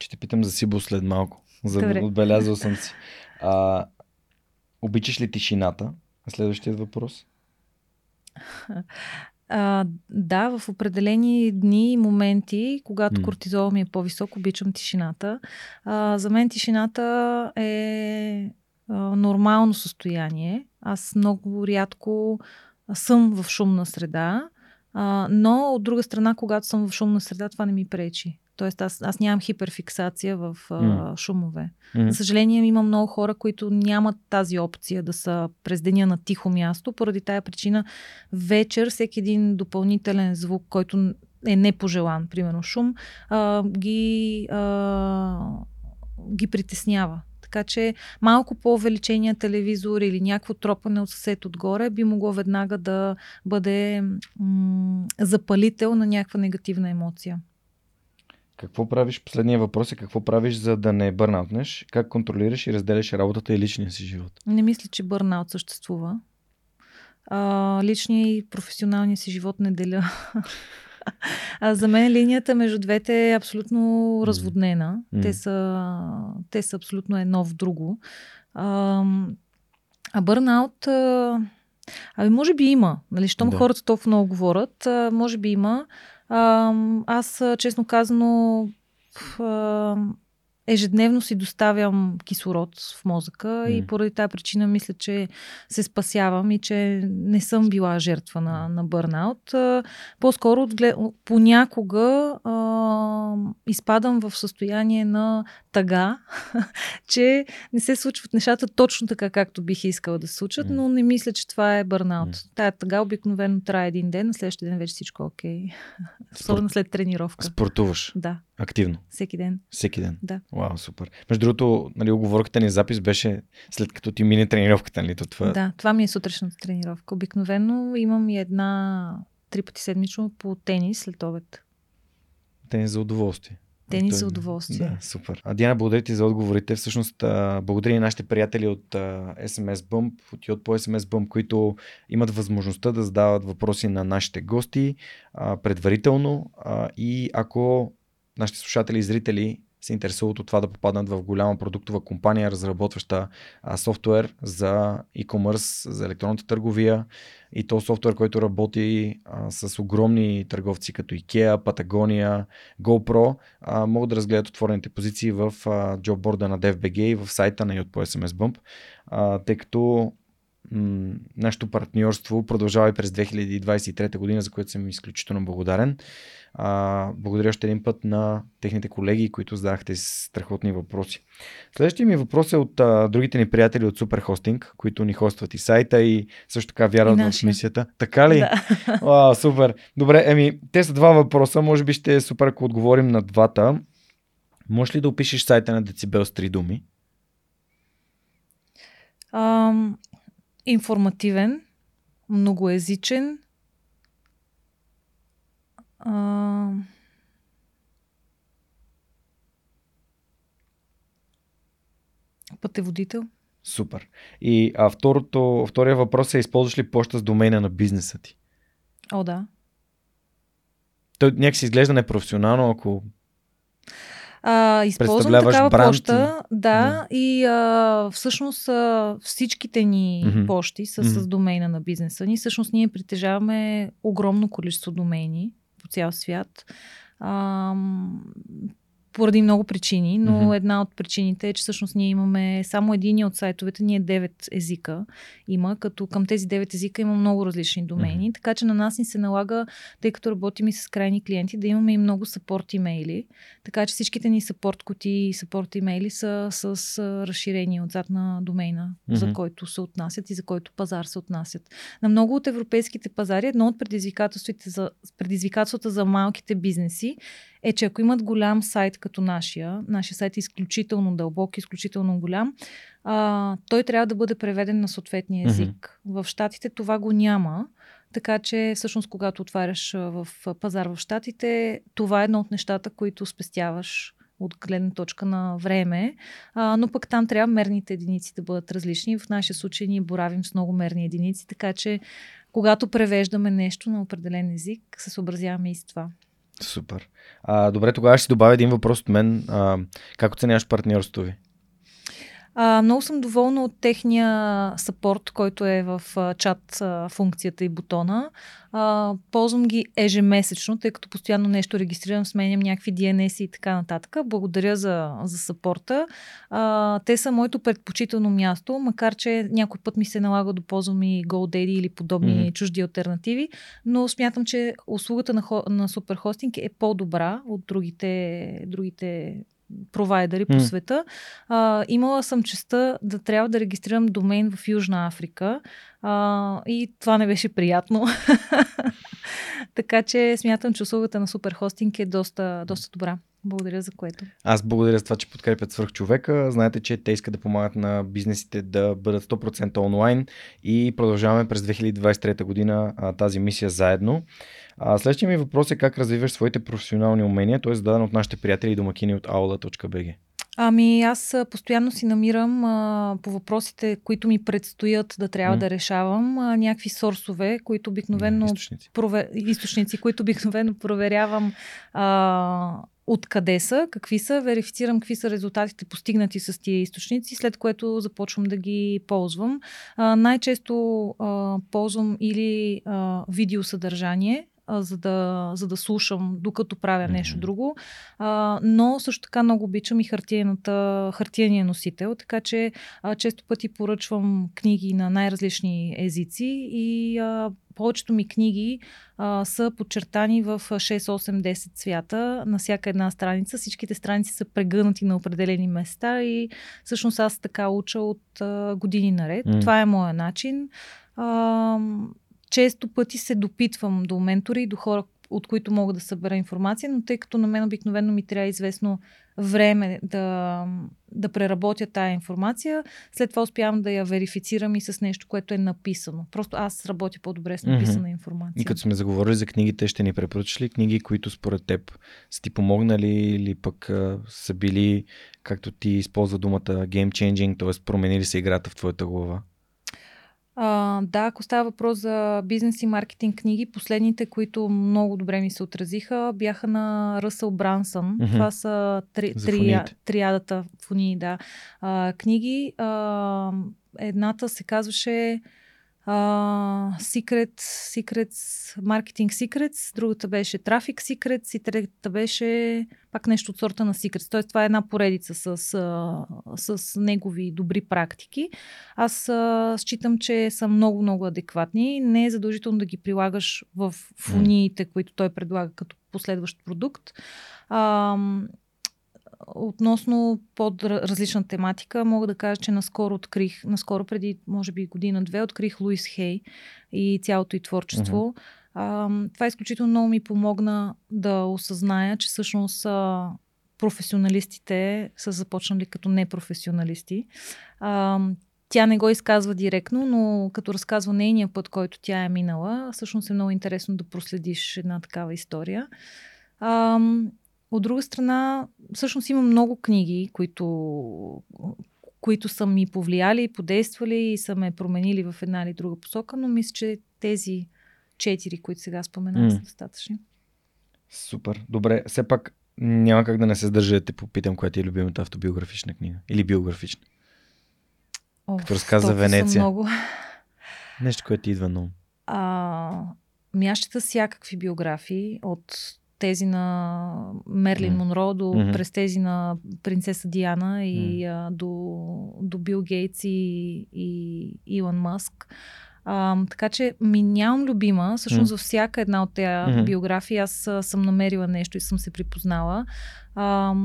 S1: Ще питам за Сибо след малко. За да отбелязал съм си. А, обичаш ли тишината? Следващият въпрос.
S2: А, да, в определени дни и моменти, когато mm. кортизол ми е по-висок, обичам тишината. А, за мен тишината е а, нормално състояние. Аз много рядко съм в шумна среда, а, но от друга страна, когато съм в шумна среда, това не ми пречи. Тоест аз, аз нямам хиперфиксация в а, mm. шумове. Mm. За съжаление има много хора, които нямат тази опция да са през деня на тихо място. Поради тая причина вечер всеки един допълнителен звук, който е непожелан, примерно шум, а, ги, а, ги притеснява. Така че малко по-увеличения телевизор или някакво тропане от съсед отгоре би могло веднага да бъде м- запалител на някаква негативна емоция.
S1: Какво правиш? Последния въпрос е какво правиш, за да не бърнаутнеш? Как контролираш и разделяш работата и личния си живот?
S2: Не мисля, че бърнаут съществува. А, личния и професионалния си живот не деля. А за мен линията между двете е абсолютно разводнена. Mm. Те, са, те са абсолютно едно в друго. А, а бърнаут, а, ами може би има. Нали, щом да. хората толкова много говорят, може би има. Аз, честно казано, ежедневно си доставям кислород в мозъка mm. и поради тази причина мисля, че се спасявам и че не съм била жертва на, на бърнаут. По-скоро понякога а, изпадам в състояние на тъга, че не се случват нещата точно така, както бих искала да се случат, mm. но не мисля, че това е бърнаут. Mm. Тая тъга обикновено трае един ден, на следващия ден вече всичко е окей. Okay. Особено след тренировка.
S1: Спортуваш?
S2: Да.
S1: Активно?
S2: Всеки ден.
S1: Всеки ден?
S2: Да.
S1: Вау, супер. Между другото, нали, оговорката ни запис беше след като ти мине тренировката, нали? Това...
S2: Да, това ми е сутрешната тренировка. Обикновено имам и една три пъти седмично по тенис след обед.
S1: Тенис за удоволствие.
S2: Тенис за удоволствие.
S1: Да, супер. А Диана, благодаря ти за отговорите. Всъщност, благодаря и нашите приятели от SMS Bump, от и от по SMS Bump, които имат възможността да задават въпроси на нашите гости предварително. И ако нашите слушатели и зрители се интересуват от това да попаднат в голяма продуктова компания, разработваща а, софтуер за e-commerce, за електронната търговия. И то софтуер, който работи а, с огромни търговци като IKEA, Patagonia, GoPro, а, могат да разгледат отворените позиции в джобборда на DFBG и в сайта на по SMS Bump, а, тъй като м- нашето партньорство продължава и през 2023 година, за което съм изключително благодарен. А, благодаря още един път на техните колеги, които задахте страхотни въпроси. Следващия ми въпрос е от а, другите ни приятели от Superhosting, които ни хостват и сайта и също така вярват в мисията. Така ли?
S2: Да.
S1: А, супер. Добре, еми, те са два въпроса. Може би ще е супер, ако отговорим на двата. Може ли да опишеш сайта на Децибел с три думи?
S2: Ам, информативен, многоязичен, а... Пътеводител.
S1: Супер. И а второто, втория въпрос е, използваш ли почта с домейна на бизнеса ти?
S2: О, да.
S1: Той някакси изглежда непрофесионално, ако
S2: а, използвам такава бранд почта, и... да, mm. и а, всъщност а, всичките ни mm-hmm. почти са mm-hmm. с домейна на бизнеса ни. Всъщност ние притежаваме огромно количество домейни по цял свят. А, поради много причини, но mm-hmm. една от причините е, че всъщност ние имаме само един от сайтовете, ние 9 езика има, като към тези 9 езика има много различни домени, mm-hmm. така че на нас ни се налага, тъй като работим и с крайни клиенти, да имаме и много сапорт имейли, така че всичките ни сапорт коти и сапорт имейли са с разширение отзад на домейна, mm-hmm. за който се отнасят и за който пазар се отнасят. На много от европейските пазари едно от предизвикателствата за, предизвикателствата за малките бизнеси е, че ако имат голям сайт като нашия, нашия сайт е изключително дълбок, изключително голям, а, той трябва да бъде преведен на съответния език. Mm-hmm. В Штатите това го няма. Така че, всъщност, когато отваряш в пазар в Штатите, това е едно от нещата, които спестяваш от гледна точка на време, а, но пък там трябва мерните единици да бъдат различни. В нашия случай ние боравим с много мерни единици, така че когато превеждаме нещо на определен език, се съобразяваме и с това.
S1: Супер. А, добре, тогава ще добавя един въпрос от мен. А, как оценяваш партньорството ви?
S2: А, много съм доволна от техния сапорт, който е в а, чат а, функцията и бутона. А, ползвам ги ежемесечно, тъй като постоянно нещо регистрирам, сменям някакви DNS и така нататък. Благодаря за, за сапорта. А, те са моето предпочитано място, макар че някой път ми се налага да ползвам и GoDaddy или подобни mm-hmm. чужди альтернативи, но смятам, че услугата на, на Superhosting е по-добра от другите, другите провайдери по света. А, имала съм честа да трябва да регистрирам домейн в Южна Африка а, и това не беше приятно. така че смятам, че услугата на Суперхостинг е доста, доста добра. Благодаря за което.
S1: Аз благодаря за това, че подкрепят свърх човека. Знаете, че те искат да помагат на бизнесите да бъдат 100% онлайн и продължаваме през 2023 година а, тази мисия заедно. А, следващия ми въпрос е как развиваш своите професионални умения, т.е. зададен от нашите приятели и домакини от aula.bg.
S2: Ами аз постоянно си намирам а, по въпросите, които ми предстоят да трябва mm. да решавам, а, някакви сорсове, които обикновено...
S1: Източници.
S2: Провер... Източници, които обикновено проверявам а, откъде са, какви са, верифицирам какви са резултатите постигнати с тия източници, след което започвам да ги ползвам. А, най-често а, ползвам или а, видеосъдържание, за да, за да слушам, докато правя нещо друго. А, но също така много обичам и хартиената, хартиения носител, така че а, често пъти поръчвам книги на най-различни езици и а, повечето ми книги а, са подчертани в 6, 8, 10 цвята на всяка една страница. Всичките страници са прегънати на определени места и всъщност аз така уча от а, години наред. Mm. Това е моя начин. А, често пъти се допитвам до ментори и до хора, от които мога да събера информация, но тъй като на мен обикновено ми трябва известно време да, да преработя тая информация, след това успявам да я верифицирам и с нещо, което е написано. Просто аз работя по-добре с написана mm-hmm. информация.
S1: И като сме заговорили за книгите, ще ни препоръчаш ли книги, които според теб са ти помогнали или пък а, са били, както ти използва думата, game changing, т.е. променили се играта в твоята глава?
S2: А, да, ако става въпрос за бизнес и маркетинг книги, последните, които много добре ми се отразиха, бяха на Ръсъл Брансън. Mm-hmm. Това са три, три, триадата фуни, да. А, книги. А, едната се казваше Uh, Secret, Secrets, Marketing Secrets, другата беше Traffic Secrets и третата беше пак нещо от сорта на Secrets. Тоест това е една поредица с, uh, с негови добри практики. Аз uh, считам, че са много-много адекватни. Не е задължително да ги прилагаш в фуниите, които той предлага като последващ продукт. Uh, относно по-различна тематика, мога да кажа, че наскоро открих, наскоро преди, може би година-две, открих Луис Хей и цялото и творчество. Uh-huh. А, това изключително много ми помогна да осъзная, че всъщност а, професионалистите са започнали като непрофесионалисти. А, тя не го изказва директно, но като разказва нейния път, който тя е минала, всъщност е много интересно да проследиш една такава история. А, от друга страна, всъщност има много книги, които, които са ми повлияли, подействали и са ме променили в една или друга посока, но мисля, че тези четири, които сега споменах, mm. са достатъчни.
S1: Супер. Добре, все пак няма как да не се сдържа да те попитам, коя ти е любимата автобиографична книга. Или биографична.
S2: О, Като разказа
S1: Венеция.
S2: Много.
S1: Нещо, което ти идва на
S2: а, мящата всякакви биографии от тези на Мерлин Монро до, mm-hmm. през тези на принцеса Диана и mm-hmm. а, до, до Бил Гейтс и, и Илон Маск. А, така че ми нямам любима. Всъщност mm. във всяка една от тези mm-hmm. биографии аз съм намерила нещо и съм се припознала. А,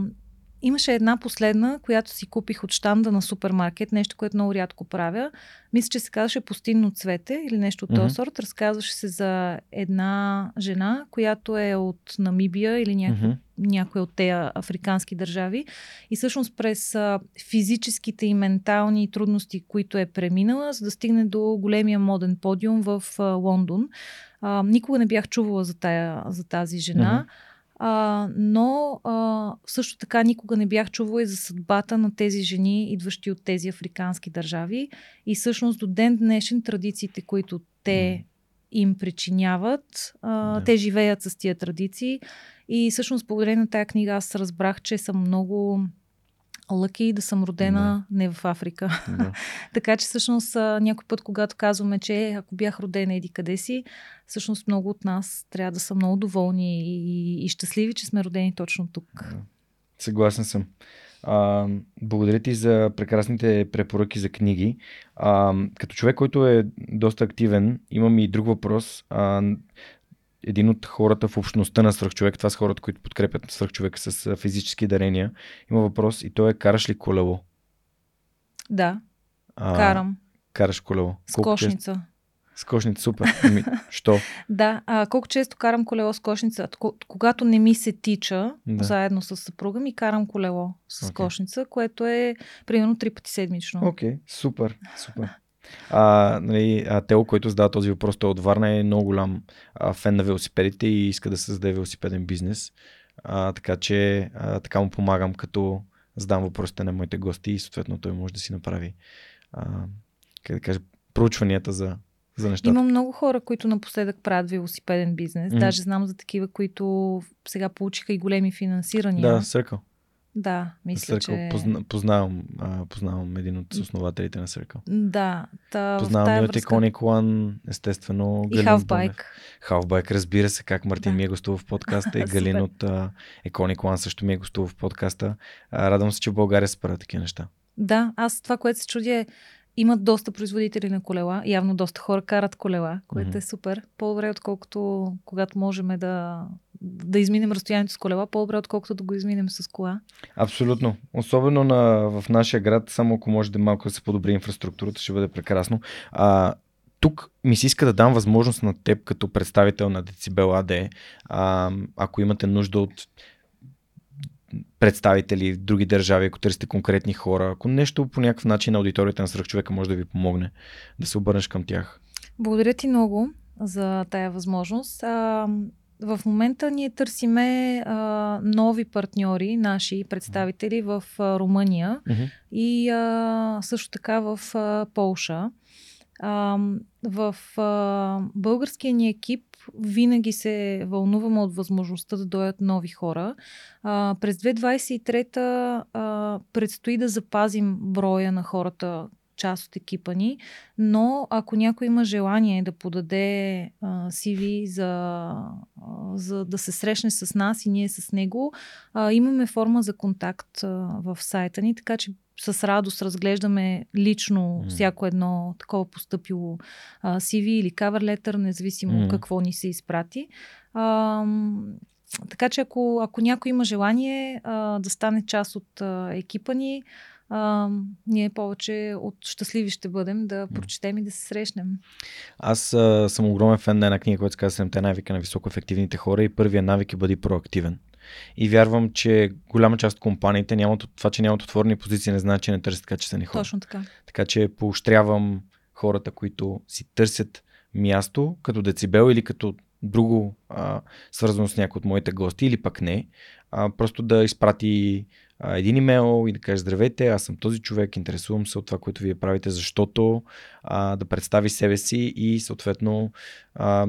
S2: имаше една последна, която си купих от штанда на супермаркет, нещо, което много рядко правя. Мисля, че се казваше Пустинно цвете или нещо от този сорт. Разказваше се за една жена, която е от Намибия или няко... mm-hmm. от тези африкански държави. И всъщност през а, физическите и ментални трудности, които е преминала, за да стигне до големия моден подиум в а, Лондон. А, никога не бях чувала за, тая, за тази жена. Mm-hmm а, но а, също така никога не бях чувала и за съдбата на тези жени, идващи от тези африкански държави. И всъщност до ден днешен традициите, които те им причиняват, а, да. те живеят с тия традиции. И всъщност благодарение на тая книга аз разбрах, че съм много лъки да съм родена да. не в Африка. Да. така че всъщност някой път, когато казваме, че ако бях родена еди къде си, всъщност много от нас трябва да са много доволни и, и щастливи, че сме родени точно тук. Да.
S1: Съгласен съм. А, благодаря ти за прекрасните препоръки за книги. А, като човек, който е доста активен, имам и друг въпрос. А, един от хората в общността на свръхчовек, това са хората, които подкрепят свръхчовека с физически дарения, има въпрос и то е караш ли колело?
S2: Да, а, карам.
S1: Караш колело?
S2: С Колко кошница. Често?
S1: С кошница, супер. Ами, що?
S2: да, а, колко често карам колело с кошница? Когато не ми се тича, да. заедно с съпруга ми, карам колело с okay. кошница, което е примерно три пъти седмично.
S1: Окей, okay, супер, супер. А, нали, а Тело, който задава този въпрос, той от Варна е много голям а, фен на велосипедите и иска да създаде велосипеден бизнес. А, така че а, така му помагам, като задам въпросите на моите гости и съответно той може да си направи а, как да кажа, проучванията за, за нещата.
S2: Има много хора, които напоследък правят велосипеден бизнес. Mm-hmm. Даже знам за такива, които сега получиха и големи финансирания.
S1: Да, Съркъл.
S2: Да, мисля, че...
S1: Позна, познавам, а, познавам един от основателите на Circle.
S2: Да.
S1: Та, познавам и от връзка... Iconic One, естествено.
S2: И Halfbike.
S1: Halfbike, разбира се, как Мартин да. ми е гостувал в подкаста и Галин от uh, Iconic One също ми е гостувал в подкаста. А, радвам се, че в България се правят такива неща.
S2: Да, аз това, което се чудя е, имат доста производители на колела. Явно доста хора карат колела, което mm-hmm. е супер. По-добре, отколкото когато можем да, да изминем разстоянието с колела, по-добре, отколкото да го изминем с кола.
S1: Абсолютно. Особено на, в нашия град, само ако може да малко да се подобри инфраструктурата, ще бъде прекрасно. А, тук ми се иска да дам възможност на теб като представител на Децибел АД, а, ако имате нужда от представители в други държави, ако търсите конкретни хора, ако нещо по някакъв начин аудиторията на човека може да ви помогне, да се обърнеш към тях.
S2: Благодаря ти много за тая възможност. А, в момента ние търсиме а, нови партньори, наши представители в а, Румъния mm-hmm. и а, също така в а, Полша. В а, българския ни екип винаги се вълнуваме от възможността да дойдат нови хора. А, през 2023 а, предстои да запазим броя на хората, част от екипа ни, но ако някой има желание да подаде а, CV за, а, за да се срещне с нас и ние с него, а, имаме форма за контакт а, в сайта ни, така че с радост разглеждаме лично mm. всяко едно такова поступило а, CV или cover letter, независимо mm. какво ни се изпрати. А, така че ако, ако някой има желание а, да стане част от а, екипа ни, а, ние повече от щастливи ще бъдем да прочетем и да се срещнем.
S1: Аз а, съм огромен фен на една книга, която се казва 7 навика на високоефективните хора и първият навик е бъди проактивен. И вярвам, че голяма част от компаниите нямат това, че нямат отворени позиции, не значи, че не търсят качествени хора.
S2: Точно така.
S1: Така че поощрявам хората, които си търсят място като децибел или като друго а, свързано с някой от моите гости или пък не, а, просто да изпрати а, един имейл и да каже здравейте, аз съм този човек, интересувам се от това, което вие правите, защото а, да представи себе си и съответно а,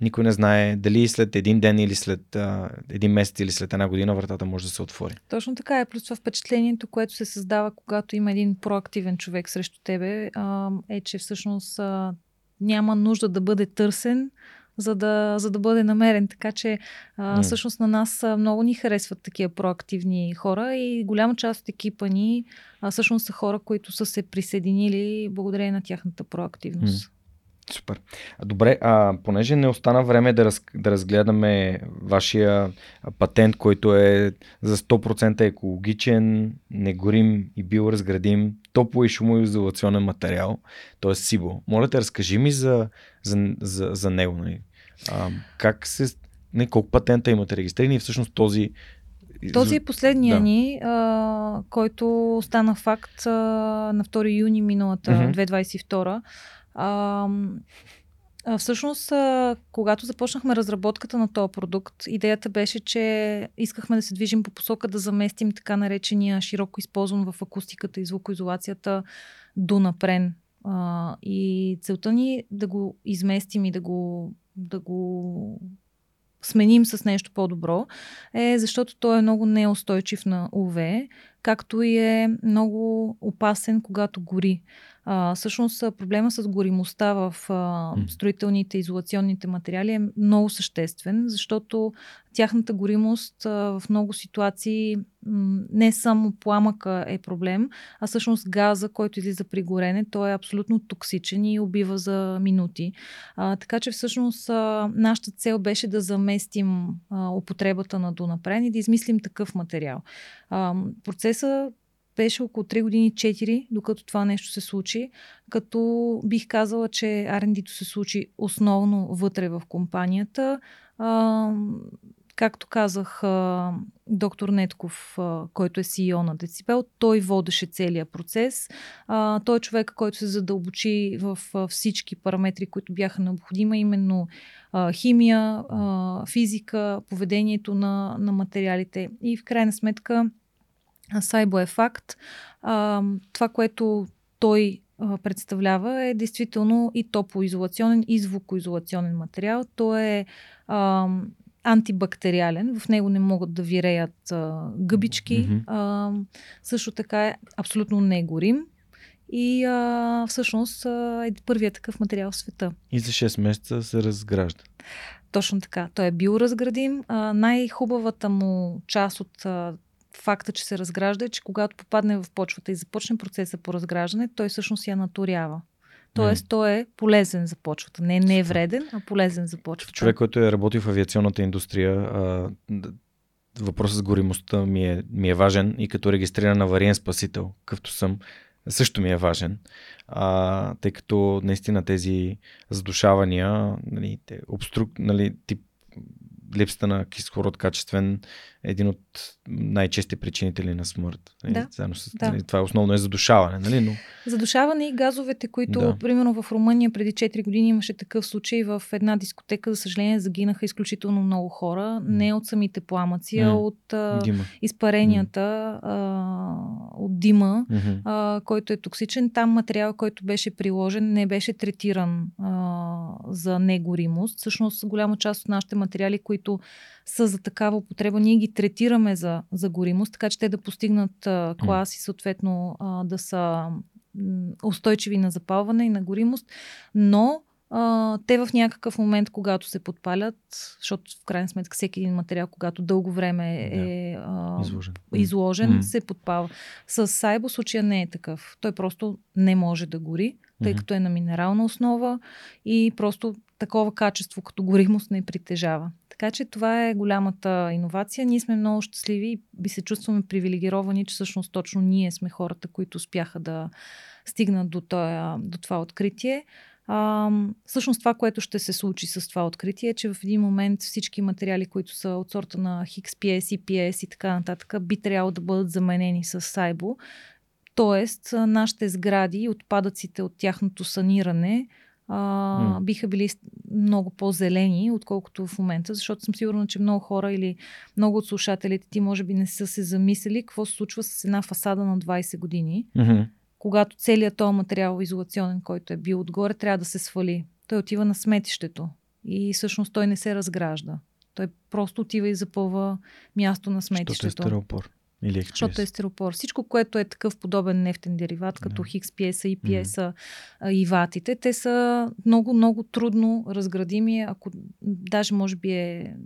S1: никой не знае дали след един ден или след а, един месец или след една година вратата може да се отвори.
S2: Точно така е. Плюс това впечатлението, което се създава, когато има един проактивен човек срещу тебе, а, е, че всъщност а, няма нужда да бъде търсен, за да, за да бъде намерен. Така че а, mm. всъщност на нас много ни харесват такива проактивни хора и голяма част от екипа ни а, всъщност са хора, които са се присъединили благодарение на тяхната проактивност. Mm.
S1: Супер. Добре, а понеже не остана време да, раз, да разгледаме вашия патент, който е за 100% екологичен, негорим и биоразградим топло и шумоизолационен материал, т.е. СИБО. Моля те, разкажи ми за, за, за, за него. Нали? А, как се, не, колко патента имате регистрирани и всъщност този
S2: този е последния да. ни, а, който стана факт а, на 2 юни миналата mm-hmm. 2022. А, всъщност, когато започнахме разработката на този продукт, идеята беше, че искахме да се движим по посока да заместим така наречения широко използван в акустиката и звукоизолацията Дунапрен. А, и целта ни да го изместим и да го, да го сменим с нещо по-добро, е защото той е много неустойчив на УВ, както и е много опасен, когато гори. А, всъщност проблема с горимостта в а, строителните изолационните материали е много съществен, защото тяхната горимост а, в много ситуации м- не само пламъка е проблем, а всъщност газа, който излиза при горене, той е абсолютно токсичен и убива за минути. А, така че всъщност а, нашата цел беше да заместим а, употребата на Дунапрен и да измислим такъв материал. А, процеса беше около 3 години 4, докато това нещо се случи, като бих казала, че R&D-то се случи основно вътре в компанията. А, както казах, а, доктор Нетков, а, който е CEO на Децибел, той водеше целия процес. А, той е човек, който се задълбочи в а, всички параметри, които бяха необходими, именно а, химия, а, физика, поведението на, на материалите и в крайна сметка Сайбо е факт. А, това, което той а, представлява е действително и топлоизолационен и звукоизолационен материал. Той е а, антибактериален, в него не могат да виреят а, гъбички. Mm-hmm. А, също така е абсолютно негорим и а, всъщност а, е първият такъв материал в света.
S1: И за 6 месеца се разгражда.
S2: Точно така. Той е биоразградим. А, най-хубавата му част от а, факта, че се разгражда е, че когато попадне в почвата и започне процеса по разграждане, той всъщност я натурява. Тоест, mm. той е полезен за почвата. Не, не е вреден, а полезен за почвата.
S1: Човек, който е работил в авиационната индустрия, а, въпросът с горимостта ми е, ми е важен и като регистриран авариен спасител, какъвто съм, също ми е важен, а, тъй като наистина тези задушавания, нали, те обструк, нали, тип липсата на кислород качествен един от най-чести причинители на смърт. Нали? Да. Заедно с, да. Нали, това е основно е задушаване. Нали? Но...
S2: Задушаване и газовете, които, да. примерно в Румъния преди 4 години имаше такъв случай в една дискотека, за съжаление, загинаха изключително много хора. Mm. Не от самите пламъци, mm. а от а, дима. изпаренията, mm. а, от дима, mm-hmm. а, който е токсичен. Там материал, който беше приложен, не беше третиран а, за негоримост. Всъщност, голяма част от нашите материали, които са за такава употреба, ние ги третираме за, за горимост, така че те да постигнат а, клас и съответно а, да са устойчиви на запалване и на горимост, но а, те в някакъв момент, когато се подпалят, защото в крайна сметка всеки един материал, когато дълго време е а, изложен, изложен mm. се подпава. С Сайбо случая не е такъв. Той просто не може да гори, тъй mm-hmm. като е на минерална основа и просто такова качество като горимост не притежава. Така че това е голямата иновация. Ние сме много щастливи и би се чувстваме привилегировани, че всъщност точно ние сме хората, които успяха да стигнат до, това, до това откритие. А, всъщност това, което ще се случи с това откритие е, че в един момент всички материали, които са от сорта на XPS, EPS и така нататък, би трябвало да бъдат заменени с Сайбо. Тоест, нашите сгради и отпадъците от тяхното саниране а, биха били много по-зелени, отколкото в момента, защото съм сигурна, че много хора или много от слушателите ти може би не са се замислили какво се случва с една фасада на 20 години, mm-hmm. когато целият този материал изолационен, който е бил отгоре, трябва да се свали. Той отива на сметището и всъщност той не се разгражда. Той просто отива и запълва място на сметището. Защото
S1: е стереопор. Или XPS.
S2: Защото е стиропор. Всичко, което е такъв подобен нефтен дериват, като да. XPS, EPS mm-hmm. и ватите, те са много, много трудно разградими, ако даже може би е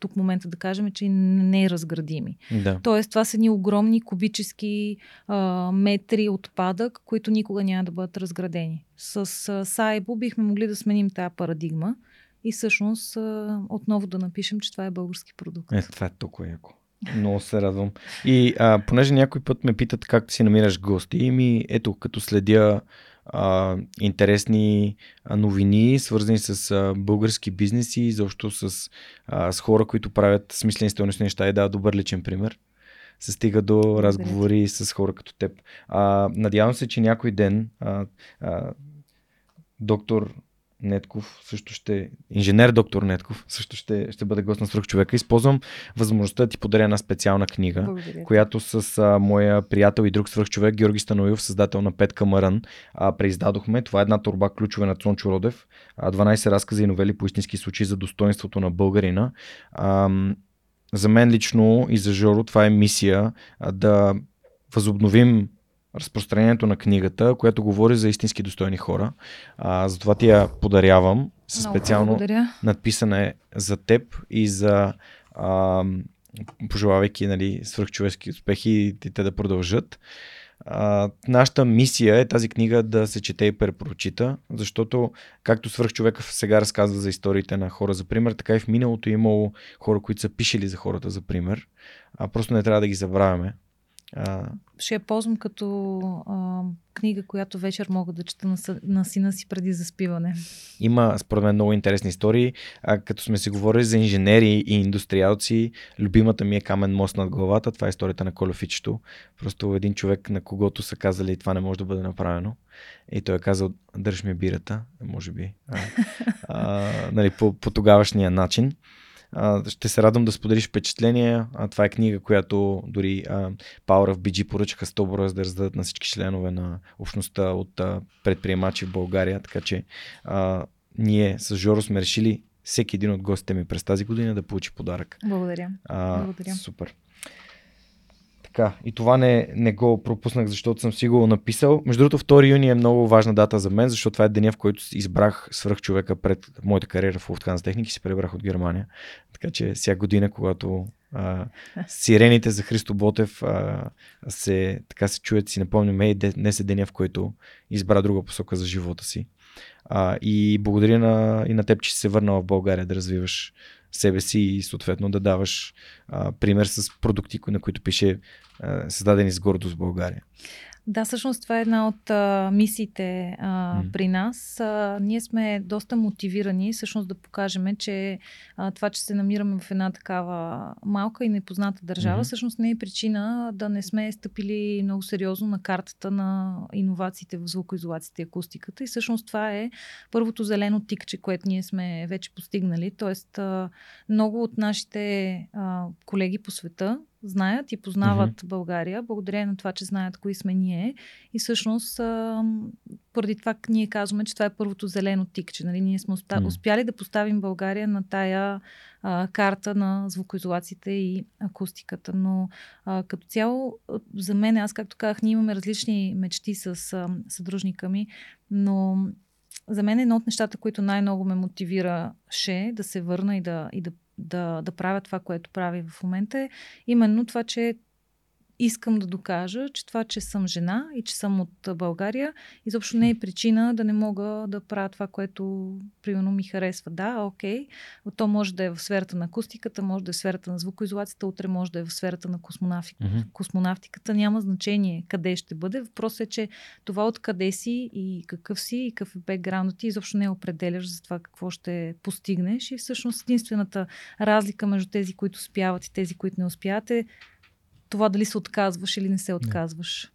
S2: тук момента да кажем, че не е разградими.
S1: Да.
S2: Тоест, това са ни огромни кубически а, метри отпадък, които никога няма да бъдат разградени. С а, Сайбо бихме могли да сменим тази парадигма и всъщност а, отново да напишем, че това е български продукт.
S1: Е, това е толкова яко. Много се радвам. И а, понеже някой път ме питат как си намираш гости, и ми ето, като следя а, интересни новини, свързани с а, български бизнеси, защо с, а, с хора, които правят смислени стойностни неща и да, добър личен пример. Се стига до разговори с хора като теб. А, надявам се, че някой ден а, а, доктор Нетков също ще, инженер доктор Нетков също ще, ще бъде гост на свърх човека. Използвам възможността да ти подаря една специална книга,
S2: Благодаря.
S1: която с а, моя приятел и друг свърх човек Георги Станоев, създател на Петка Марън, а, преиздадохме. Това е една турба ключове на Цончо Родев. А, 12 разказа и новели по истински случаи за достоинството на българина. А, за мен лично и за Жоро това е мисия а, да възобновим разпространението на книгата, която говори за истински достойни хора. А, затова ти я подарявам. Със специално
S2: благодаря.
S1: надписана е за теб и за а, пожелавайки нали, свръхчовешки успехи и те да продължат. А, нашата мисия е тази книга да се чете и препрочита, защото както свръхчовека сега разказва за историите на хора за пример, така и в миналото е имало хора, които са пишели за хората за пример. А просто не трябва да ги забравяме. А,
S2: ще я ползвам като а, книга, която вечер мога да чета на, на сина си преди заспиване.
S1: Има, според мен, много интересни истории. А, като сме си говорили за инженери и индустриалци, любимата ми е Камен мост над главата. Това е историята на Колефичето. Просто един човек, на когото са казали, това не може да бъде направено. И той е казал, държ ми бирата, може би, а, а, нали, по, по тогавашния начин. Ще се радвам да споделиш впечатления. А, това е книга, която дори а, Power of BG поръчаха 100 броя, за да раздадат на всички членове на общността от а, предприемачи в България. Така че а, ние с Жоро сме решили всеки един от гостите ми през тази година да получи подарък.
S2: Благодаря.
S1: А,
S2: Благодаря.
S1: Супер. Така, и това не, не го пропуснах, защото съм си го написал. Между другото, 2 юни е много важна дата за мен, защото това е деня, в който избрах свръх човека пред моята кариера в Lufthansa техники и се пребрах от Германия. Така че всяка година, когато а, сирените за Христо Ботев а, се, така се чуят, си напомням, ей, днес е деня, в който избра друга посока за живота си. А, и благодаря на, и на теб, че си се върнала в България да развиваш себе си и съответно да даваш а, пример с продукти, на които пише а, създадени с гордост в България.
S2: Да, всъщност това е една от а, мисиите а, mm. при нас. А, ние сме доста мотивирани всъщност да покажем, че а, това, че се намираме в една такава малка и непозната държава, mm-hmm. всъщност не е причина да не сме стъпили много сериозно на картата на иновациите в звукоизолацията и акустиката. И всъщност това е първото зелено тикче, което ние сме вече постигнали. Тоест, а, много от нашите а, колеги по света знаят и познават mm-hmm. България, благодарение на това, че знаят кои сме ние. И всъщност, а, поради това ние казваме, че това е първото зелено тикче. Нали? Ние сме успя... mm-hmm. успяли да поставим България на тая а, карта на звукоизолацията и акустиката. Но а, като цяло, за мен, аз както казах, ние имаме различни мечти с а, съдружника ми, но за мен едно от нещата, които най-много ме мотивираше да се върна и да, и да да, да правя това, което прави в момента е именно това, че искам да докажа, че това, че съм жена и че съм от България, изобщо не е причина да не мога да правя това, което примерно ми харесва. Да, окей, то може да е в сферата на акустиката, може да е в сферата на звукоизолацията, утре може да е в сферата на космонавтика. Mm-hmm. космонавтиката. Няма значение къде ще бъде. Въпросът е, че това откъде си и какъв си и какъв е бекграундът ти, изобщо не определяш за това какво ще постигнеш. И всъщност единствената разлика между тези, които успяват и тези, които не успяват е това дали се отказваш или не се отказваш.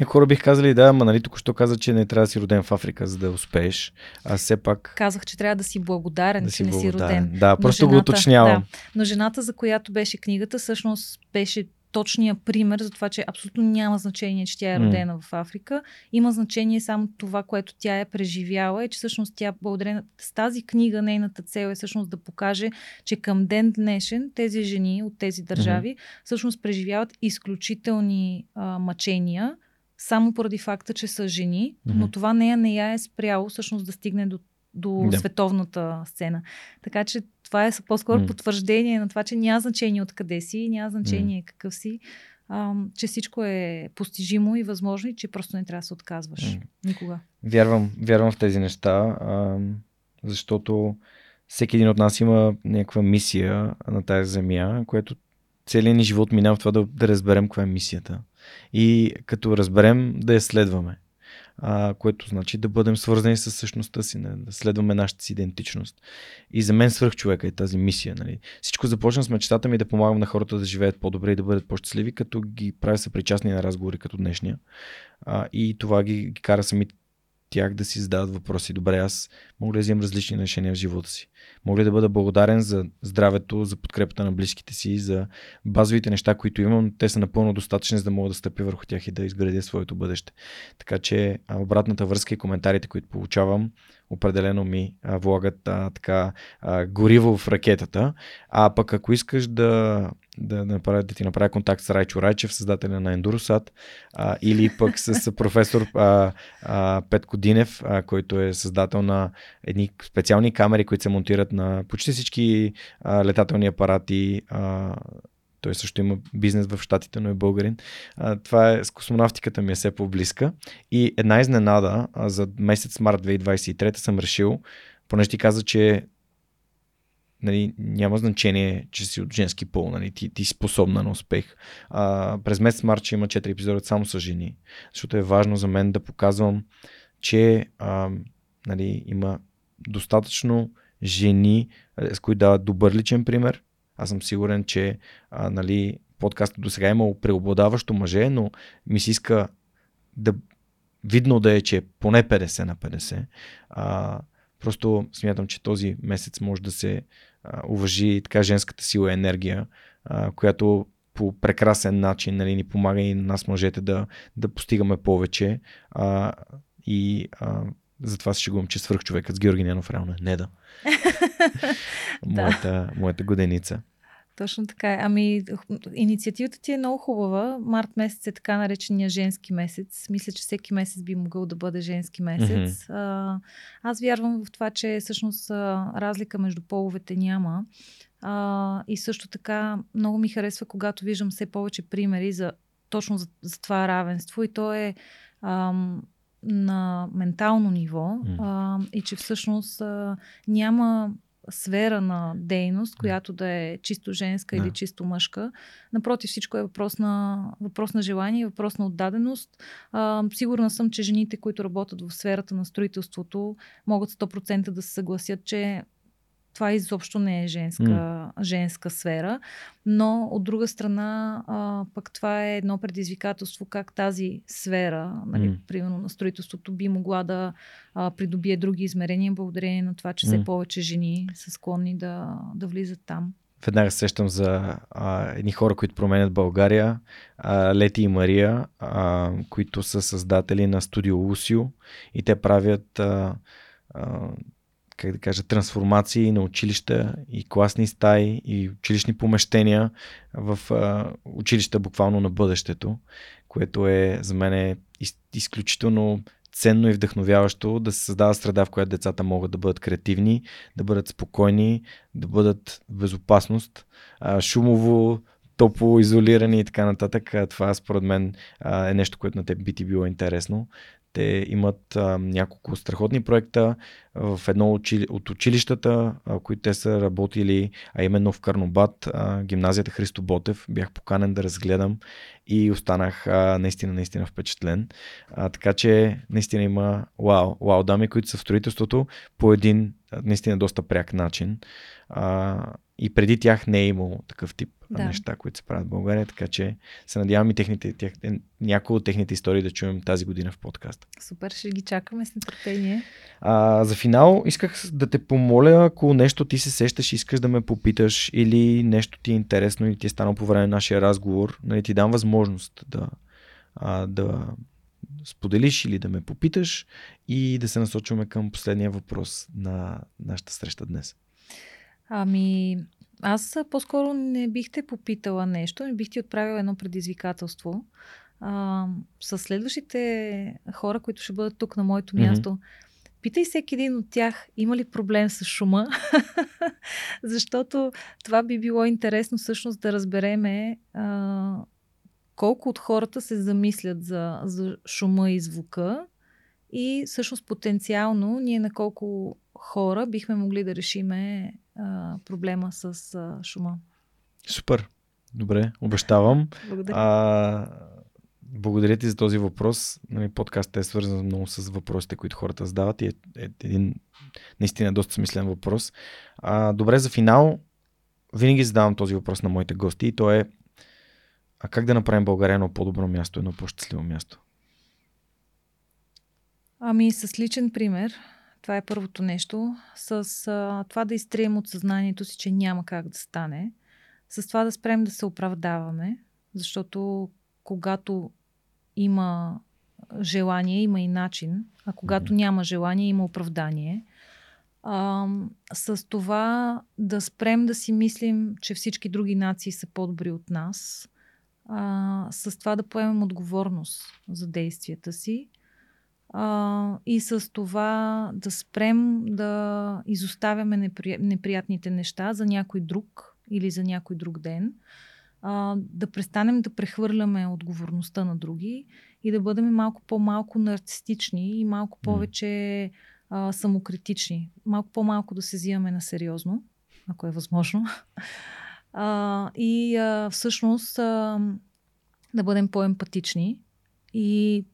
S1: Някои хора бих казали, да, ама нали тук що каза, че не трябва да си роден в Африка, за да успееш. А все пак.
S2: Казах, че трябва да си благодарен, да че си не благодарен. си роден.
S1: Да, просто жената, го уточнявам. Да,
S2: но жената, за която беше книгата, всъщност беше точния пример за това, че абсолютно няма значение, че тя е родена mm. в Африка. Има значение само това, което тя е преживяла и че всъщност тя благодарена с тази книга, нейната цел е всъщност да покаже, че към ден днешен тези жени от тези държави mm-hmm. всъщност преживяват изключителни а, мъчения само поради факта, че са жени, mm-hmm. но това нея не я е спряло всъщност да стигне до до да. световната сцена. Така че това е по-скоро mm. потвърждение на това, че няма значение откъде си, няма значение mm. какъв си, а, че всичко е постижимо и възможно и че просто не трябва да се отказваш. Mm. Никога.
S1: Вярвам, вярвам в тези неща, а, защото всеки един от нас има някаква мисия на тази земя, което целият ни живот минава в това да, да разберем каква е мисията. И като разберем, да я следваме а, което значи да бъдем свързани с същността си, не, да следваме нашата си идентичност. И за мен свърх човека е тази мисия. Нали. Всичко започна с мечтата ми да помагам на хората да живеят по-добре и да бъдат по-щастливи, като ги правя съпричастни на разговори като днешния. А, и това ги, ги кара сами тях да си задават въпроси. Добре, аз мога да вземам различни решения в живота си. Мога ли да бъда благодарен за здравето, за подкрепата на близките си, за базовите неща, които имам. Те са напълно достатъчни, за да мога да стъпя върху тях и да изградя своето бъдеще. Така че обратната връзка и коментарите, които получавам, определено ми влагат а, така а, гориво в ракетата. А пък ако искаш да, да, направя, да ти направя контакт с Райчо Райчев, създателя на Endurosat, а, или пък с професор а, а, Петко Динев, а, който е създател на едни специални камери, които се монтират на почти всички а, летателни апарати, а, той също има бизнес в Штатите, но е българин. А, това е с космонавтиката ми е все по-близка. И една изненада а, за месец март 2023 съм решил, понеже ти каза, че нали, няма значение, че си от женски пол, нали, ти, ти си способна на успех. А, през месец март ще има 4 епизода само с жени, защото е важно за мен да показвам, че а, нали, има достатъчно жени, с които дават добър личен пример, аз съм сигурен, че а, нали, подкастът до сега е имал преобладаващо мъже, но ми се иска да видно да е, че е поне 50 на 50. А, просто смятам, че този месец може да се а, уважи така женската сила и енергия, а, която по прекрасен начин нали, ни помага и на нас мъжете да, да постигаме повече. А, и а, затова се шегувам, че свърх човекът с Георги Ненов реално е не да. моята, моята годеница.
S2: Точно така е. Ами, инициативата ти е много хубава. Март месец е така наречения женски месец. Мисля, че всеки месец би могъл да бъде женски месец. Mm-hmm. Аз вярвам в това, че всъщност разлика между половете няма. А, и също така много ми харесва, когато виждам все повече примери за точно за, за това равенство. И то е ам, на ментално ниво. А, и че всъщност а, няма сфера на дейност, която да е чисто женска да. или чисто мъжка. Напротив, всичко е въпрос на, въпрос на желание, въпрос на отдаденост. А, сигурна съм, че жените, които работят в сферата на строителството, могат 100% да се съгласят, че това изобщо не е женска, mm. женска сфера, но от друга страна а, пък това е едно предизвикателство как тази сфера, нали, mm. примерно на строителството, би могла да а, придобие други измерения, благодарение на това, че mm. все повече жени са склонни да, да влизат там.
S1: Веднага сещам за а, едни хора, които променят България, а, Лети и Мария, а, които са създатели на студио Лусио и те правят а, а, как да кажа, трансформации на училища и класни стаи и училищни помещения в а, училища буквално на бъдещето, което е за мен е из, изключително ценно и вдъхновяващо да се създава среда, в която децата могат да бъдат креативни, да бъдат спокойни, да бъдат в безопасност, а, шумово, топло, изолирани и така нататък. Това според мен е нещо, което на теб би ти било интересно. Те имат а, няколко страхотни проекта в едно от училищата, а, които те са работили, а именно в Карнобат, а, гимназията Христо Ботев. Бях поканен да разгледам и останах а, наистина, наистина впечатлен. А, така че наистина има вау, вау дами, които са в строителството по един наистина доста пряк начин. А, и преди тях не е имало такъв тип да. неща, които се правят в България, така че се надявам и техните, тех, някои от техните истории да чуем тази година в подкаста.
S2: Супер, ще ги чакаме с нетърпение.
S1: А, за финал исках да те помоля, ако нещо ти се сещаш, искаш да ме попиташ или нещо ти е интересно и ти е станало по време на нашия разговор, нали, ти дам възможност да, а, да споделиш или да ме попиташ и да се насочваме към последния въпрос на нашата среща днес.
S2: Ами, аз по-скоро не бих те попитала нещо, не бих ти отправила едно предизвикателство. А, с следващите хора, които ще бъдат тук на моето място, mm-hmm. Питай всеки един от тях, има ли проблем с шума, защото това би било интересно всъщност да разбереме а, колко от хората се замислят за, за шума и звука и всъщност потенциално ние на колко хора бихме могли да решиме а, проблема с а, шума.
S1: Супер. Добре, обещавам.
S2: Благодаря.
S1: А, благодаря ти за този въпрос. Нали, подкастът е свързан много с въпросите, които хората задават и е, е един наистина доста смислен въпрос. А, добре, за финал винаги задавам този въпрос на моите гости и то е а как да направим България едно по-добро място, едно по-щастливо място?
S2: Ами с личен пример, това е първото нещо, с а, това да изтрием от съзнанието си, че няма как да стане, с това да спрем да се оправдаваме, защото когато има желание, има и начин, а когато няма желание, има оправдание. А, с това да спрем да си мислим, че всички други нации са по-добри от нас, а, с това да поемем отговорност за действията си а, и с това да спрем да изоставяме непри... неприятните неща за някой друг или за някой друг ден, а, да престанем да прехвърляме отговорността на други и да бъдем малко по-малко нарцистични и малко повече а, самокритични. Малко по-малко да се взимаме на сериозно, ако е възможно. А, и а, всъщност а, да бъдем по-емпатични и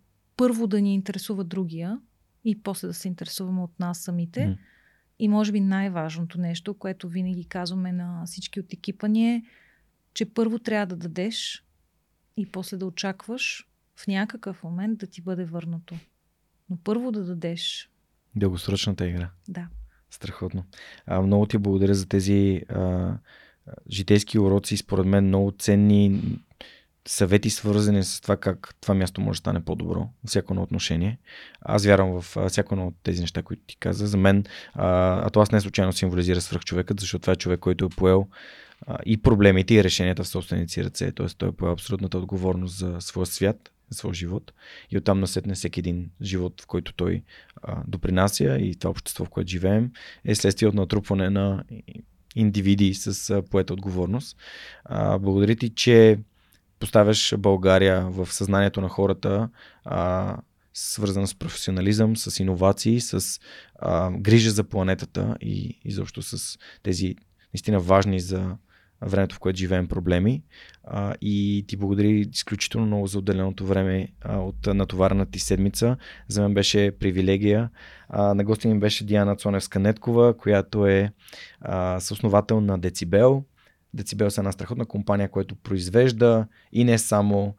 S2: първо да ни интересува другия и после да се интересуваме от нас самите. Mm. И може би най-важното нещо, което винаги казваме на всички от екипа ни е, че първо трябва да дадеш и после да очакваш в някакъв момент да ти бъде върнато. Но първо да дадеш.
S1: Дългосрочната игра.
S2: Да.
S1: Страхотно. А, много ти благодаря за тези а, житейски уроци, според мен много ценни съвети, свързани с това как това място може да стане по-добро, всяко едно отношение. Аз вярвам в всяко едно от тези неща, които ти каза. За мен, а, а това не случайно символизира свръхчовекът, защото това е човек, който е поел а, и проблемите, и решенията в собствените си ръце. Тоест, той е поел абсолютната отговорност за своя свят, за своя живот. И оттам насетне всеки един живот, в който той а, допринася и това общество, в което живеем, е следствие от натрупване на индивиди с поета отговорност. А, благодаря ти, че поставяш България в съзнанието на хората, а, свързан с професионализъм, с иновации, с а, грижа за планетата и изобщо с тези наистина важни за времето, в което живеем проблеми. А, и ти благодаря изключително много за отделеното време а, от натоварената ти седмица. За мен беше привилегия. А, на гости ми беше Диана Цоневска-Неткова, която е а, съосновател на Децибел. Децибел са една страхотна компания, която произвежда и не само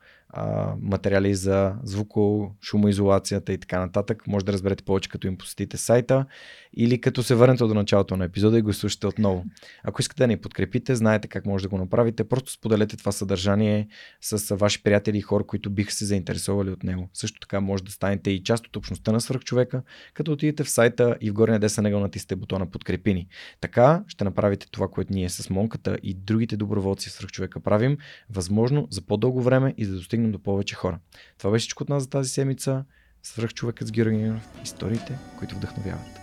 S1: материали за звуко, шумоизолацията и така нататък. Може да разберете повече, като им посетите сайта или като се върнете до началото на епизода и го слушате отново. Ако искате да ни подкрепите, знаете как може да го направите. Просто споделете това съдържание с ваши приятели и хора, които биха се заинтересовали от него. Също така може да станете и част от общността на свръхчовека, като отидете в сайта и в горния десен ъгъл натиснете бутона подкрепини. Така ще направите това, което ние с Монката и другите доброволци в свръхчовека правим, възможно за по-дълго време и да достигнем до повече хора. Това беше всичко от нас за тази седмица. Свръхчовекът с Георгиев. Историите, които вдъхновяват.